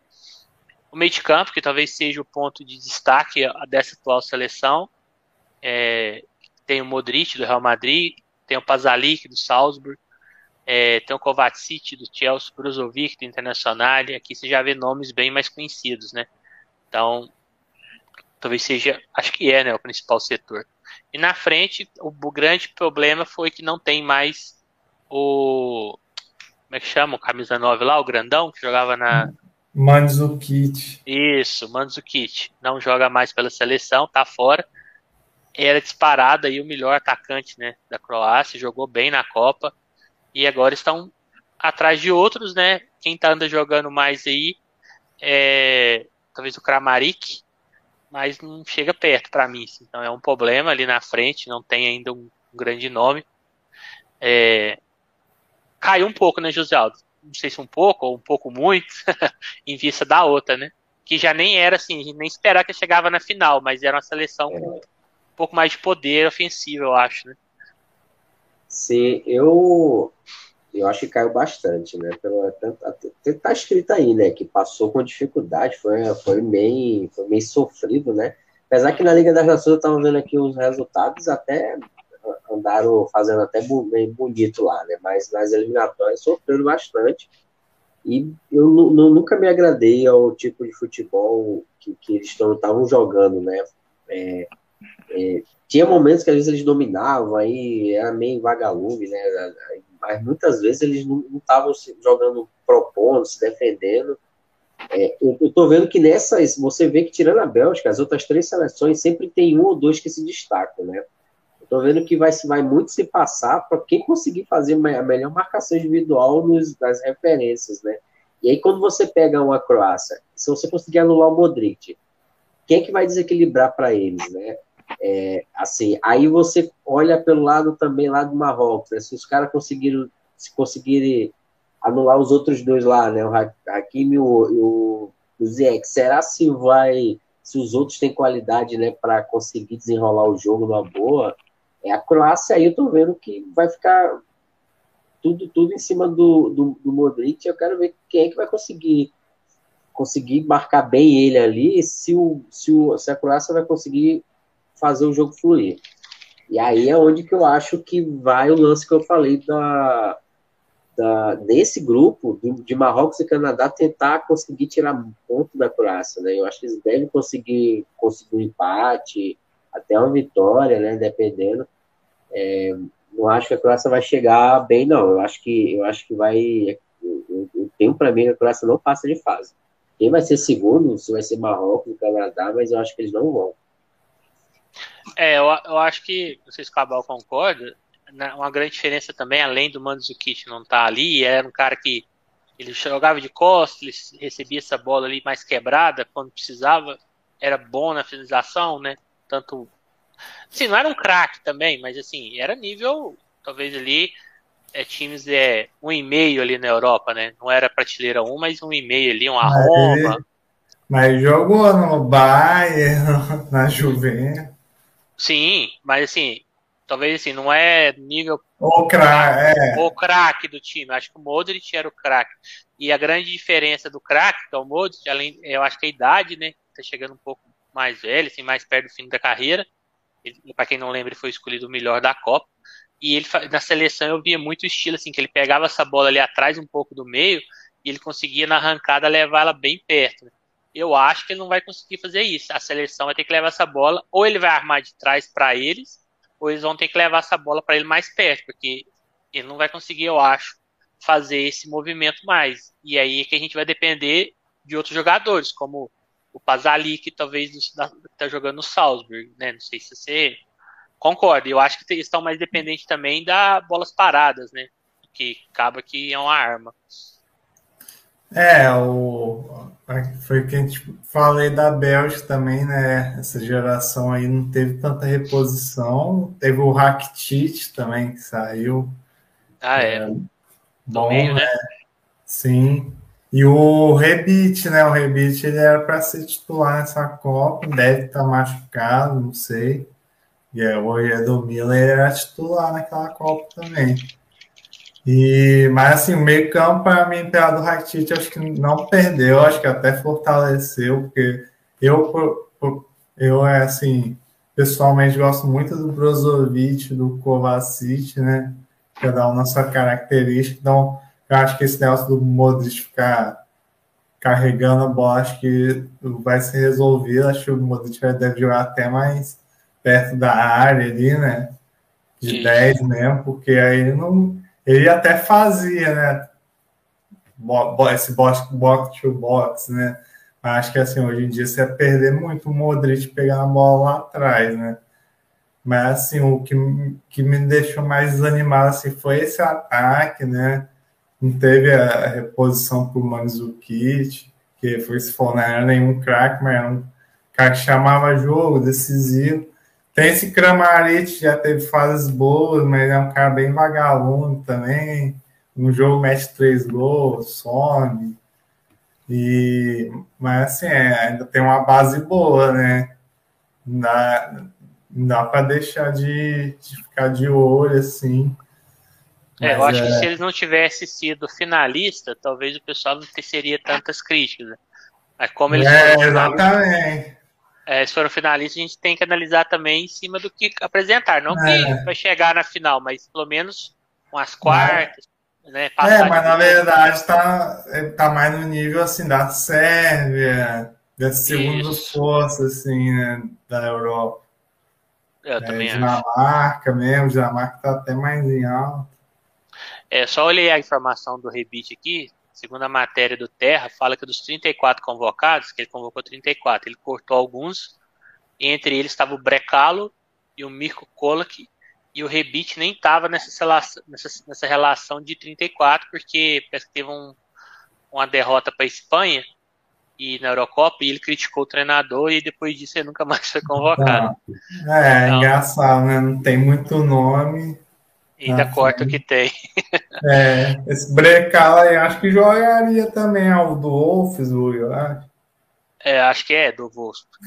O meio de campo, que talvez seja o ponto de destaque dessa atual seleção, é, tem o Modric do Real Madrid, tem o Pazalic do Salzburg, é, tem o Kovacic do Chelsea, Brozovic do Internacional, aqui você já vê nomes bem mais conhecidos, né? Então, talvez seja, acho que é, né, o principal setor. E na frente, o, o grande problema foi que não tem mais o. Como é que chama? O camisa 9 lá, o grandão, que jogava na. Mandzukic. Isso, Mandzukic. Não joga mais pela seleção, tá fora. Era disparado aí o melhor atacante né, da Croácia, jogou bem na Copa. E agora estão atrás de outros, né? Quem tá anda jogando mais aí é talvez o Kramaric, mas não chega perto para mim. Assim. Então é um problema ali na frente, não tem ainda um, grande nome. É... Caiu um pouco, né, José Aldo? Não sei se um pouco ou um pouco muito, (laughs) em vista da outra, né? Que já nem era assim, nem esperava que chegava na final, mas era uma seleção um pouco mais de poder ofensivo, eu acho, né? Sim, eu eu acho que caiu bastante, né? Pelo, tá escrito aí, né? Que passou com dificuldade, foi, foi, meio, foi meio sofrido, né? Apesar que na Liga das Nações eu estava vendo aqui os resultados, até andaram fazendo até bem bonito lá, né? Mas nas eliminatórias sofreram bastante. E eu nunca me agradei ao tipo de futebol que, que eles estavam jogando, né? É, é, tinha momentos que às vezes eles dominavam, aí era meio vagalume, né? mas muitas vezes eles não estavam jogando propondo, se defendendo. É, eu, estou vendo que nessas, você vê que tirando a Bélgica, as outras três seleções sempre tem um ou dois que se destacam, né? Estou vendo que vai, vai muito se passar para quem conseguir fazer a melhor marcação individual nos, nas referências, né? E aí, quando você pega uma Croácia, se você conseguir anular o Modric, quem é que vai desequilibrar para eles, né? É, assim, aí você olha pelo lado também lá do Marrocos, né? Se os caras conseguiram, se conseguirem anular os outros dois lá, né? O Hakimi e o, o, Ziyech, será se vai, se os outros têm qualidade, né, para conseguir desenrolar o jogo numa boa? É a Croácia aí, eu tô vendo que vai ficar tudo, tudo em cima do, do, do Modric. Eu quero ver quem é que vai conseguir conseguir marcar bem ele ali, se, o, se, o, se a Croácia vai conseguir fazer o jogo fluir. E aí é onde que eu acho que vai o lance que eu falei da, da desse grupo de, de Marrocos e Canadá tentar conseguir tirar ponto da Croácia, né? Eu acho que eles devem conseguir conseguir um empate, até uma vitória, né? Dependendo. É, não acho que a Croácia vai chegar bem, não. Eu acho que eu acho que vai. Eu, eu tenho para mim que a Croácia não passa de fase. Quem vai ser segundo, se vai ser Marrocos, Canadá, mas eu acho que eles não vão. É, eu, eu acho que, não sei se o Cabal concorda, né, uma grande diferença também, além do Mandzukic não estar tá ali, era um cara que ele jogava de costas, ele recebia essa bola ali mais quebrada quando precisava, era bom na finalização, né? Tanto. Sim, não era um craque também, mas assim, era nível, talvez ali, é, times é, um e meio ali na Europa, né? Não era prateleira um, mas um e meio ali, uma Roma. Mas jogou no Bayern, (laughs) na Juventus. Sim, mas assim, talvez assim, não é nível. O craque, é. O craque do time. Acho que o Modric era o craque. E a grande diferença do craque, que é o Modric, além, eu acho que a idade, né? Tá chegando um pouco mais velho, assim, mais perto do fim da carreira. Para quem não lembra, ele foi escolhido o melhor da Copa. E ele na seleção eu via muito estilo assim, que ele pegava essa bola ali atrás um pouco do meio e ele conseguia na arrancada levar ela bem perto. Né? Eu acho que ele não vai conseguir fazer isso. A seleção vai ter que levar essa bola, ou ele vai armar de trás para eles, ou eles vão ter que levar essa bola para ele mais perto, porque ele não vai conseguir, eu acho, fazer esse movimento mais. E aí é que a gente vai depender de outros jogadores, como o Pazali, que talvez está jogando no Salzburg, né? Não sei se você concorda. Eu acho que eles estão mais dependentes também da bolas paradas, né? Que acaba que é uma arma. É, o, foi o que a gente falei da Bélgica também, né? Essa geração aí não teve tanta reposição. Teve o Rakitic também que saiu. Ah, é. é bom, meio, né? Sim. E o Rebite, né? O Rebite ele era para ser titular nessa Copa, deve estar tá machucado, não sei. E é, o Edu Miller era titular naquela Copa também. E, mas assim, o meio campo, para mim, pela do Rakitic, acho que não perdeu, acho que até fortaleceu, porque eu, eu é assim, pessoalmente gosto muito do Brozovic, do Kovacic, né? Cada um na sua característica. Então, eu acho que esse negócio do Modric ficar carregando a bola, acho que vai ser resolvido. Acho que o Modric deve jogar até mais perto da área ali, né? De Sim. 10 mesmo, porque aí ele não ele até fazia, né? Esse box, box to box, né? Mas acho que assim, hoje em dia você ia perder muito o Modric pegar a bola lá atrás, né? Mas assim, o que, que me deixou mais desanimado assim, foi esse ataque, né? Não teve a reposição para o Manzukic, que foi se for, não era nenhum craque, mas era um cara que chamava jogo, decisivo. Tem esse Kramaric, já teve fases boas, mas é um cara bem vagabundo também. Um jogo mete três gols, some. E, mas assim, é, ainda tem uma base boa, né? Não dá, dá para deixar de, de, ficar de olho assim. É, eu acho é... que se eles não tivessem sido finalista, talvez o pessoal não teria tantas críticas. Né? Mas como eles é, exatamente é, se for um finalista, a gente tem que analisar também em cima do que apresentar. Não é. que vai chegar na final, mas pelo menos umas quartas. Né, é, mas na verdade está tá mais no nível assim da Sérvia, dessa segunda força assim, né, da Europa. Eu é, também Dinamarca acho. mesmo, Dinamarca está até mais em alta. É, só olhei a informação do rebite aqui, segundo a matéria do Terra, fala que dos 34 convocados, que ele convocou 34, ele cortou alguns, e entre eles estava o Brecalo e o Mirko Kolak, e o Rebite nem estava nessa, nessa, nessa, relação de 34, porque parece que teve um, uma derrota para a Espanha, e na Eurocopa e ele criticou o treinador e depois disso ele nunca mais foi convocado. É, então, engraçado, né? Não tem muito nome. Ainda ah, corta o que tem. É, esse Brecala aí acho que jogaria também ao do Wolfsburg, eu acho. É, acho que é do Wolfsburg.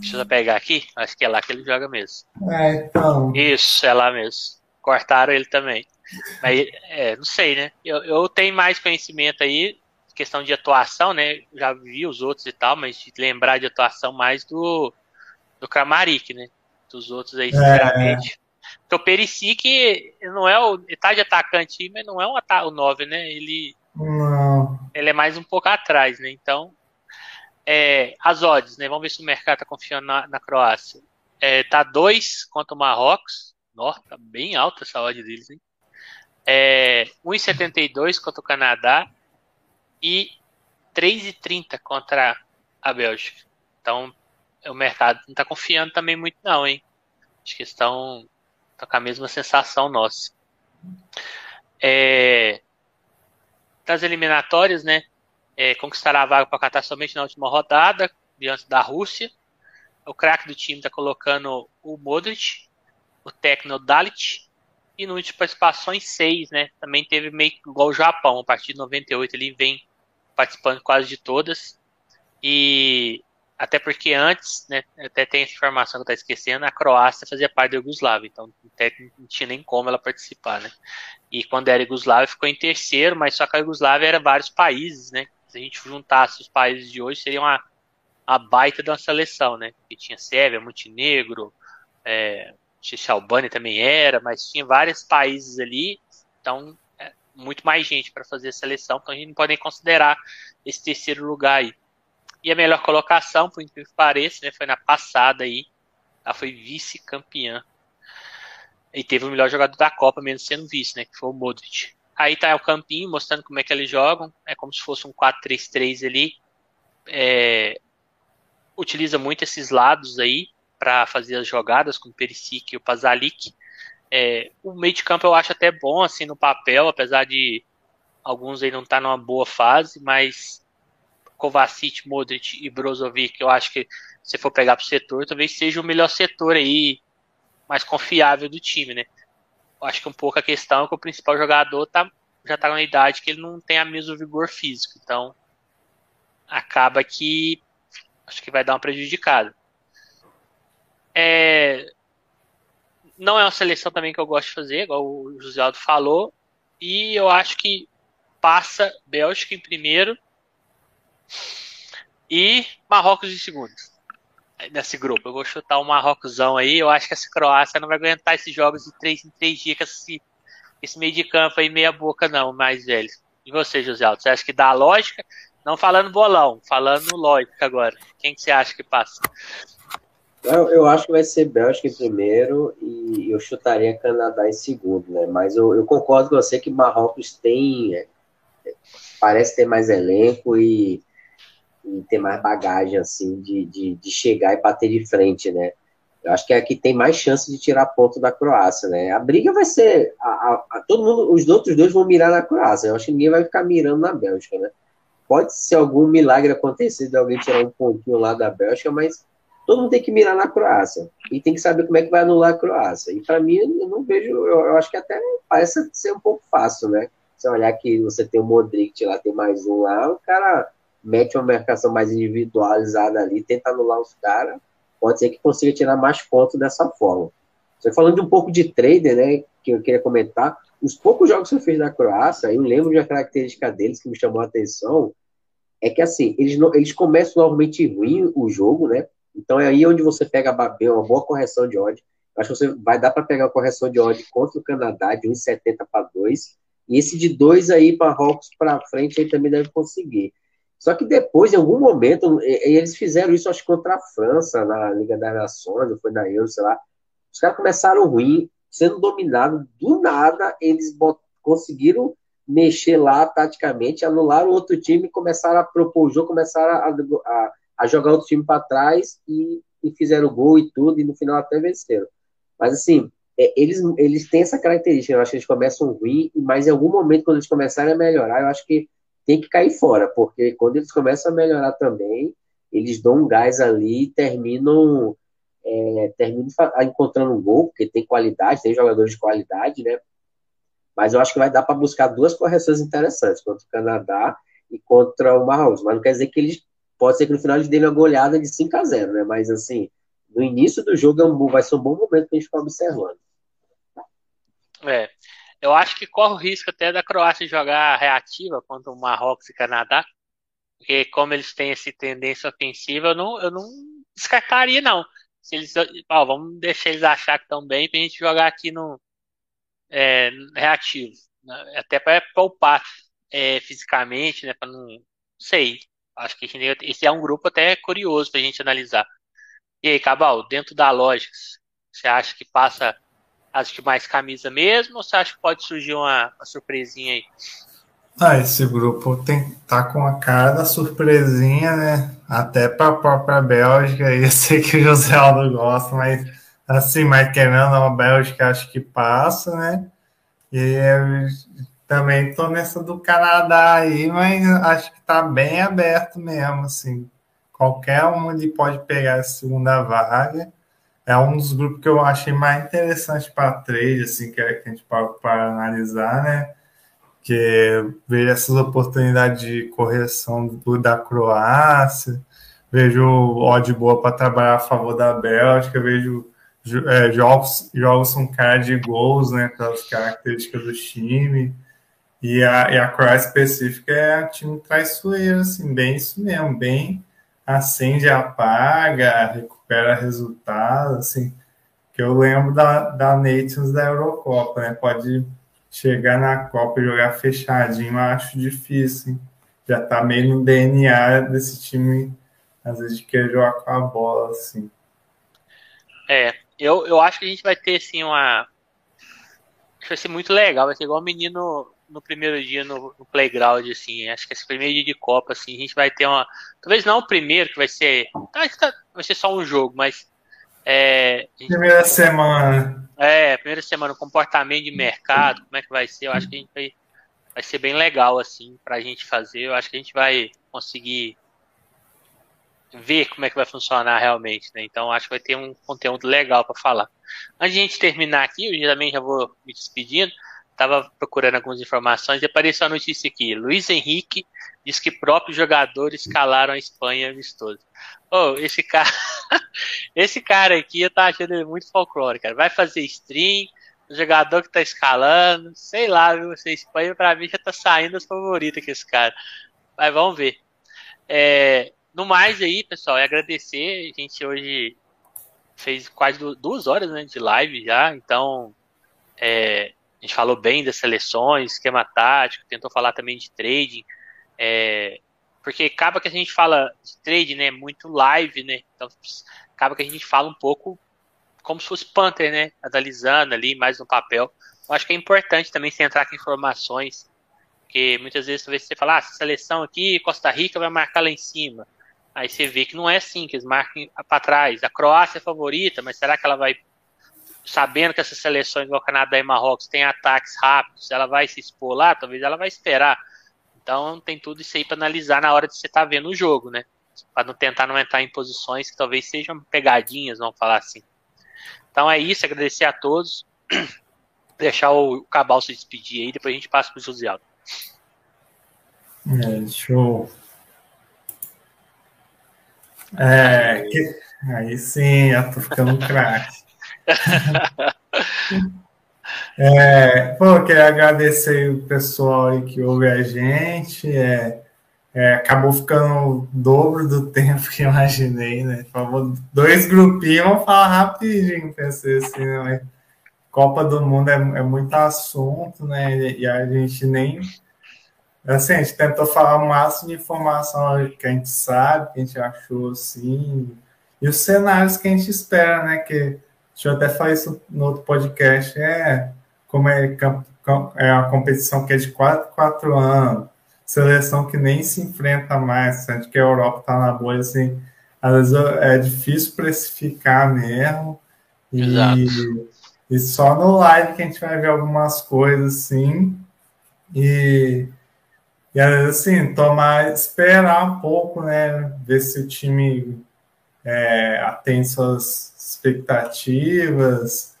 Deixa eu pegar aqui, acho que é lá que ele joga mesmo. É, então. Isso, é lá mesmo. Cortaram ele também. Mas, é, não sei, né? Eu, eu tenho mais conhecimento aí questão de atuação, né? Já vi os outros e tal, mas lembrar de atuação mais do, do Kramaric, né? Dos outros aí, sinceramente. É. Então, o Perisic não é o. Ele tá de atacante, mas não é um o 9, né? Ele. Não. Ele é mais um pouco atrás, né? Então. É, as odds, né? Vamos ver se o mercado tá confiando na, na Croácia. É, tá 2 contra o Marrocos. Nossa, tá bem alta essa odd deles, hein? É, 1,72 contra o Canadá e 3,30 contra a Bélgica. Então, o mercado não está confiando também muito, não, hein? Acho que estão, estão com a mesma sensação nossa. É, das eliminatórias, né? É, conquistará a vaga para Catar somente na última rodada, diante da Rússia. O craque do time está colocando o Modric, o técnico Dalit, e no último participações seis, né? Também teve meio igual o Japão, a partir de 98 ele vem participando quase de todas. E até porque antes, né, até tem essa informação que eu estou esquecendo, a Croácia fazia parte da Yugoslávia, então até não tinha nem como ela participar, né? E quando era Yugoslávia ficou em terceiro, mas só que a Yugoslávia era vários países, né? Se a gente juntasse os países de hoje, seria uma, uma baita uma seleção, né? Que tinha Sérvia, Montenegro, é, Albânia também era, mas tinha vários países ali, então muito mais gente para fazer a seleção, então a gente não pode nem considerar esse terceiro lugar aí. E a melhor colocação, por incrível que pareça, né, foi na passada aí. Ela foi vice-campeã. E teve o melhor jogador da Copa, mesmo sendo vice, né? Que foi o Modric. Aí tá o campinho mostrando como é que eles jogam. É como se fosse um 4-3-3 ali. É, utiliza muito esses lados aí para fazer as jogadas com o Perisic e o Pazalic. É, o meio de campo eu acho até bom, assim, no papel, apesar de alguns aí não estar tá numa boa fase, mas Kovacic, Modric e Brozovic, eu acho que se for pegar para o setor, talvez seja o melhor setor aí, mais confiável do time, né? Eu acho que um pouco a questão é que o principal jogador tá, já está na idade que ele não tem a mesmo vigor físico, então acaba que acho que vai dar uma prejudicada. É, não é uma seleção também que eu gosto de fazer, igual o José Aldo falou. E eu acho que passa Bélgica em primeiro e Marrocos em segundo. Nesse grupo. Eu vou chutar o um Marrocosão aí. Eu acho que essa Croácia não vai aguentar esses jogos de três em três dias com esse, esse meio de campo aí, meia boca, não, mais velho. E você, José Aldo? Você acha que dá lógica? Não falando bolão, falando lógica agora. Quem que você acha que passa? Eu, eu, acho que vai ser Bélgica em primeiro e eu chutaria Canadá em segundo, né? Mas eu, eu concordo com você que Marrocos tem. É, parece ter mais elenco e, e ter mais bagagem, assim, de, de, de, chegar e bater de frente, né? Eu acho que é que tem mais chance de tirar ponto da Croácia, né? A briga vai ser. A, a, a, todo mundo, os outros dois vão mirar na Croácia. Eu acho que ninguém vai ficar mirando na Bélgica, né? Pode ser algum milagre acontecer de alguém tirar um pontinho lá da Bélgica, mas todo mundo tem que mirar na Croácia e tem que saber como é que vai anular a Croácia. E para mim, eu não vejo, eu, eu, acho que até parece ser um pouco fácil, né? Se olhar que você tem o Modric lá, tem mais um lá, o cara mete uma marcação mais individualizada ali, tenta anular os caras, pode ser que consiga tirar mais pontos dessa forma. Você falando um pouco de trader, né, que eu queria comentar, os poucos jogos que eu fiz na Croácia, eu lembro de uma característica deles que me chamou a atenção, é que assim, eles, não, eles começam normalmente ruim o jogo, né? Então é aí onde você pega uma boa correção de ódio. Acho que você vai dar para pegar a correção de ódio contra o Canadá de 1,70 para 2. E esse de 2 aí para Rocks para frente aí também deve conseguir. Só que depois, em algum momento, eles fizeram isso, acho contra a França, na Liga das Nações, ou foi na Euro, sei lá. Os caras começaram ruim, sendo dominados, do nada, eles conseguiram mexer lá taticamente, anularam outro time, começaram a propor o jogo, começaram a, a, a jogar outro time para trás e, e fizeram gol e tudo, e no final até venceram. Mas assim, é, eles, eles têm essa característica, eu acho que eles começam ruim, mas em algum momento, quando eles começarem a melhorar, eu acho que tem que cair fora, porque quando eles começam a melhorar também, eles dão um gás ali e terminam, é, terminam encontrando um gol, porque tem qualidade, tem jogadores de qualidade, né? Mas eu acho que vai dar para buscar duas correções interessantes contra o Canadá e contra o Marrocos. Mas não quer dizer que eles. Pode ser que no final eles dêem uma goleada de 5 a 0 né? Mas assim, no início do jogo é vai ser um bom momento para a gente ficar observando. É. Eu acho que corre o risco até da Croácia jogar reativa contra o Marrocos e Canadá. Porque como eles têm essa tendência ofensiva, eu não, eu não descartaria, não. Se eles, ó, vamos deixar eles achar que estão bem pra gente jogar aqui no é, reativo. Né? Até para poupar é, fisicamente, né? Para não. Sei. Acho que gente, esse é um grupo até curioso pra gente analisar. E aí, Cabal, dentro da lógica, você acha que passa as de mais camisa mesmo, ou você acha que pode surgir uma, uma surpresinha aí? Ah, esse grupo tem tá com a cara da surpresinha, né? Até para a própria Bélgica, (laughs) eu sei que o José Aldo gosta, mas assim, mas querendo a Bélgica acho que passa, né? E também tô nessa do Canadá aí, mas acho que tá bem aberto mesmo, assim. Qualquer um ali pode pegar a segunda vaga é um dos grupos que eu achei mais interessante para trade, assim, que, é, que a gente para analisar, né? Que vejo essas oportunidades de correção do, da Croácia, vejo odd boa para trabalhar a favor da Bélgica, vejo é, jogos, jogos com cara de gols, né? Pelas características do time. E a, e a Croácia específica é um time traiçoeiro, assim, bem isso mesmo, bem acende, apaga, recupera resultados, assim, que eu lembro da, da Nations da Eurocopa, né? Pode chegar na Copa e jogar fechadinho, acho difícil, hein? Já tá meio no DNA desse time, às vezes, de querer jogar com a bola, assim. É, eu, eu acho que a gente vai ter, assim, uma... Vai ser muito legal, vai ser igual o menino no primeiro dia no, no, playground, assim. Acho que esse primeiro dia de Copa, assim, a gente vai ter uma. Talvez não o primeiro, que vai ser. Acho que tá, vai ser só um jogo, mas. É, primeira semana. É, primeira semana, comportamento de mercado, como é que vai ser? Eu acho que a gente vai, vai ser bem legal, assim, pra gente fazer. Eu acho que a gente vai conseguir ver como é que vai funcionar realmente, né? Então acho que vai ter um conteúdo legal para falar. Antes de a gente terminar aqui, eu também já vou me despedindo estava procurando algumas informações e apareceu a notícia aqui. Luiz Henrique diz que próprios jogadores calaram a Espanha amistoso. Oh, esse cara, (laughs) esse cara aqui eu tô achando ele muito folclore, cara. Vai fazer stream, o jogador que tá escalando, sei lá, viu? Essa Espanha pra mim já tá saindo as favoritas que esse cara. Mas vamos ver. É, no mais aí, pessoal, é agradecer. A gente hoje fez quase duas horas né, de live já, então é, a gente falou bem das seleções, esquema tático, tentou falar também de trading, é, porque acaba que a gente fala de trade, né, muito live, né, então acaba que a gente fala um pouco como se fosse Panther, né, analisando ali mais no papel. Eu acho que é importante também você entrar com informações, porque muitas vezes você fala, ah, essa seleção aqui, Costa Rica vai marcar lá em cima. Aí você vê que não é assim, que eles marcam para trás. A Croácia é favorita, mas será que ela vai sabendo que essas seleções igual Canadá e Marrocos têm ataques rápidos, ela vai se expor lá, talvez ela vai esperar. Então tem tudo isso aí para analisar na hora de você estar tá vendo o jogo, né? Para não tentar não entrar em posições que talvez sejam pegadinhas, vamos falar assim. Então é isso, agradecer a todos. (clears throat) Deixar o Cabal se despedir aí, depois a gente passa para o José Aldo. É, show. É, que... aí sim, eu tô ficando craque. (laughs) é, pô, queria agradecer o pessoal que ouve a gente. É, é, acabou ficando o dobro do (laughs) tempo que imaginei, né? Falou dois grupinhos, vamos falar rapidinho, pensei assim, né? Copa do Mundo é, é muito assunto, né? E a gente nem. Assim, a gente tentou falar o máximo de informação que a gente sabe, que a gente achou assim, e os cenários que a gente espera, né? Que Deixa eu até falar isso no outro podcast. É como é, é a competição que é de 4, 4 anos, seleção que nem se enfrenta mais, sente que a Europa está na bolha, assim, às vezes é difícil precificar mesmo. E, e só no live que a gente vai ver algumas coisas assim. E, E assim, tomar, esperar um pouco, né? Ver se o time é, atende suas expectativas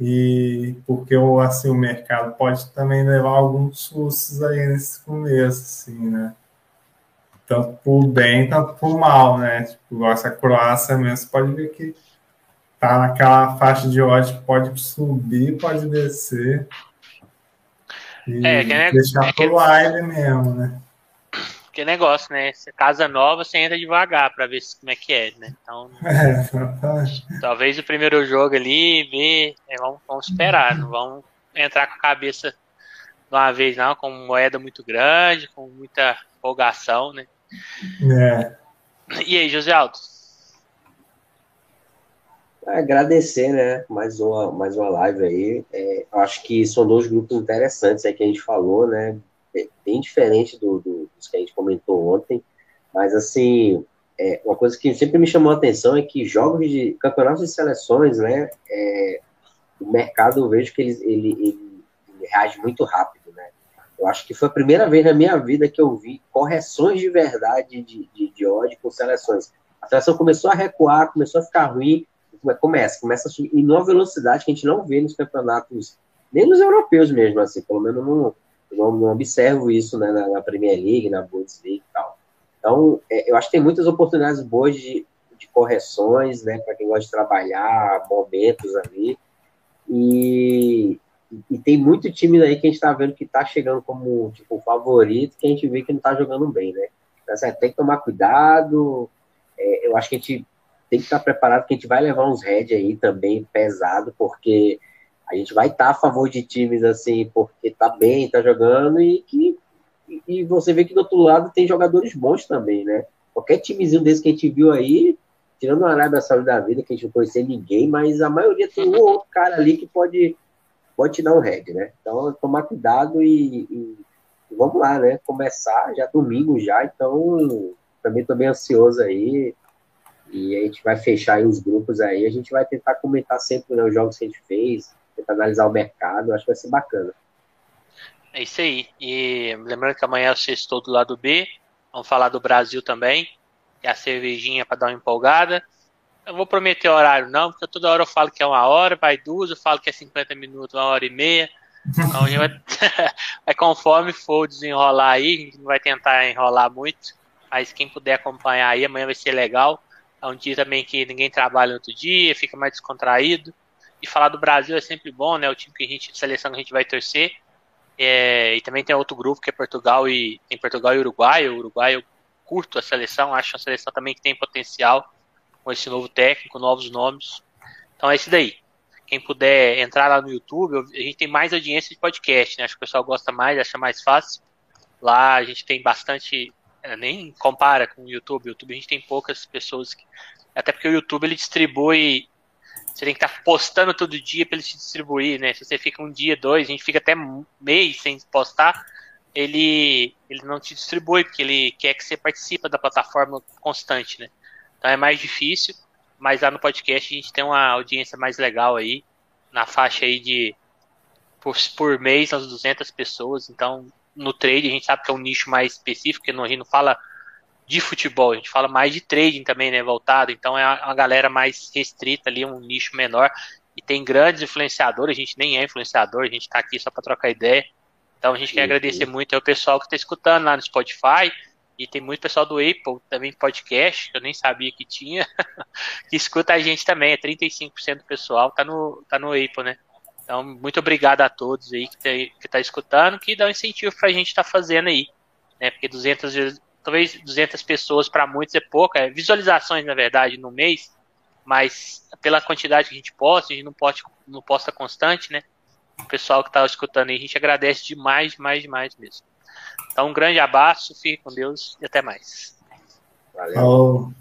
e porque assim, o mercado pode também levar alguns sustos aí nesse começo, assim, né? Tanto por bem, tanto por mal, né? Tipo, essa Croácia mesmo, pode ver que tá naquela faixa de ódio que pode subir, pode descer. E é, que é, deixar é pro que... aire mesmo, né? Que negócio, né? Casa nova, você entra devagar para ver como é que é, né? Então, (laughs) é, talvez o primeiro jogo ali, ver, é, vamos, vamos esperar, não vamos entrar com a cabeça de uma vez, não, com moeda muito grande, com muita empolgação, né? É. E aí, José Alto? Agradecer, né? Mais uma, mais uma live aí. É, acho que são dois grupos interessantes aí que a gente falou, né? Bem diferente do, do, que a gente comentou ontem. Mas, assim, é, uma coisa que sempre me chamou a atenção é que jogos de campeonatos de seleções, né? É, o mercado, eu vejo que ele, ele, ele, ele reage muito rápido, né? Eu acho que foi a primeira vez na minha vida que eu vi correções de verdade de, de, de ódio com seleções. A seleção começou a recuar, começou a ficar ruim, começa, começa a subir, e numa velocidade que a gente não vê nos campeonatos, nem nos europeus mesmo, assim, pelo menos não, não, não observo isso né, na, na, Premier League, na Bundesliga e tal. Então, é, eu acho que tem muitas oportunidades boas de, de correções, né, para quem gosta de trabalhar, momentos ali, e, e tem muito time aí que a gente está vendo que está chegando como tipo favorito, que a gente vê que não está jogando bem, né? Então, assim, tem que tomar cuidado. É, eu acho que a gente tem que estar preparado que a gente vai levar uns head aí também pesado, porque a gente vai estar a favor de times assim, porque tá bem, tá jogando e que e você vê que do outro lado tem jogadores bons também, né? Qualquer timezinho desse que a gente viu aí, tirando o Arábia Saudita da vida, que a gente não conhecia ninguém, mas a maioria tem um outro cara ali que pode, pode te dar um head, né? Então, tomar cuidado e, e, e vamos lá, né? Começar já domingo já, então também estou bem ansioso aí. E a gente vai fechar aí os grupos aí, a gente vai tentar comentar sempre né, os jogos que a gente fez, tentar analisar o mercado, acho que vai ser bacana. É isso aí. E lembrando que amanhã eu estou do lado B, vamos falar do Brasil também, e a cervejinha para dar uma empolgada. Eu vou prometer horário não, porque toda hora eu falo que é uma hora, vai duas, eu falo que é 50 minutos, uma hora e meia. Então vai, (laughs) vai conforme for desenrolar aí, a gente não vai tentar enrolar muito, mas quem puder acompanhar aí, amanhã vai ser legal. É um dia também que ninguém trabalha outro dia, fica mais descontraído. E falar do Brasil é sempre bom, né? O time que a gente, seleção que a gente vai torcer. É, e também tem outro grupo que é Portugal e tem Portugal e Uruguai. O Uruguai eu curto a seleção, acho uma seleção também que tem potencial com esse novo técnico, novos nomes. Então é esse daí. Quem puder entrar lá no YouTube, a gente tem mais audiência de podcast, né? Acho que o pessoal gosta mais, acha mais fácil. Lá a gente tem bastante é, nem compara com o YouTube. O YouTube a gente tem poucas pessoas. Que, até porque o YouTube ele distribui. Você tem que estar tá postando todo dia para ele te distribuir, né? Se você fica um dia, dois, a gente fica até mês sem postar, ele, ele não te distribui, porque ele quer que você participe da plataforma constante, né? Então é mais difícil, mas lá no podcast a gente tem uma audiência mais legal aí, na faixa aí de por, por mês, umas 200 pessoas, então no trade, a gente sabe que é um nicho mais específico, porque a gente não fala de futebol, a gente fala mais de trading também, né, voltado, então é uma galera mais restrita ali, um nicho menor, e tem grandes influenciadores, a gente nem é influenciador, a gente está aqui só para trocar ideia, então a gente quer agradecer muito ao pessoal que está escutando lá no Spotify, e tem muito pessoal do Apple também podcast, que eu nem sabia que tinha, (laughs) que escuta a gente também, é 35% do pessoal tá no, tá no Apple, né, então, muito obrigado a todos aí que está que tá escutando, que dá um incentivo para a gente estar tá fazendo aí, né? Porque 200, talvez 200 pessoas para muitos é pouco, é visualizações na verdade no mês, mas pela quantidade que a gente posta, a gente não, pode, não posta constante, né? O pessoal que está escutando aí, a gente agradece demais, demais, demais mesmo. Então, um grande abraço, fique com Deus e até mais. Valeu.